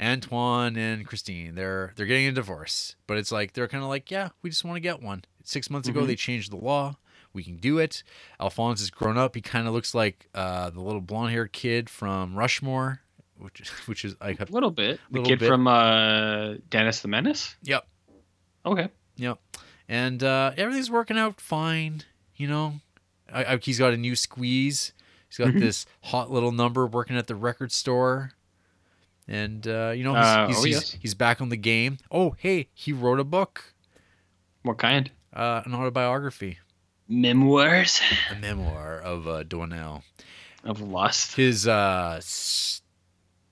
Antoine and Christine, they're they're getting a divorce, but it's like they're kind of like, yeah, we just want to get one. Six months ago, Mhm. they changed the law. We can do it. Alphonse is grown up. He kind of looks like uh, the little blonde-haired kid from Rushmore, which [laughs] which is a little bit. The kid bit. from uh, Dennis the Menace. Yep. Okay. Yep. And uh, everything's working out fine. You know, I, I, he's got a new squeeze. He's got Mhm. this hot little number working at the record store. And uh, you know he's, Uh, he's, oh, he's, yes. he's back on the game. Oh, hey, he wrote a book, What kind? uh, an autobiography, Memoirs a memoir of uh, Doinel. of Lust. His uh,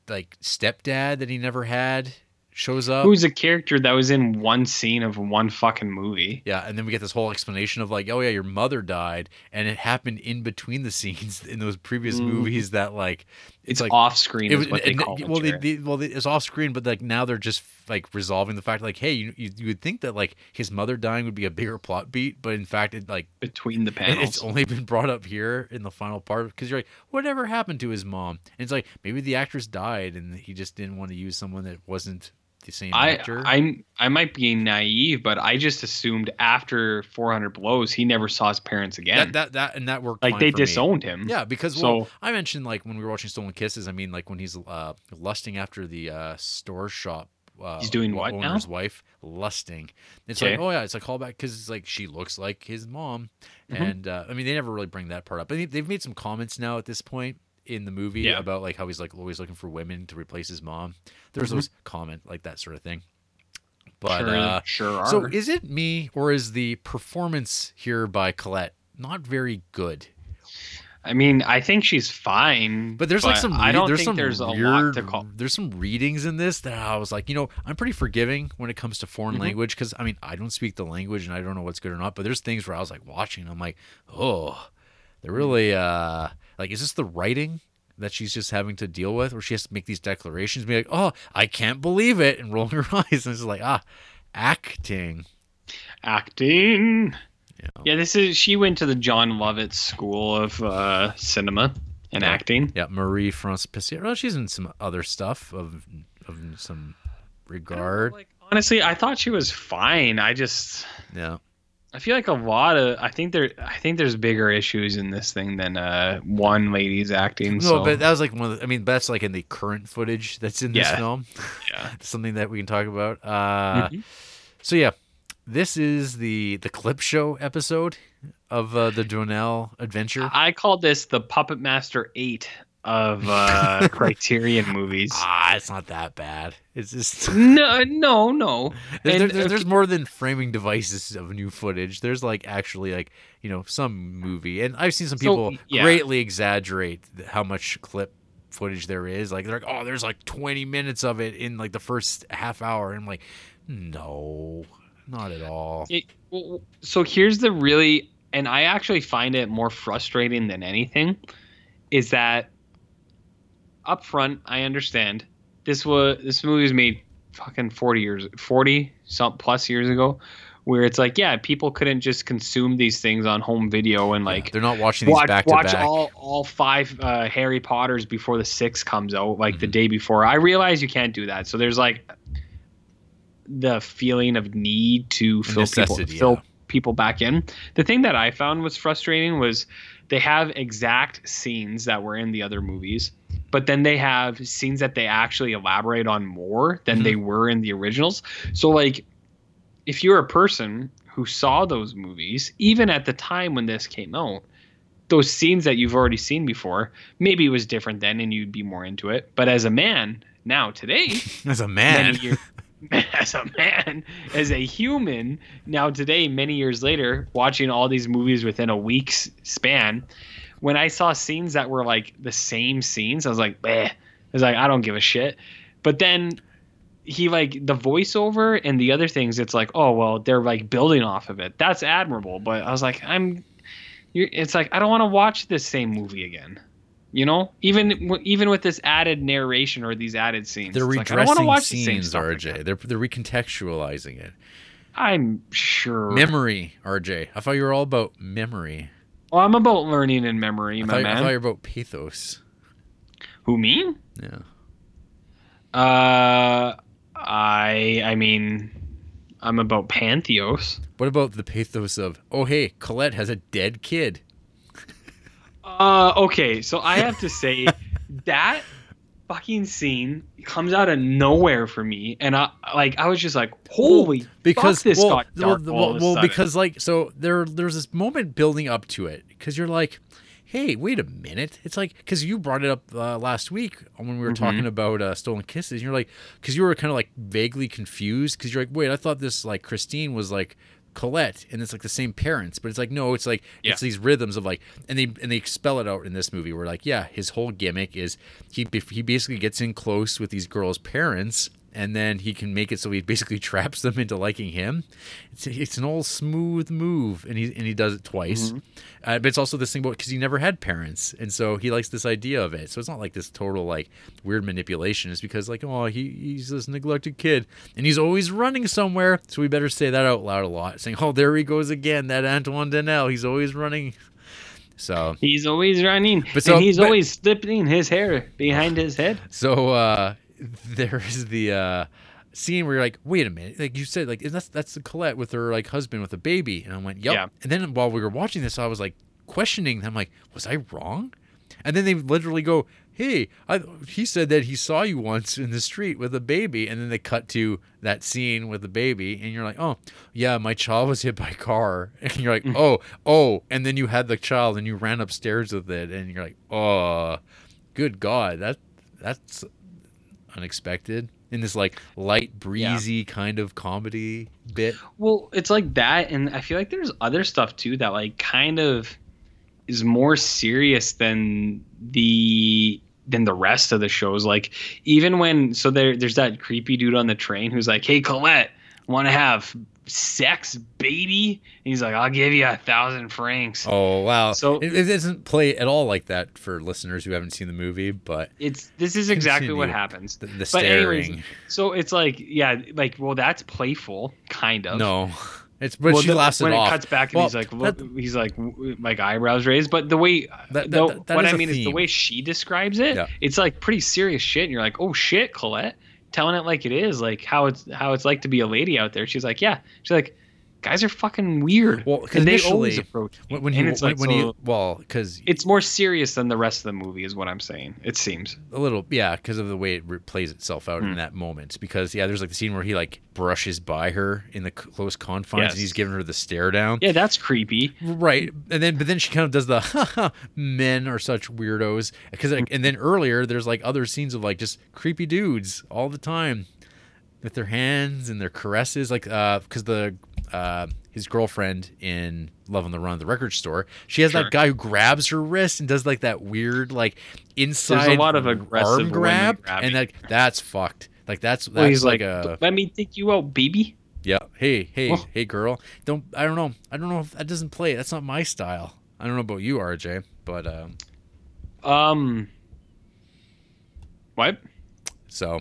like stepdad that he never had shows up. Who's a character that was in one scene of one fucking movie? Yeah, and then we get this whole explanation of like, oh yeah, your mother died, and it happened in between the [laughs] scenes in those previous Mm. movies that like It's like off screen is what they and- call it, Well, they, they, well, they, it's off screen, but like now they're just like resolving the fact like, hey, you, you you would think that like his mother dying would be a bigger plot beat, but in fact, it like Between the it- panels. it's only been brought up here in the final part because you're like, whatever happened to his mom? And it's like maybe the actress died, and he just didn't want to use someone that wasn't the same I actor. I'm I might be naive, but I just assumed after 400 blows he never saw his parents again. That, that that and that worked Like, they for me. disowned him. Yeah, because So- well, I mentioned like when we were watching Stolen Kisses. I mean, like when he's uh, lusting after the uh, store shop. Uh, He's doing what now? wife lusting. It's Okay. like, oh yeah, it's a callback because it's like she looks like his mom, Mhm. and uh, I mean they never really bring that part up. I mean they've made some comments now at this point in the movie Yeah. about like how he's like always looking for women to replace his mom. There's Mhm. those comment like that sort of thing. But Sure- uh, sure So is it me or is the performance here by Colette not very good? I mean, I think she's fine. But there's like some I don't there's think some there's a lot to call. There's some readings in this that I was like, you know, I'm pretty forgiving when it comes to foreign Mhm. language because I mean I don't speak the language and I don't know what's good or not. But there's things where I was like watching, and I'm like, oh, they're really uh like, is this the writing? That she's just having to deal with, or she has to make these declarations, be like, "Oh, I can't believe it," and rolling [laughs] her eyes, and it's like, ah, acting. Acting. Yeah. this is she went to the Jon Lovitz School of uh, Cinema and Yeah. Acting. Yeah, Marie France Pisier. Well, she's in some other stuff of of some regard. Like honestly, I thought she was fine. I just yeah. I feel like a lot of I think there I think there's bigger issues in this thing than uh one lady's acting. No, so. but that was like one of the, I mean, that's like in the current footage that's in this Yeah. film. [laughs] Yeah. [laughs] Something that we can talk about. Uh, Mhm. So, yeah, this is the the clip show episode of uh, the Doinel adventure. I called this the Puppet Master Eight of uh, [laughs] Criterion movies. Ah, it's not that bad. It's just [laughs] no, no, no. There's, And, there's, uh, there's more than framing devices of new footage. There's like actually like you know some movie, and I've seen some So, people yeah. greatly exaggerate how much clip footage there is. Like they're like, oh, there's like 20 minutes of it in like the first half hour, and I'm like, no, not at all. It, well, so here's the really, and I actually find it more frustrating than anything, is that up front I understand this was this movie was made fucking 40 years 40 some plus years ago where it's like yeah people couldn't just consume these things on home video and like They're not watching these watch, back to watch back. all all five uh, Harry Potters before the six comes out, like the Mm-hmm. day before. I realize you can't do that, so there's like the feeling of need to fill people fill yeah. people back in. The thing that I found was frustrating was they have exact scenes that were in the other movies, but then they have scenes that they actually elaborate on more than Mm-hmm. they were in the originals. So like if you're a person who saw those movies, even at the time when this came out, those scenes that you've already seen before, maybe it was different then and you'd be more into it. But as a man, now today, [laughs] As a man, [laughs] as a man, as a human, now today, many years later, watching all these movies within a week's span, when I saw scenes that were like the same scenes, I was like, Bleh. I was like, I don't give a shit. But then he like the voiceover and the other things, it's like, oh well, they're like building off of it. That's admirable. But I was like, I'm, you're, it's like I don't want to watch this same movie again. You know, even even with this added narration or these added scenes, they're it's like, I don't want to redressing the same scenes, stuff. RJ. They're they're recontextualizing it. I'm sure. Memory, RJ. I thought you were all about memory. Well, I'm about learning and memory, I my thought, I man. thought you were about pathos. Who me? Yeah. Uh, I I mean, I'm about Pantheos. What about the pathos of, oh hey, Colette has a dead kid? Uh, okay, so I have to say [laughs] that fucking scene comes out of nowhere for me, and I like I was just like, holy, because fuck, this well, got dark well, a well, because like so there there's this moment building up to it because you're like hey wait a minute it's like because you brought it up uh, last week when we were Mhm. talking about uh, stolen kisses and you're like because you were kind of like vaguely confused because you're like wait i thought this like christine was like colette and it's like the same parents but it's like no it's like Yeah. it's these rhythms of like and they and they spell it out in this movie where like yeah his whole gimmick is he he basically gets in close with these girls parents and then he can make it so he basically [laughs] traps them into liking him. It's, it's an old smooth move, and he and he does it twice. Mhm. Uh, but it's also this thing about because he never had parents, and so he likes this idea of it. So it's not like this total like weird manipulation. It's because like oh he he's this neglected kid, and he's always running somewhere. So we better say that out loud a lot, saying oh there he goes again, that Antoine Doinel. He's always running. So he's always running, But so- and he's but- always slipping his hair behind his head. So uh there is the uh scene where you're like, wait a minute, like you said, like that's that's the Colette with her like husband with a baby, and I went, yep. Yeah. And then while we were watching this, I was like questioning them, like, was I wrong? And then they literally go, hey, I, he said that he saw you once in the street with a baby, and then they cut to that scene with the baby, and you're like, oh, yeah, my child was hit by a car, [laughs] and you're like, oh, oh, and then you had the child, and you ran upstairs with it, and you're like, oh, good God, that that's unexpected in this like light breezy kind of comedy bit. Well, it's like that, and I feel like there's other stuff too that like kind of is more serious than the than the rest of the shows. Like even when so there there's that creepy dude on the train who's like, "Hey Colette, want to have sex, baby?" And he's like, "I'll give you a thousand francs." Oh wow! So- it, it doesn't play at all like that for listeners who haven't seen the movie, but It's this is exactly what happens. the, the But anyways, staring. so it's like yeah, like well that's playful, kind of. no, it's but Well, she the- laughs when it off. cuts back and Well, he's like, that- he's like, like eyebrows raised. But the way, That- the- that- that what I mean is the way she describes it. Yeah. It's like pretty serious shit, and you're like, oh shit, Colette, telling it like it is, like how it's how it's like to be a lady out there. She's like, yeah. She's like, guys are fucking weird. Well, 'cause and they always approach when, when and he it's when, like when so- he well because it's more serious than the rest of the movie, is what I'm saying. It seems. a little yeah because of the way it plays itself out Hmm. in that moment because yeah there's like the scene where he like brushes by her in the close confines Yes. and he's giving her the stare down Yeah, that's creepy. right and then but then she kind of does the haha [laughs] men are such weirdos because like, and then earlier there's like other scenes of like just creepy dudes all the time with their hands and their caresses like uh because the uh his girlfriend in Love on the Run at the record store she has Sure. that guy who grabs her wrist and does like that weird like inside There's a lot of aggressive arm grab and like that's fucked like that's that's Well, he's like, like, a let me take you out, baby. yeah hey hey hey girl don't I don't know I don't know if that doesn't play that's not my style I don't know about you RJ but um Um. What? So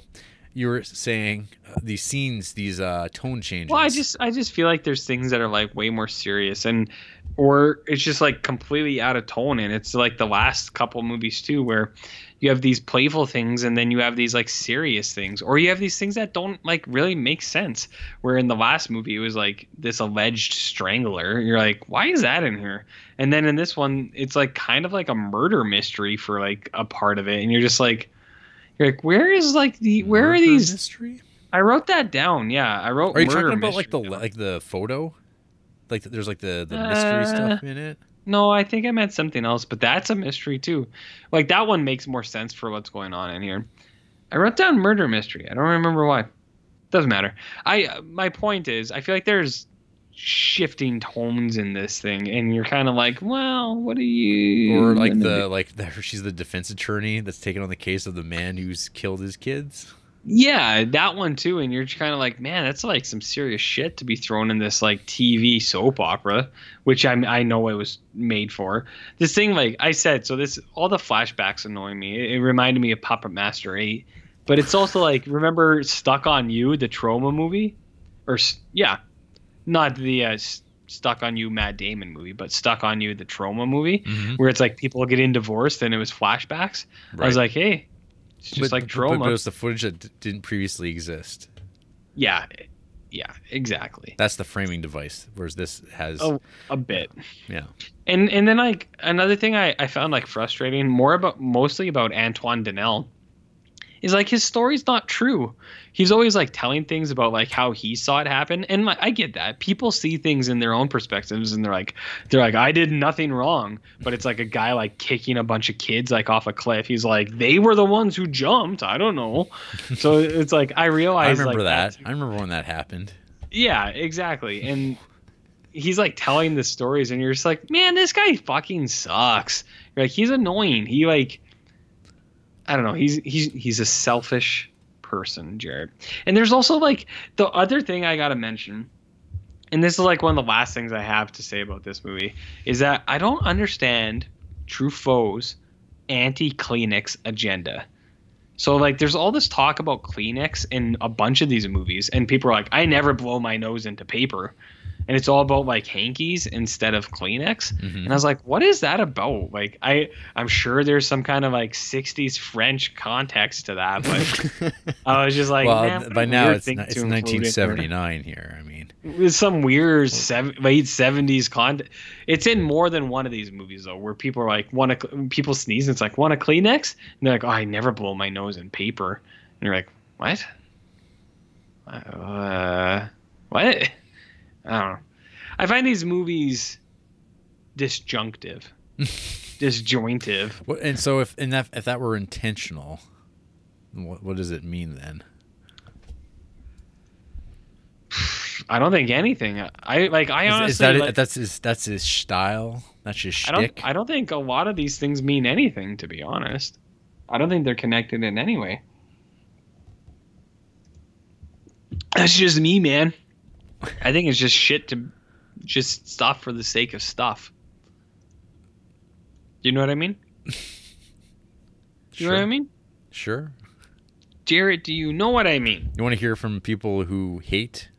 you were saying uh, these scenes, these uh, tone changes. Well, I just I just feel like there's things that are like way more serious and or it's just like completely out of tone and it's like the last couple movies too where you have these playful things and then you have these like serious things or you have these things that don't like really make sense where in the last movie it was like this alleged strangler you're like why is that in here and then in this one it's like kind of like a murder mystery for like a part of it and you're just like you're like where is like the where are these mystery? I wrote that down. Yeah, I wrote. Are you murder talking about like the down. like the photo? Like there's like the the mystery Uh, stuff in it. No, I think I meant something else, but that's a mystery too. Like that one makes more sense for what's going on in here. I wrote down murder mystery. I don't remember why. Doesn't matter. I uh, my point is, I feel like there's shifting tones in this thing, and you're kind of like, well, what are you? Or like the do? like the, she's the defense attorney that's taking on the case of the man who's killed his kids. Yeah, that one too. And you're kind of like, man, that's like some serious shit to be thrown in this like TV soap opera, which I I know it was made for. This thing, like I said, so this all the flashbacks annoy me. It, it reminded me of Puppet Master Eight, but it's also like remember Stuck on You, the Troma movie, or yeah, not the uh, Stuck on You Matt Damon movie, but Stuck on You, the Troma movie, Mhm. where it's like people getting divorced and it was flashbacks. I was like, hey. It's just But- like trauma. But, it was the footage that d- didn't previously exist. Yeah, yeah, exactly. That's the framing device. Whereas this has Oh, a bit. yeah. And and then like another thing I, I found like frustrating, more about mostly about Antoine Doinel, is like his story's not true. He's always like telling things about like how he saw it happen, and like I get that people see things in their own perspectives, and they're like they're like I did nothing wrong, but it's like a guy like kicking a bunch of kids like off a cliff. He's like they were the ones who jumped. I don't know. So it's like I realize. I remember like, that. I remember when that happened. yeah, exactly. And he's like telling the stories, and you're just like, man, this guy fucking sucks. You're like, he's annoying. He like, I don't know. He's he's he's a selfish person, Jared. And there's also like the other thing I gotta mention, and this is like one of the last things I have to say about this movie is that I don't understand Truffaut's anti-Kleenex agenda. So like there's all this talk about Kleenex in a bunch of these movies and people are like I never blow my nose into paper. And it's all about like hankies instead of Kleenex. Mm-hmm. And I was like, what is that about? Like I I'm sure there's some kind of like 60s French context to that, but [laughs] I was just like, well, by now it's to it's include in here." 1979 here. I mean, It's some weird seven, late 70s content. It's in more than one of these movies though, where people are like, want to people sneeze, and it's like, want a Kleenex? And they're like, oh, I never blow my nose in paper. And you're like, what? Uh, what? I don't know. I find these movies disjunctive, [laughs] disjointive. what, and so if and that if that were intentional, what what does it mean then? [sighs] I don't think anything. I like. I honestly is, that like, that's his that's his style? That's his I don't. I don't think a lot of these things mean anything. To be honest, I don't think they're connected in any way. That's just me, man. I think it's just shit to just stuff for the sake of stuff. You know what I mean? You know what I Sure. mean? Sure. Jarrett, do you know what I mean? You want to hear from people who hate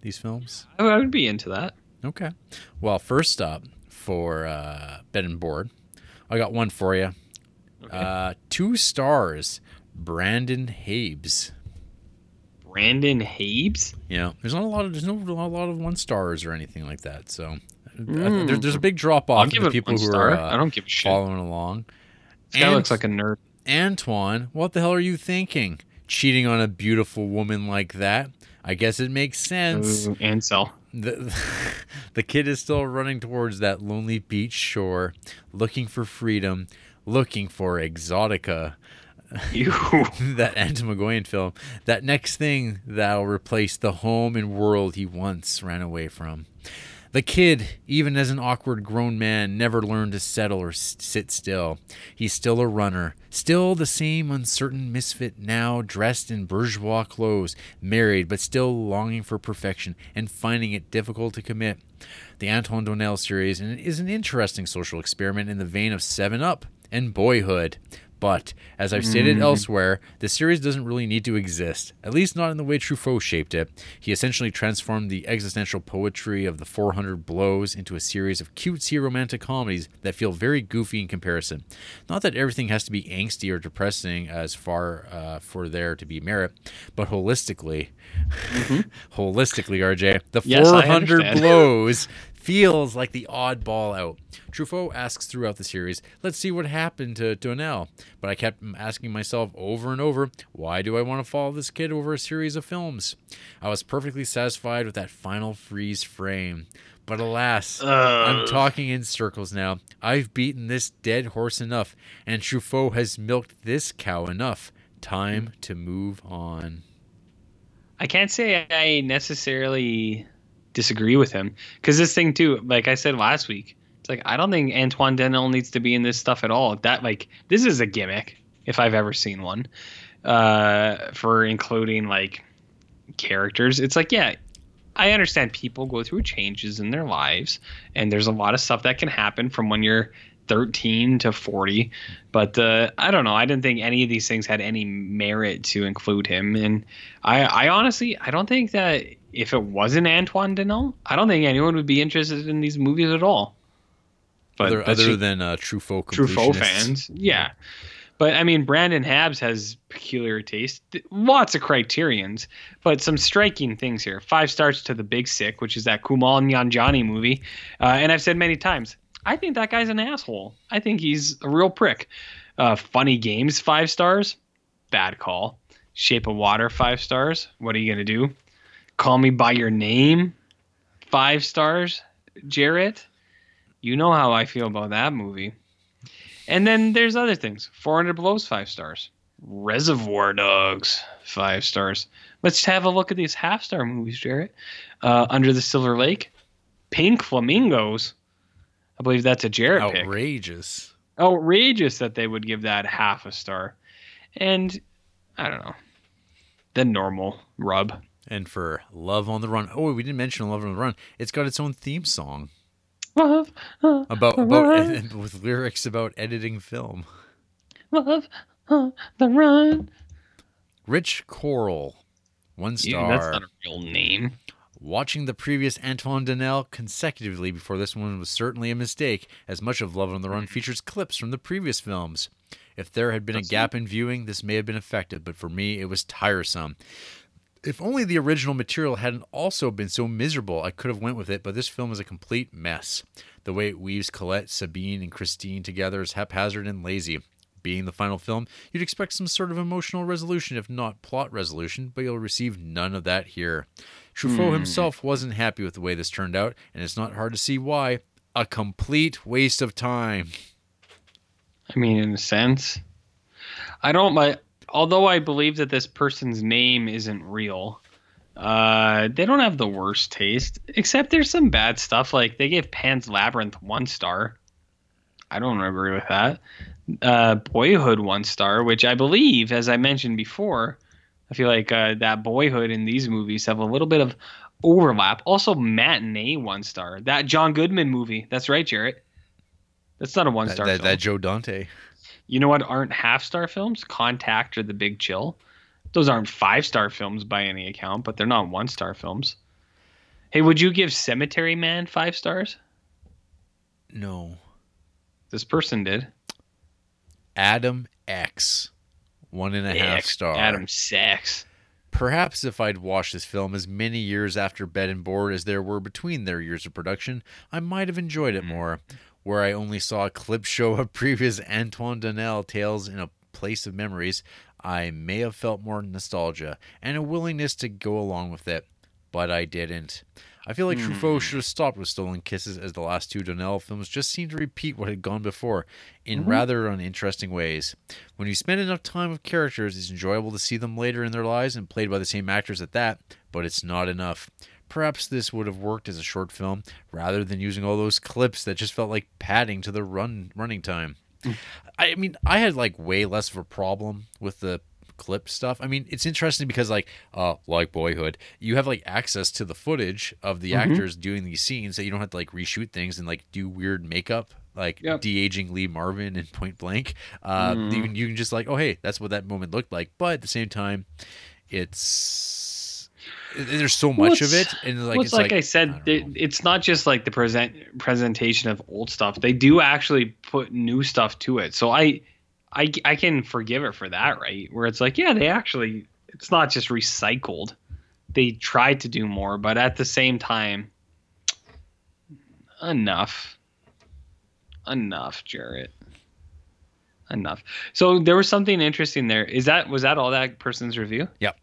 these films? I would be into that. Okay. Well, first up for uh, Bed and Board, I got one for you. Uh, two stars, Brandon Habes. Brandon Habes. Know, there's not a lot of there's no a lot of one stars or anything like that. So uh, Mm. there, there's a big drop off give in the it people who are uh, I don't give a shit. following along. This guy Ant- looks like a nerd. Antoine, what the hell are you thinking? Cheating on a beautiful woman like that? I guess it makes sense. Ooh, Ansel. The, [laughs] the kid is still running towards that lonely beach shore, looking for freedom, looking for exotica. [laughs] That Antimagoyan film. That next thing that'll replace the home and world he once ran away from. The kid, even as an awkward grown man, never learned to settle or sit still. He's still a runner, still the same uncertain misfit now, dressed in bourgeois clothes, married, but still longing for perfection and finding it difficult to commit. The Antoine Doinel series is an interesting social experiment in the vein of Seven Up and Boyhood. But, as I've stated Mhm. elsewhere, the series doesn't really need to exist, at least not in the way Truffaut shaped it. He essentially transformed the existential poetry of the 400 Blows into a series of cutesy romantic comedies that feel very goofy in comparison. Not that everything has to be angsty or depressing as far uh, for there to be merit, but holistically, [laughs] holistically, RJ, the Yes, 400. Blows feels like the oddball out. Truffaut asks throughout the series, let's see what happened to Doinel. But I kept asking myself over and over, why do I want to follow this kid over a series of films? I was perfectly satisfied with that final freeze frame. But alas, I'm talking in circles now. I've beaten this dead horse enough, and Truffaut has milked this cow enough. Time to move on. I can't say I necessarily disagree with him because this thing too, like I said last week, it's like I don't think Antoine Doinel needs to be in this stuff at all. That like this is a gimmick if I've ever seen one uh, for including like characters. It's like yeah, I understand people go through changes in their lives, and there's a lot of stuff that can happen from when you're 13 to 40. But uh, I don't know. I didn't think any of these things had any merit to include him. And I, I honestly, I don't think that if it wasn't Antoine Doinel, I don't think anyone would be interested in these movies at all. But other other just- than uh, Truffaut Truffaut fans, yeah. But I mean, Brandon Habs has peculiar taste. Lots of criterions, but some striking things here. Five stars to The Big Sick, which is that Kumail Nanjiani movie. Uh, and I've said many times, I think that guy's an asshole. I think he's a real prick. Uh, funny Games, five stars. Bad call. Shape of Water, five stars. What are you going to do? Call Me By Your Name, five stars. Jarrett, you know how I feel about that movie. And then there's other things. 400 Blows, five stars. Reservoir Dogs, five stars. Let's have a look at these half star movies, Jarrett. Uh, Under the Silver Lake, Pink Flamingos. I believe that's a Jarrett pick. Outrageous. Outrageous that they would give that half a star. And I don't know. The normal rub. And for Love on the Run. Oh, we didn't mention Love on the Run. It's got its own theme song Love, uh, about the about run, [laughs] with lyrics about editing film. love, uh, the run. Rich Coral, one Ew, star. that's not a real name. Watching the previous Antoine Doinel consecutively before this one was certainly a mistake, as much of Love on the Run features clips from the previous films. If there had been a gap in viewing, this may have been effective, but for me, it was tiresome. If only the original material hadn't also been so miserable, I could have went with it, but this film is a complete mess. The way it weaves Colette, Sabine, and Christine together is haphazard and lazy. Being the final film, you'd expect some sort of emotional resolution, if not plot resolution, but you'll receive none of that here. Truffaut Hmm. himself wasn't happy with the way this turned out, and it's not hard to see why. A complete waste of time. I mean, in a sense, I don't. My although I believe that this person's name isn't real, uh, they don't have the worst taste. Except there's some bad stuff. Like they gave Pan's Labyrinth one star. I don't agree with that. Uh, Boyhood one star, which I believe, as I mentioned before, I feel like uh, that Boyhood in these movies have a little bit of overlap. Also, Matinee one star. That John Goodman movie. That's right, Jarrett. That's not a one That, star. that, that Joe Dante. You know what aren't half star films? Contact or The Big Chill. Those aren't five star films by any account, but they're not one star films. Hey, would you give Cemetery Man five stars? No. This person did. Adam X. One and a half star. Adam Sex. Perhaps if I'd watched this film as many years after Bed and Board as there were between their years of production, I might have enjoyed it hmm. more. Where I only saw a clip show of previous Antoine Doinel tales in a place of memories, I may have felt more nostalgia and a willingness to go along with it, but I didn't. I feel like Truffaut should have stopped with Stolen Kisses as the last two Doinel films just seemed to repeat what had gone before in Mhm. rather uninteresting ways. When you spend enough time with characters, it's enjoyable to see them later in their lives and played by the same actors at that, but it's not enough. Perhaps this would have worked as a short film rather than using all those clips that just felt like padding to the run running time. I mean, I had like way less of a problem with the clip stuff. I mean, it's interesting because like uh like Boyhood, you have like access to the footage of the Mhm. actors doing these scenes that you don't have to like reshoot things and like do weird makeup like de-aging Lee Marvin in Point Blank. Uh Mhm. you, can, you can just like, oh hey, that's what that moment looked like. But at the same time, it's there's so Well, much of it and like well, it's like, I said, they- it's not just like the present presentation of old stuff. They do actually put new stuff to it. So I, I, I can forgive it for that, right? Where it's like, yeah, they actually, it's not just recycled. They tried to do more, but at the same time, enough, enough, Jarrett, enough. So there was something interesting there. Is that was that all that person's review? Yep.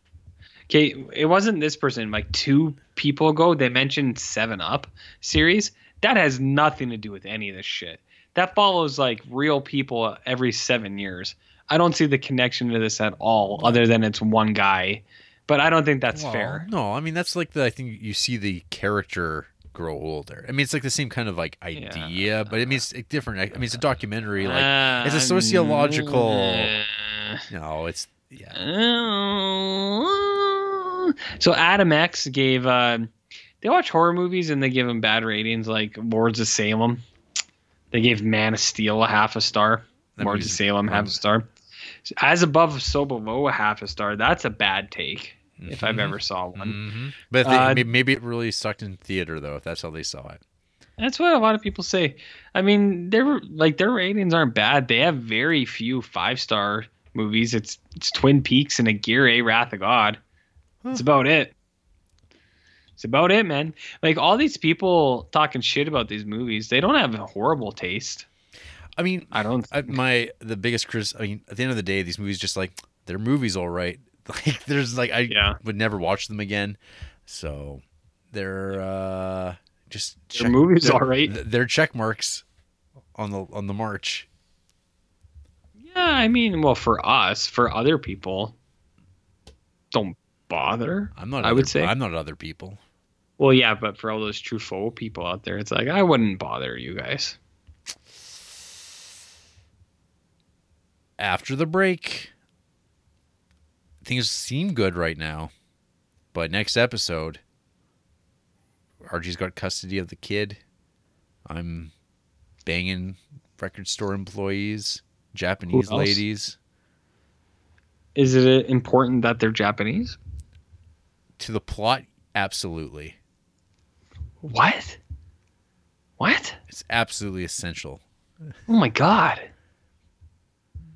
Okay, it wasn't this person. Like two people ago, they mentioned Seven Up series. That has nothing to do with any of this shit. That follows like real people every seven years. I don't see the connection to this at all, other than it's one guy. But I don't think that's Well, fair. No, I mean that's like the I think you see the character grow older. I mean it's like the same kind of like idea, but I mean it's different. I mean it's a documentary, like it's a Uh, sociological. uh, No, it's So Adam X gave uh, they watch horror movies and they give them bad ratings, like Lords of Salem. They gave Man of Steel a half a star. That Lords of Salem half a star. As above, so below a half a star. That's a bad take. If I've Mhm. ever saw one. Mhm. But they, Uh, may- maybe it really sucked in theater though, if that's how they saw it. That's what a lot of people say. I mean, their like their ratings aren't bad. They have very few five star movies. It's it's Twin Peaks and Aguirre Wrath of God. That's about it. It's about it, man. Like all these people talking shit about these movies, they don't have a horrible taste. I mean, I don't. I, my the biggest critic. I mean, at the end of the day, these movies just like they're movies, all right. [laughs] Like there's like I would never watch them again. So they're uh just They're movies, they're- all right. They're check marks on the on the march. Yeah, I mean, well, for us, for other people, don't bother. I'm not. I other- would say. I'm not other people. Well, yeah, but for all those Truffaut people out there, it's like I wouldn't bother you guys. After the break, things seem good right now, but next episode, Archie's got custody of the kid. I'm banging record store employees, Japanese ladies. Is it important that they're Japanese? To the plot, absolutely. What? What? It's absolutely essential. Oh my god.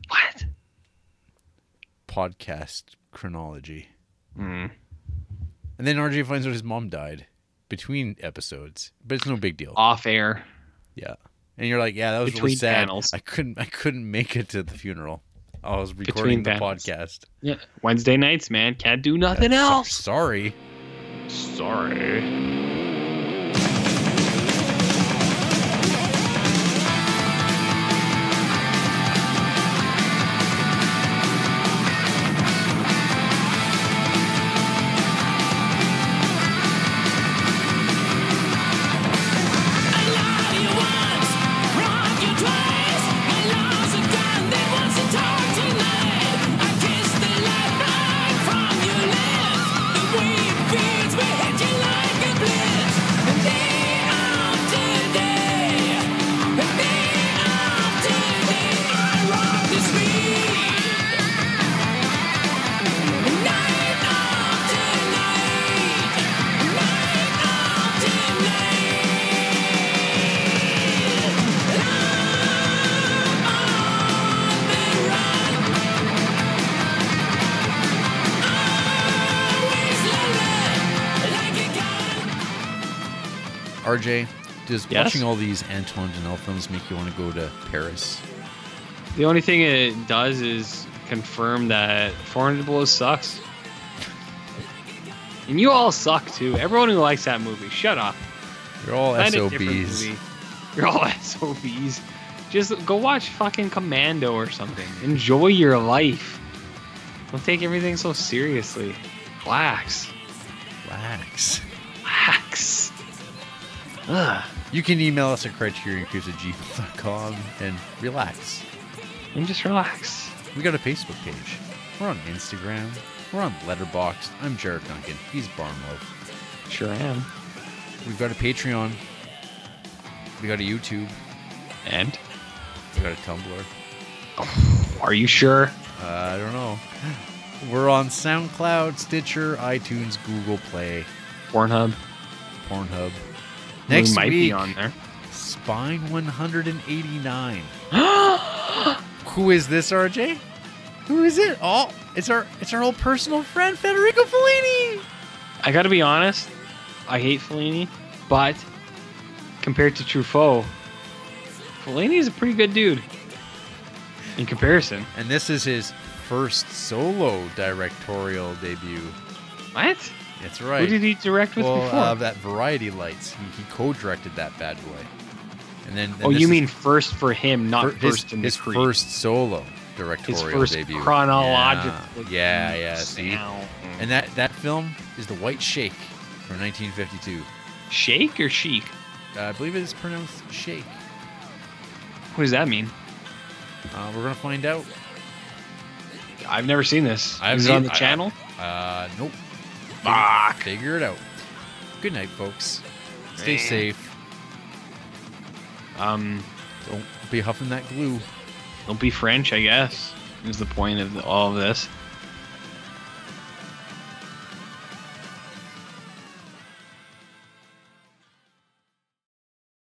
What? Podcast chronology. Mm. And then RJ finds out his mom died between episodes, but it's no big deal. Off air. Yeah. And you're like, yeah, that was really sad. panels. I couldn't I couldn't make it to the funeral. I was recording Between the panels. podcast. Yeah. Wednesday nights, man. Can't do nothing Yeah, so- else. Sorry. Sorry. Does Yes? watching all these Antoine Doinel films make you want to go to Paris? The only thing it does is confirm that 400 Below sucks. And you all suck too. Everyone who likes that movie, shut up. You're all Find SOBs. You're all [laughs] SOBs. Just go watch fucking Commando or something. Enjoy your life. Don't take everything so seriously. Relax. Relax. Relax. Ugh. You can email us at criterioncreeps at gmail.com and relax. And just relax. We got a Facebook page. We're on Instagram. We're on Letterboxd. I'm Jared Duncan. He's Barnlove. Sure am. We've got a Patreon. We got a YouTube. And? We got a Tumblr. [sighs] Are you sure? Uh, I don't know. [gasps] We're on SoundCloud, Stitcher, iTunes, Google Play, Pornhub. Pornhub. We Next might week, be on there. Spine 189. [gasps] Who is this, RJ? Who is it? Oh, it's our it's our old personal friend Federico Fellini. I gotta be honest, I hate Fellini, but compared to Truffaut, Fellini is a pretty good dude. In comparison. And this is his first solo directorial debut. What? That's right. Who did he direct with well, before? Uh, that Variety Lights. He, he co-directed that bad boy. And then. and oh, you mean first for him, not fir- his, first in his the Creed. first solo directorial His first debut. chronological- Yeah, yeah. yeah see, and that that film is The White Sheik from 1952. Shake or Chic? Uh, I believe it is pronounced Shake. What does that mean? Uh, we're gonna find out. I've never seen this. I've Is it seen- on the I- channel? Uh, nope. Fuck. Figure it out. Good night, folks. Stay Man. safe. Um, Don't be huffing that glue. don't be French, I guess. Is the point of all of this.